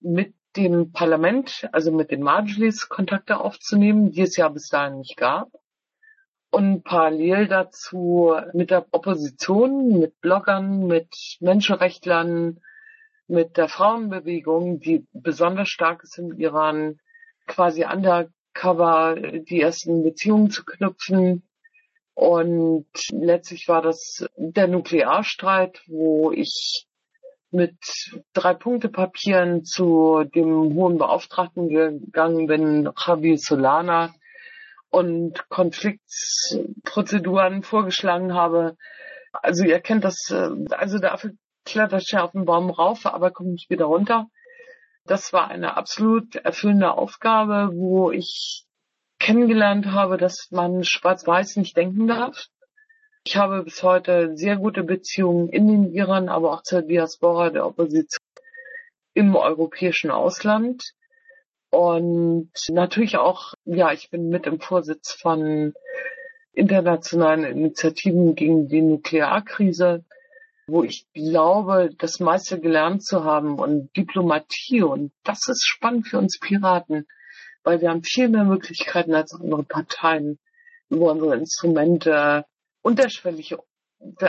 Speaker 2: mit dem Parlament, also mit den Majlis, Kontakte aufzunehmen, die es ja bis dahin nicht gab. Und parallel dazu mit der Opposition, mit Bloggern, mit Menschenrechtlern, mit der Frauenbewegung, die besonders stark ist im Iran, quasi undercover die ersten Beziehungen zu knüpfen. Und letztlich war das der Nuklearstreit, wo ich mit drei Punkte Papieren zu dem hohen Beauftragten gegangen bin, Javi Solana, und Konfliktprozeduren vorgeschlagen habe. Also ihr kennt das, äh, also dafür klettert schnell auf den Baum rauf, aber kommt nicht wieder runter. Das war eine absolut erfüllende Aufgabe, wo ich kennengelernt habe, dass man schwarz-weiß nicht denken darf. Ich habe bis heute sehr gute Beziehungen in den Iran, aber auch zur Diaspora der Opposition im europäischen Ausland. Und natürlich auch, ja, ich bin mit im Vorsitz von internationalen Initiativen gegen die Nuklearkrise wo ich glaube, das meiste gelernt zu haben und Diplomatie und das ist spannend für uns Piraten, weil wir haben viel mehr Möglichkeiten als andere Parteien über unsere Instrumente unterschwellig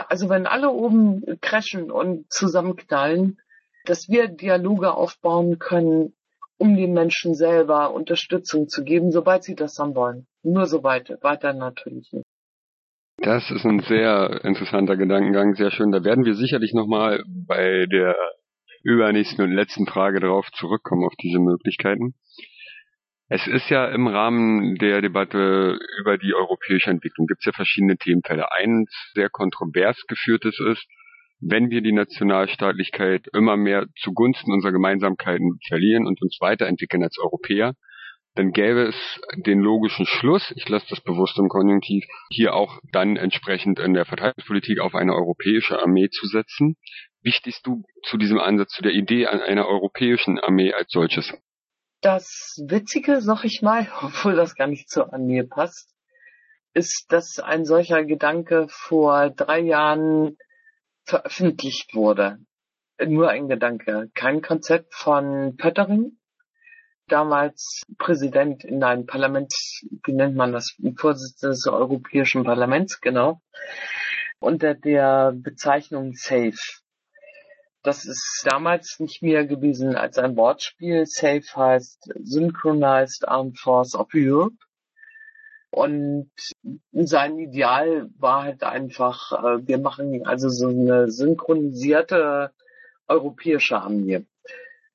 Speaker 2: also wenn alle oben crashen und zusammenknallen, dass wir Dialoge aufbauen können, um den Menschen selber Unterstützung zu geben, sobald sie das dann wollen. Nur so weit, weiter natürlich nicht.
Speaker 7: Das ist ein sehr interessanter Gedankengang, sehr schön. Da werden wir sicherlich nochmal bei der übernächsten und letzten Frage darauf zurückkommen, auf diese Möglichkeiten. Es ist ja im Rahmen der Debatte über die europäische Entwicklung gibt es ja verschiedene Themenfälle. Eins sehr kontrovers geführtes ist, wenn wir die Nationalstaatlichkeit immer mehr zugunsten unserer Gemeinsamkeiten verlieren und uns weiterentwickeln als Europäer, dann gäbe es den logischen Schluss, ich lasse das bewusst im Konjunktiv, hier auch dann entsprechend in der Verteidigungspolitik auf eine europäische Armee zu setzen. Wie stehst du zu diesem Ansatz, zu der Idee an einer europäischen Armee als solches?
Speaker 2: Das Witzige, sag ich mal, [laughs] obwohl das gar nicht zur Armee passt, ist, dass ein solcher Gedanke vor drei Jahren veröffentlicht wurde. Nur ein Gedanke, kein Konzept von Pöttering, damals Präsident in einem Parlament, wie nennt man das, Vorsitzender des Europäischen Parlaments, genau, unter der Bezeichnung SAFE. Das ist damals nicht mehr gewesen als ein Wortspiel. SAFE heißt Synchronized Armed Force of Europe. Und sein Ideal war halt einfach, äh, wir machen also so eine synchronisierte europäische Armee.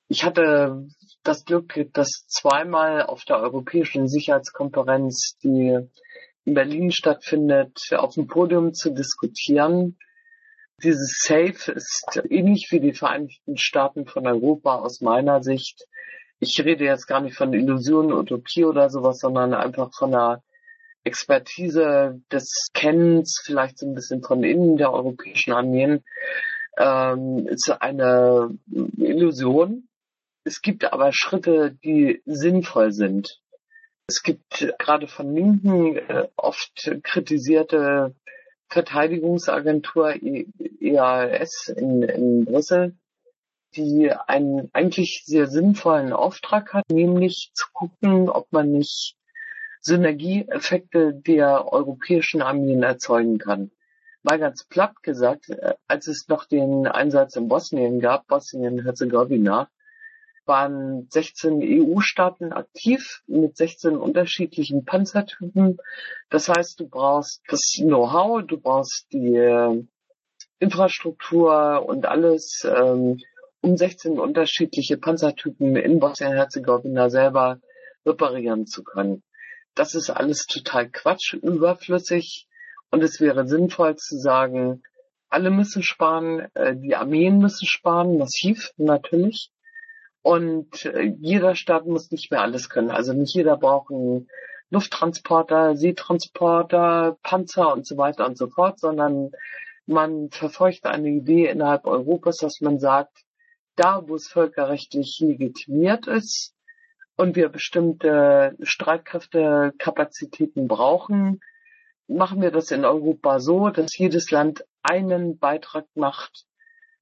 Speaker 2: Ich hatte das Glück, das zweimal auf der Europäischen Sicherheitskonferenz, die in Berlin stattfindet, auf dem Podium zu diskutieren. Dieses SAFE ist ähnlich wie die Vereinigten Staaten von Europa aus meiner Sicht. Ich rede jetzt gar nicht von Illusionen, Utopie oder sowas, sondern einfach von einer Expertise des Kennens, vielleicht so ein bisschen von innen der europäischen Armeen, ähm, ist eine Illusion. Es gibt aber Schritte, die sinnvoll sind. Es gibt gerade von Linken äh, oft kritisierte Verteidigungsagentur EAS in, in Brüssel, die einen eigentlich sehr sinnvollen Auftrag hat, nämlich zu gucken, ob man nicht Synergieeffekte der europäischen Armeen erzeugen kann. Mal ganz platt gesagt, äh, als es noch den Einsatz in Bosnien gab, Bosnien-Herzegowina, waren 16 EU-Staaten aktiv mit 16 unterschiedlichen Panzertypen. Das heißt, du brauchst das Know-how, du brauchst die äh, Infrastruktur und alles, ähm, um 16 unterschiedliche Panzertypen in Bosnien-Herzegowina selber reparieren zu können das ist alles total Quatsch, überflüssig. Und es wäre sinnvoll zu sagen, alle müssen sparen, äh, die Armeen müssen sparen, massiv natürlich. Und äh, jeder Staat muss nicht mehr alles können. Also nicht jeder braucht einen Lufttransporter, Seetransporter, Panzer und so weiter und so fort, sondern man verfolgt eine Idee innerhalb Europas, dass man sagt, da wo es völkerrechtlich legitimiert ist, und wir bestimmte Streitkräftekapazitäten brauchen, machen wir das in Europa so, dass jedes Land einen Beitrag macht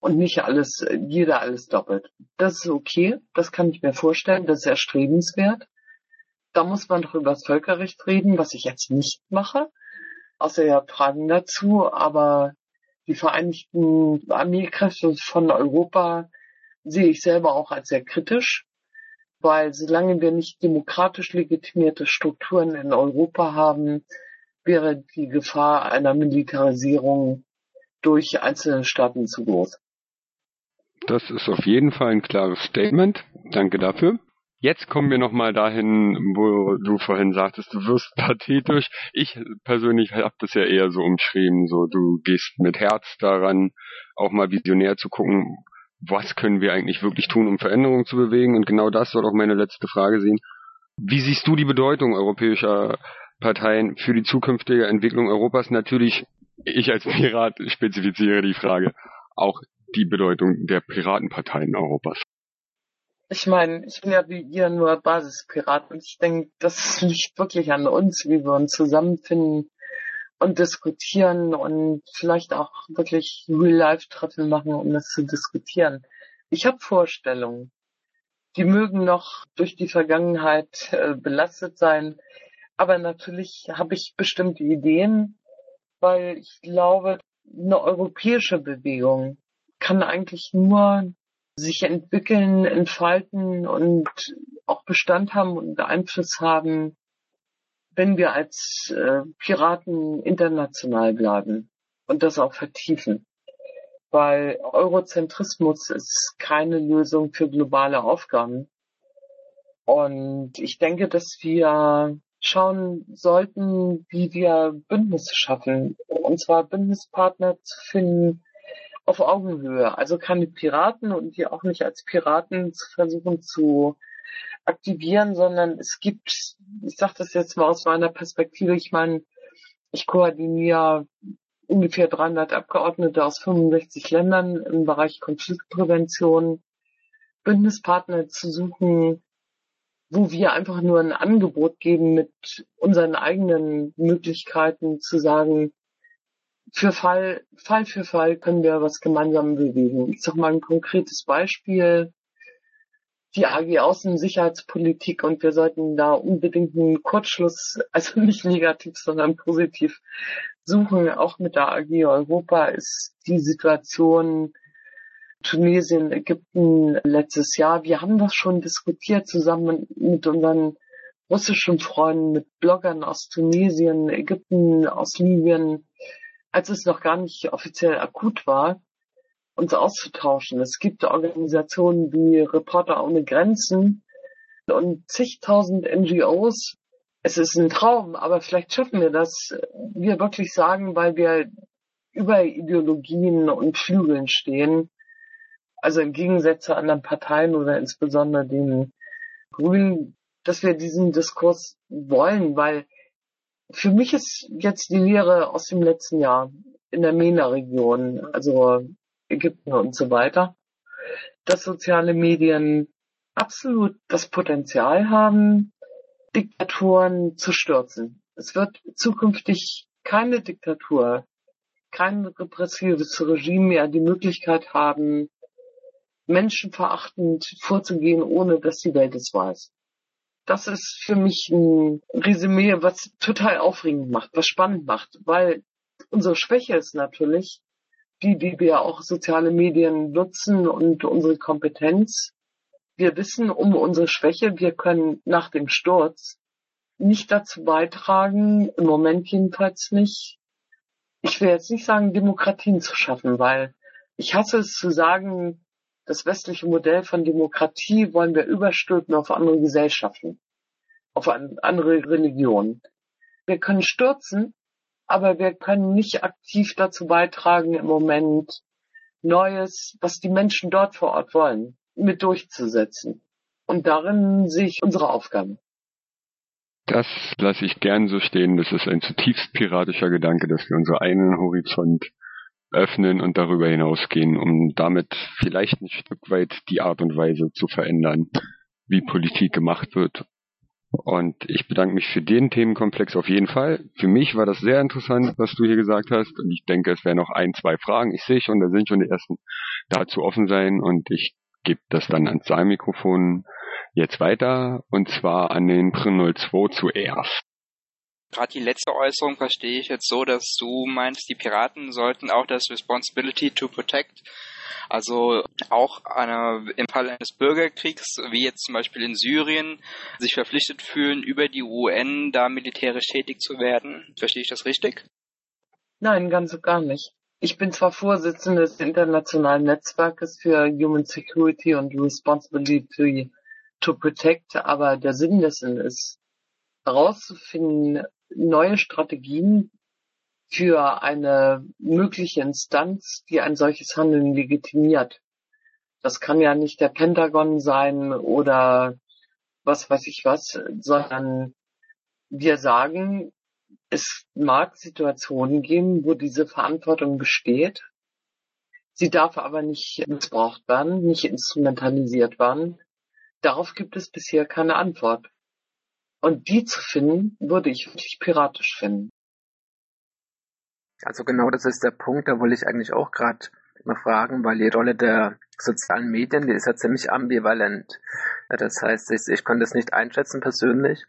Speaker 2: und nicht alles, jeder alles doppelt. Das ist okay, das kann ich mir vorstellen, das ist erstrebenswert. Da muss man doch über das Völkerrecht reden, was ich jetzt nicht mache, außer ja Fragen dazu, aber die Vereinigten Armeekräfte von Europa sehe ich selber auch als sehr kritisch weil solange wir nicht demokratisch legitimierte Strukturen in Europa haben, wäre die Gefahr einer Militarisierung durch einzelne Staaten zu groß.
Speaker 7: Das ist auf jeden Fall ein klares Statement. Danke dafür. Jetzt kommen wir nochmal dahin, wo du vorhin sagtest, du wirst [laughs] pathetisch. Ich persönlich habe das ja eher so umschrieben, so du gehst mit Herz daran, auch mal visionär zu gucken, was können wir eigentlich wirklich tun, um Veränderungen zu bewegen? Und genau das soll auch meine letzte Frage sein. Wie siehst du die Bedeutung europäischer Parteien für die zukünftige Entwicklung Europas? Natürlich, ich als Pirat spezifiziere die Frage, auch die Bedeutung der Piratenparteien Europas.
Speaker 2: Ich meine, ich bin ja wie ihr nur Basispirat und ich denke, das liegt wirklich an uns, wie wir uns zusammenfinden und diskutieren und vielleicht auch wirklich Real-Life-Treffen machen, um das zu diskutieren. Ich habe Vorstellungen. Die mögen noch durch die Vergangenheit äh, belastet sein, aber natürlich habe ich bestimmte Ideen, weil ich glaube, eine europäische Bewegung kann eigentlich nur sich entwickeln, entfalten und auch Bestand haben und Einfluss haben, wenn wir als äh, Piraten international bleiben und das auch vertiefen. Weil Eurozentrismus ist keine Lösung für globale Aufgaben. Und ich denke, dass wir schauen sollten, wie wir Bündnisse schaffen. Und zwar Bündnispartner zu finden auf Augenhöhe. Also keine Piraten und die auch nicht als Piraten zu versuchen zu aktivieren, sondern es gibt, ich sage das jetzt mal aus meiner Perspektive, ich meine, ich koordiniere ungefähr 300 Abgeordnete aus 65 Ländern im Bereich Konfliktprävention, Bündnispartner zu suchen, wo wir einfach nur ein Angebot geben mit unseren eigenen Möglichkeiten zu sagen, für Fall, Fall für Fall können wir was gemeinsam bewegen. Ich sag mal ein konkretes Beispiel die AG Außensicherheitspolitik und wir sollten da unbedingt einen Kurzschluss, also [laughs] nicht negativ, sondern positiv suchen. Auch mit der AG Europa ist die Situation Tunesien, Ägypten letztes Jahr. Wir haben das schon diskutiert zusammen mit unseren russischen Freunden, mit Bloggern aus Tunesien, Ägypten, aus Libyen, als es noch gar nicht offiziell akut war uns auszutauschen. Es gibt Organisationen wie Reporter ohne Grenzen und zigtausend NGOs. Es ist ein Traum, aber vielleicht schaffen wir das. Wir wirklich sagen, weil wir über Ideologien und Flügeln stehen. Also im Gegensatz zu anderen Parteien oder insbesondere den Grünen, dass wir diesen Diskurs wollen, weil für mich ist jetzt die Lehre aus dem letzten Jahr in der MENA-Region, also Ägypten und so weiter, dass soziale Medien absolut das Potenzial haben, Diktaturen zu stürzen. Es wird zukünftig keine Diktatur, kein repressives Regime mehr die Möglichkeit haben, menschenverachtend vorzugehen, ohne dass die Welt es weiß. Das ist für mich ein Resümee, was total aufregend macht, was spannend macht, weil unsere Schwäche ist natürlich, die, die wir auch soziale Medien nutzen und unsere Kompetenz. Wir wissen um unsere Schwäche. Wir können nach dem Sturz nicht dazu beitragen, im Moment jedenfalls nicht. Ich will jetzt nicht sagen, Demokratien zu schaffen, weil ich hasse es zu sagen, das westliche Modell von Demokratie wollen wir überstülpen auf andere Gesellschaften, auf andere Religionen. Wir können stürzen, aber wir können nicht aktiv dazu beitragen, im Moment Neues, was die Menschen dort vor Ort wollen, mit durchzusetzen. Und darin sehe ich unsere Aufgabe.
Speaker 7: Das lasse ich gern so stehen. Das ist ein zutiefst piratischer Gedanke, dass wir unseren eigenen Horizont öffnen und darüber hinausgehen, um damit vielleicht ein Stück weit die Art und Weise zu verändern, wie Politik gemacht wird und ich bedanke mich für den Themenkomplex auf jeden Fall. Für mich war das sehr interessant, was du hier gesagt hast. Und ich denke, es wären noch ein, zwei Fragen. Ich sehe schon, da sind schon die ersten dazu offen sein. Und ich gebe das dann ans Saalmikrofon jetzt weiter. Und zwar an den Prin 02 zuerst.
Speaker 8: Gerade die letzte Äußerung verstehe ich jetzt so, dass du meinst, die Piraten sollten auch das Responsibility to Protect also auch eine, im Fall eines Bürgerkriegs, wie jetzt zum Beispiel in Syrien, sich verpflichtet fühlen, über die UN da militärisch tätig zu werden. Verstehe ich das richtig?
Speaker 2: Nein, ganz und gar nicht. Ich bin zwar Vorsitzende des internationalen Netzwerkes für Human Security und Responsibility to Protect, aber der Sinn dessen ist, herauszufinden, neue Strategien für eine mögliche Instanz, die ein solches Handeln legitimiert. Das kann ja nicht der Pentagon sein oder was weiß ich was, sondern wir sagen, es mag Situationen geben, wo diese Verantwortung besteht. Sie darf aber nicht missbraucht werden, nicht instrumentalisiert werden. Darauf gibt es bisher keine Antwort. Und die zu finden, würde ich wirklich piratisch finden.
Speaker 9: Also genau das ist der Punkt, da wollte ich eigentlich auch gerade mal fragen, weil die Rolle der sozialen Medien, die ist ja ziemlich ambivalent. Das heißt, ich, ich konnte es nicht einschätzen persönlich,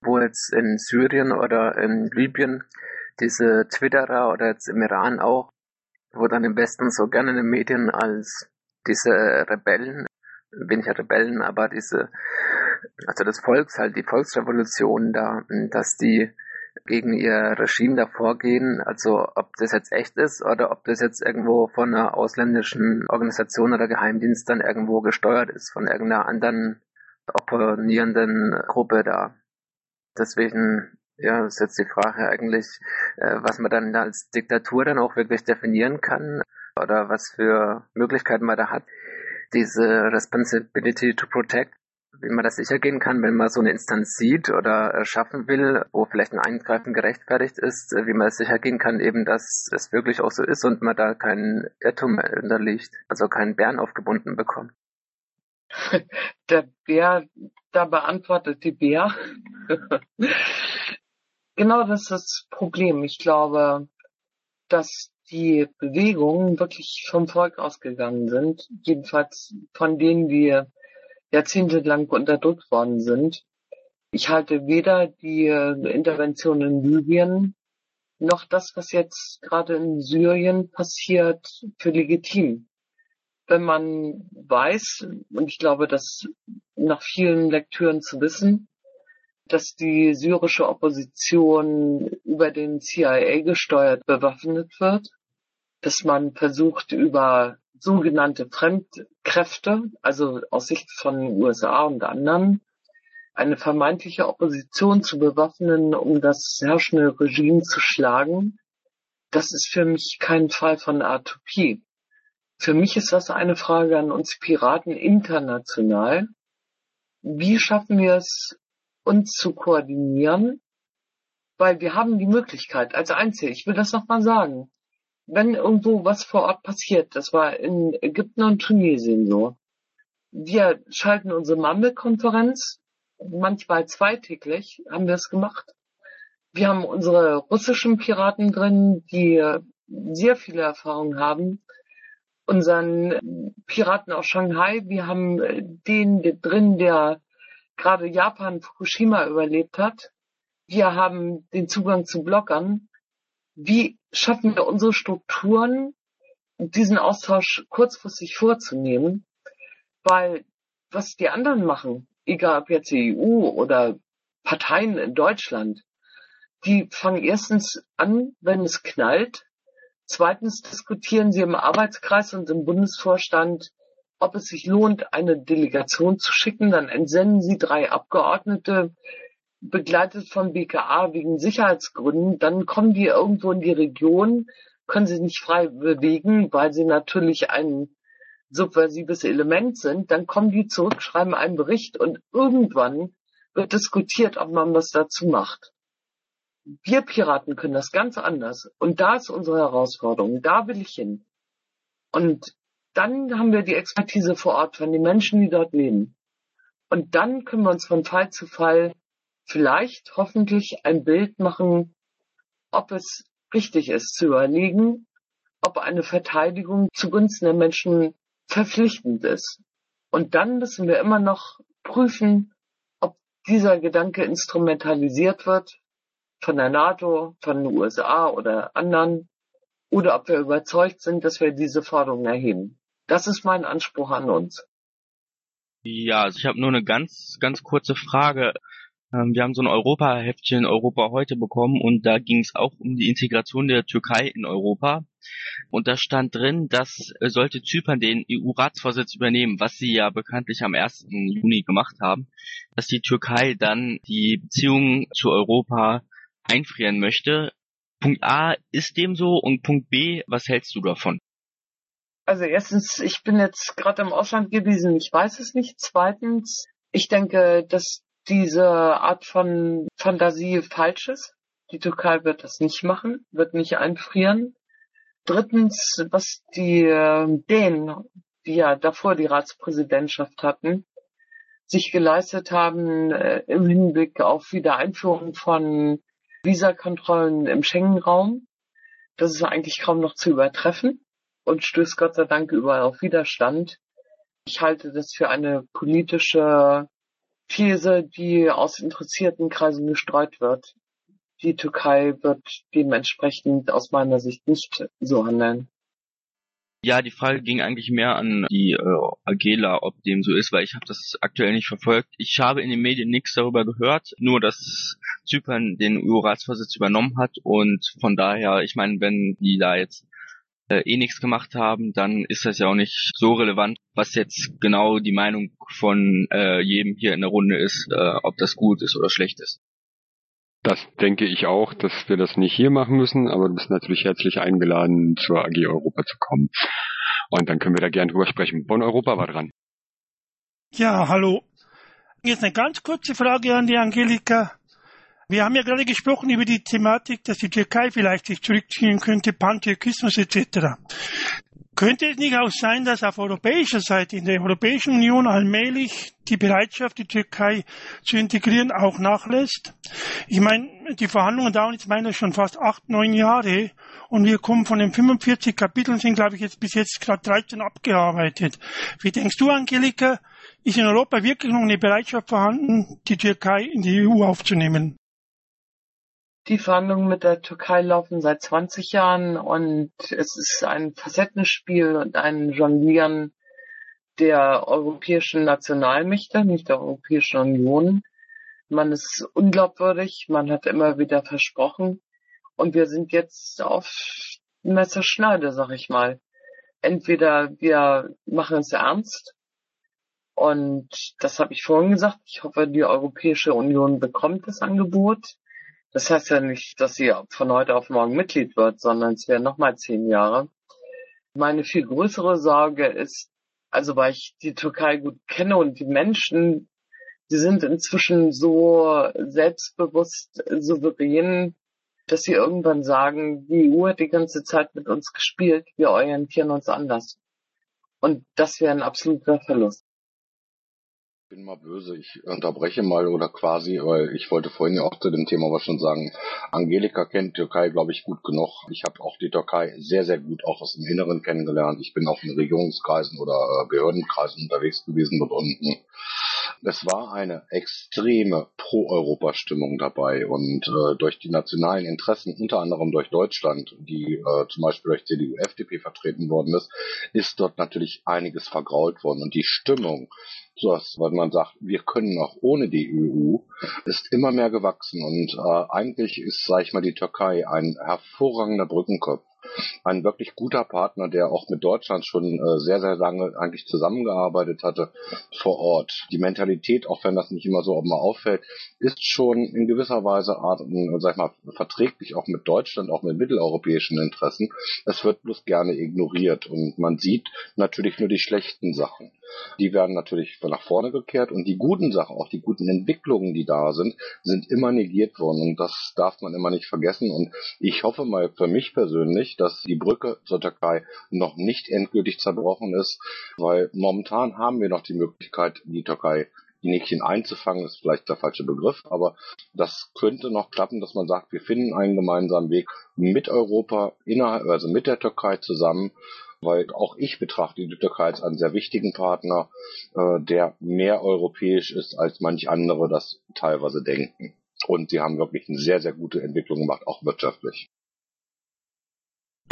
Speaker 9: wo jetzt in Syrien oder in Libyen diese Twitterer oder jetzt im Iran auch wo dann im Westen so gerne in den Medien als diese Rebellen, weniger Rebellen, aber diese, also das Volks halt, die Volksrevolution da, dass die gegen ihr Regime da vorgehen, also ob das jetzt echt ist oder ob das jetzt irgendwo von einer ausländischen Organisation oder Geheimdienst dann irgendwo gesteuert ist, von irgendeiner anderen opponierenden Gruppe da. Deswegen, ja, ist jetzt die Frage eigentlich, äh, was man dann als Diktatur dann auch wirklich definieren kann oder was für Möglichkeiten man da hat, diese Responsibility to Protect wie man das sicher gehen kann, wenn man so eine Instanz sieht oder äh, schaffen will, wo vielleicht ein Eingreifen gerechtfertigt ist, äh, wie man es sicher gehen kann, eben, dass es wirklich auch so ist und man da keinen Irrtum unterliegt, also keinen Bären aufgebunden bekommt. [laughs]
Speaker 2: Der Bär, da beantwortet die Bär. [laughs] genau das ist das Problem. Ich glaube, dass die Bewegungen wirklich vom Volk ausgegangen sind, jedenfalls von denen, die jahrzehntelang unterdrückt worden sind. Ich halte weder die äh, Intervention in Libyen noch das, was jetzt gerade in Syrien passiert, für legitim. Wenn man weiß, und ich glaube, das nach vielen Lektüren zu wissen, dass die syrische Opposition über den CIA gesteuert bewaffnet wird, dass man versucht, über sogenannte Fremdkräfte, also aus Sicht von USA und anderen, eine vermeintliche Opposition zu bewaffnen, um das herrschende Regime zu schlagen, das ist für mich kein Fall von Atopie. Für mich ist das eine Frage an uns Piraten international. Wie schaffen wir es, uns zu koordinieren? Weil wir haben die Möglichkeit als Einzige, ich will das nochmal sagen, wenn irgendwo was vor Ort passiert, das war in Ägypten und Tunesien so, wir schalten unsere Mammel-Konferenz, manchmal zweitäglich haben wir es gemacht. Wir haben unsere russischen Piraten drin, die sehr viele Erfahrungen haben. Unseren Piraten aus Shanghai, wir haben den drin, der gerade Japan Fukushima überlebt hat. Wir haben den Zugang zu Bloggern wie schaffen wir unsere Strukturen, diesen Austausch kurzfristig vorzunehmen, weil was die anderen machen, egal ob jetzt die EU oder Parteien in Deutschland, die fangen erstens an, wenn es knallt. Zweitens diskutieren sie im Arbeitskreis und im Bundesvorstand, ob es sich lohnt, eine Delegation zu schicken. Dann entsenden sie drei Abgeordnete, begleitet vom BKA wegen Sicherheitsgründen, dann kommen die irgendwo in die Region, können sie nicht frei bewegen, weil sie natürlich ein subversives Element sind, dann kommen die zurück, schreiben einen Bericht und irgendwann wird diskutiert, ob man was dazu macht. Wir Piraten können das ganz anders. Und da ist unsere Herausforderung. Da will ich hin. Und dann haben wir die Expertise vor Ort von den Menschen, die dort leben. Und dann können wir uns von Fall zu Fall vielleicht hoffentlich ein Bild machen, ob es richtig ist zu überlegen, ob eine Verteidigung zugunsten der Menschen verpflichtend ist. Und dann müssen wir immer noch prüfen, ob dieser Gedanke instrumentalisiert wird von der NATO, von den USA oder anderen, oder ob wir überzeugt sind, dass wir diese Forderung erheben. Das ist mein Anspruch an uns.
Speaker 6: Ja, also ich habe nur eine ganz, ganz kurze Frage. Ähm, wir haben so ein Europa-Heftchen Europa heute bekommen und da ging es auch um die Integration der Türkei in Europa. Und da stand drin, dass äh, sollte Zypern den EU-Ratsvorsitz übernehmen, was sie ja bekanntlich am 1. Juni gemacht haben, dass die Türkei dann die Beziehungen zu Europa einfrieren möchte. Punkt A, ist dem so? Und Punkt B, was hältst du davon?
Speaker 2: Also erstens, ich bin jetzt gerade im Ausland gewesen, ich weiß es nicht. Zweitens, ich denke, dass diese Art von Fantasie falsch ist. Die Türkei wird das nicht machen, wird nicht einfrieren. Drittens, was die äh, Dänen, die ja davor die Ratspräsidentschaft hatten, sich geleistet haben äh, im Hinblick auf Wiedereinführung von Visakontrollen im Schengen-Raum. Das ist eigentlich kaum noch zu übertreffen und stößt Gott sei Dank überall auf Widerstand. Ich halte das für eine politische These, die aus interessierten Kreisen gestreut wird. Die Türkei wird dementsprechend aus meiner Sicht nicht so handeln.
Speaker 6: Ja, die Frage ging eigentlich mehr an die äh, Agela, ob dem so ist, weil ich habe das aktuell nicht verfolgt. Ich habe in den Medien nichts darüber gehört, nur dass Zypern den EU-Ratsvorsitz übernommen hat und von daher, ich meine, wenn die da jetzt äh, eh nichts gemacht haben, dann ist das ja auch nicht so relevant, was jetzt genau die Meinung von äh, jedem hier in der Runde ist, äh, ob das gut ist oder schlecht ist.
Speaker 7: Das denke ich auch, dass wir das nicht hier machen müssen, aber du bist natürlich herzlich eingeladen, zur AG Europa zu kommen. Und dann können wir da gern drüber sprechen. Bonn Europa war dran.
Speaker 5: Ja, hallo. Jetzt eine ganz kurze Frage an die Angelika. Wir haben ja gerade gesprochen über die Thematik, dass die Türkei vielleicht sich zurückziehen könnte, Pantürkismus etc. Könnte es nicht auch sein, dass auf europäischer Seite in der Europäischen Union allmählich die Bereitschaft, die Türkei zu integrieren, auch nachlässt? Ich meine, die Verhandlungen dauern jetzt meiner schon fast acht, neun Jahre und wir kommen von den 45 Kapiteln, sind glaube ich jetzt bis jetzt gerade 13 abgearbeitet. Wie denkst du, Angelika, ist in Europa wirklich noch eine Bereitschaft vorhanden, die Türkei in die EU aufzunehmen?
Speaker 2: Die Verhandlungen mit der Türkei laufen seit 20 Jahren und es ist ein Facettenspiel und ein Jonglieren der europäischen Nationalmächte, nicht der Europäischen Union. Man ist unglaubwürdig, man hat immer wieder versprochen und wir sind jetzt auf Messerschneide, sag ich mal. Entweder wir machen es ernst und das habe ich vorhin gesagt, ich hoffe, die Europäische Union bekommt das Angebot das heißt ja nicht, dass sie von heute auf morgen Mitglied wird, sondern es wären nochmal zehn Jahre. Meine viel größere Sorge ist, also weil ich die Türkei gut kenne und die Menschen, die sind inzwischen so selbstbewusst, souverän, dass sie irgendwann sagen, die EU hat die ganze Zeit mit uns gespielt, wir orientieren uns anders. Und das wäre ein absoluter Verlust
Speaker 10: bin mal böse, ich unterbreche mal oder quasi, weil ich wollte vorhin ja auch zu dem Thema was schon sagen. Angelika kennt Türkei, glaube ich, gut genug. Ich habe auch die Türkei sehr, sehr gut auch aus dem Inneren kennengelernt. Ich bin auch in Regierungskreisen oder äh, Behördenkreisen unterwegs gewesen dort unten. Es war eine extreme Pro-Europa-Stimmung dabei und äh, durch die nationalen Interessen, unter anderem durch Deutschland, die äh, zum Beispiel durch CDU, FDP vertreten worden ist, ist dort natürlich einiges vergrault worden und die Stimmung so was, man sagt, wir können auch ohne die EU, ist immer mehr gewachsen und äh, eigentlich ist, sage ich mal, die Türkei ein hervorragender Brückenkopf ein wirklich guter Partner, der auch mit Deutschland schon äh, sehr, sehr lange eigentlich zusammengearbeitet hatte vor Ort. Die Mentalität, auch wenn das nicht immer so mal auffällt, ist schon in gewisser Weise Art, äh, sag ich mal, verträglich auch mit Deutschland, auch mit mitteleuropäischen Interessen. Es wird bloß gerne ignoriert und man sieht natürlich nur die schlechten Sachen. Die werden natürlich nach vorne gekehrt und die guten Sachen, auch die guten Entwicklungen, die da sind, sind immer negiert worden und das darf man immer nicht vergessen und ich hoffe mal für mich persönlich, dass die Brücke zur Türkei noch nicht endgültig zerbrochen ist, weil momentan haben wir noch die Möglichkeit, die Türkei die Nächchen einzufangen, ist vielleicht der falsche Begriff, aber das könnte noch klappen, dass man sagt, wir finden einen gemeinsamen Weg mit Europa, innerhalb, also mit der Türkei zusammen, weil auch ich betrachte die Türkei als einen sehr wichtigen Partner, äh, der mehr europäisch ist, als manch andere das teilweise denken. Und sie haben wirklich eine sehr, sehr gute Entwicklung gemacht, auch wirtschaftlich.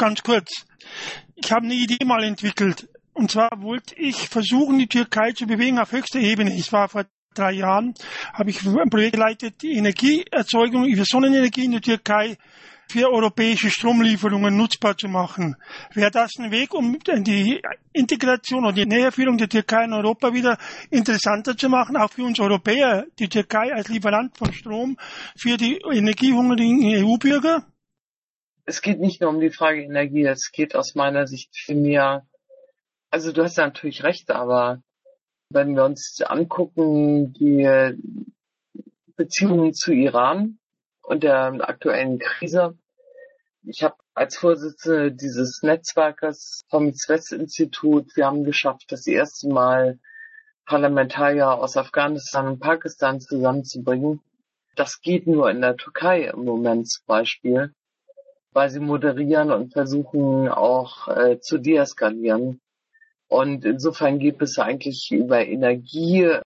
Speaker 5: Ganz kurz. Ich habe eine Idee mal entwickelt. Und zwar wollte ich versuchen, die Türkei zu bewegen auf höchster Ebene. Ich war vor drei Jahren, habe ich ein Projekt geleitet, die Energieerzeugung über Sonnenenergie in der Türkei für europäische Stromlieferungen nutzbar zu machen. Wäre das ein Weg, um die Integration und die Näherführung der Türkei in Europa wieder interessanter zu machen, auch für uns Europäer, die Türkei als Lieferant von Strom für die energiehungrigen EU-Bürger?
Speaker 2: Es geht nicht nur um die Frage Energie, es geht aus meiner Sicht viel mehr also du hast ja natürlich recht, aber wenn wir uns angucken, die Beziehungen zu Iran und der aktuellen Krise. Ich habe als Vorsitzende dieses Netzwerkes vom West-Institut, wir haben geschafft, das erste Mal Parlamentarier aus Afghanistan und Pakistan zusammenzubringen. Das geht nur in der Türkei im Moment zum Beispiel, weil sie moderieren und versuchen auch äh, zu deeskalieren. Und insofern gibt es eigentlich über Energie,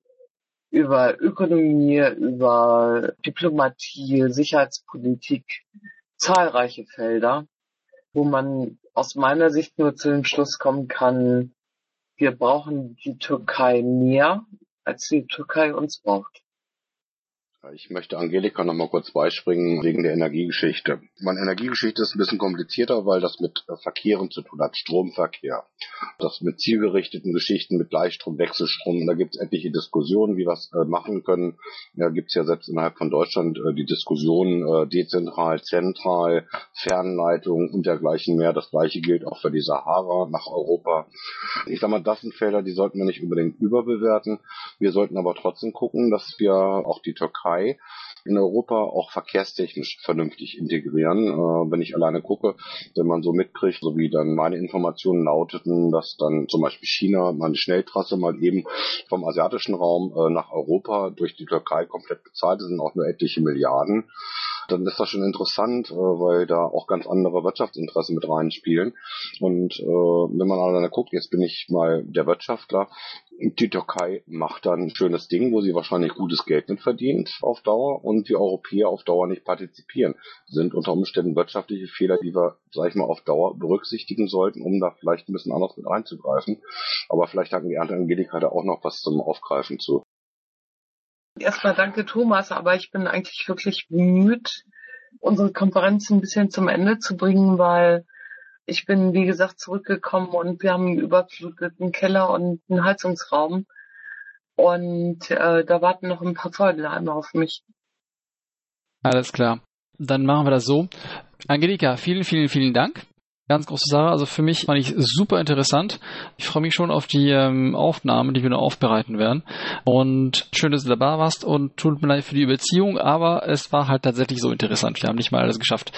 Speaker 2: über Ökonomie, über Diplomatie, Sicherheitspolitik zahlreiche Felder, wo man aus meiner Sicht nur zu dem Schluss kommen kann, wir brauchen die Türkei mehr, als die Türkei uns braucht.
Speaker 10: Ich möchte Angelika noch mal kurz beispringen wegen der Energiegeschichte. Meine Energiegeschichte ist ein bisschen komplizierter, weil das mit Verkehren zu tun hat, Stromverkehr. Das mit zielgerichteten Geschichten, mit Gleichstrom, Wechselstrom. Da gibt es etliche Diskussionen, wie wir das äh, machen können. Da gibt es ja selbst innerhalb von Deutschland äh, die Diskussion äh, dezentral, zentral, Fernleitung und dergleichen mehr. Das gleiche gilt auch für die Sahara nach Europa. Ich sag mal, das sind Felder, die sollten wir nicht unbedingt überbewerten. Wir sollten aber trotzdem gucken, dass wir auch die Türkei Türkei in Europa auch verkehrstechnisch vernünftig integrieren. Äh, wenn ich alleine gucke, wenn man so mitkriegt, so wie dann meine Informationen lauteten, dass dann zum Beispiel China mal eine Schnelltrasse mal eben vom asiatischen Raum äh, nach Europa durch die Türkei komplett bezahlt, das sind auch nur etliche Milliarden dann ist das schon interessant, äh, weil da auch ganz andere Wirtschaftsinteressen mit reinspielen. Und äh, wenn man alleine guckt, jetzt bin ich mal der Wirtschaftler, die Türkei macht dann ein schönes Ding, wo sie wahrscheinlich gutes Geld mit verdient auf Dauer und die Europäer auf Dauer nicht partizipieren. sind unter Umständen wirtschaftliche Fehler, die wir, sag ich mal, auf Dauer berücksichtigen sollten, um da vielleicht ein bisschen anders mit einzugreifen. Aber vielleicht hatten die Angelika da auch noch was zum Aufgreifen zu.
Speaker 2: Erstmal danke Thomas, aber ich bin eigentlich wirklich bemüht, unsere Konferenz ein bisschen zum Ende zu bringen, weil ich bin, wie gesagt, zurückgekommen und wir haben einen überfluteten Keller und einen Heizungsraum. Und äh, da warten noch ein paar Feuerleime auf mich.
Speaker 1: Alles klar. Dann machen wir das so. Angelika, vielen, vielen, vielen Dank. Ganz große Sache. Also für mich fand ich super interessant. Ich freue mich schon auf die ähm, Aufnahmen, die wir noch aufbereiten werden. Und schön, dass du dabei warst und tut mir leid für die Überziehung, aber es war halt tatsächlich so interessant. Wir haben nicht mal alles geschafft.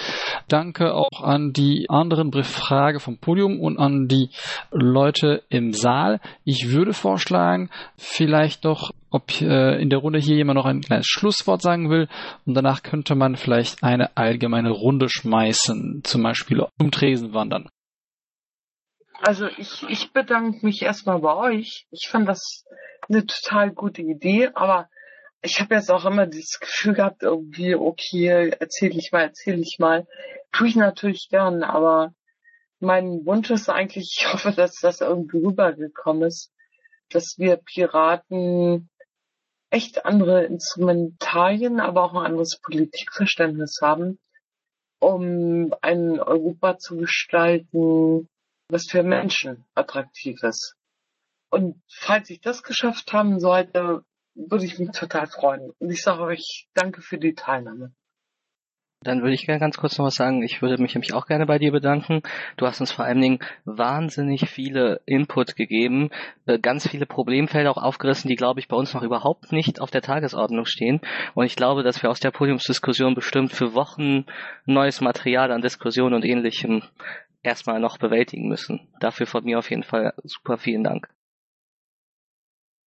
Speaker 1: Danke auch an die anderen Frage vom Podium und an die Leute im Saal. Ich würde vorschlagen, vielleicht doch ob äh, in der Runde hier jemand noch ein kleines Schlusswort sagen will und danach könnte man vielleicht eine allgemeine Runde schmeißen, zum Beispiel um Tresen wandern.
Speaker 2: Also ich, ich bedanke mich erstmal bei euch. Ich fand das eine total gute Idee, aber ich habe jetzt auch immer dieses Gefühl gehabt, irgendwie, okay, erzähl ich mal, erzähl ich mal. Tue ich natürlich gern, aber mein Wunsch ist eigentlich, ich hoffe, dass das irgendwie rübergekommen ist, dass wir Piraten echt andere Instrumentarien, aber auch ein anderes Politikverständnis haben, um ein Europa zu gestalten, was für Menschen attraktiv ist. Und falls ich das geschafft haben sollte, würde ich mich total freuen. Und ich sage euch danke für die Teilnahme.
Speaker 3: Dann würde ich gerne ganz kurz noch was sagen. Ich würde mich nämlich auch gerne bei dir bedanken. Du hast uns vor allen Dingen wahnsinnig viele Input gegeben, äh, ganz viele Problemfelder auch aufgerissen, die, glaube ich, bei uns noch überhaupt nicht auf der Tagesordnung stehen. Und ich glaube, dass wir aus der Podiumsdiskussion bestimmt für Wochen neues Material an Diskussion und ähnlichem erstmal noch bewältigen müssen. Dafür von mir auf jeden Fall super vielen Dank.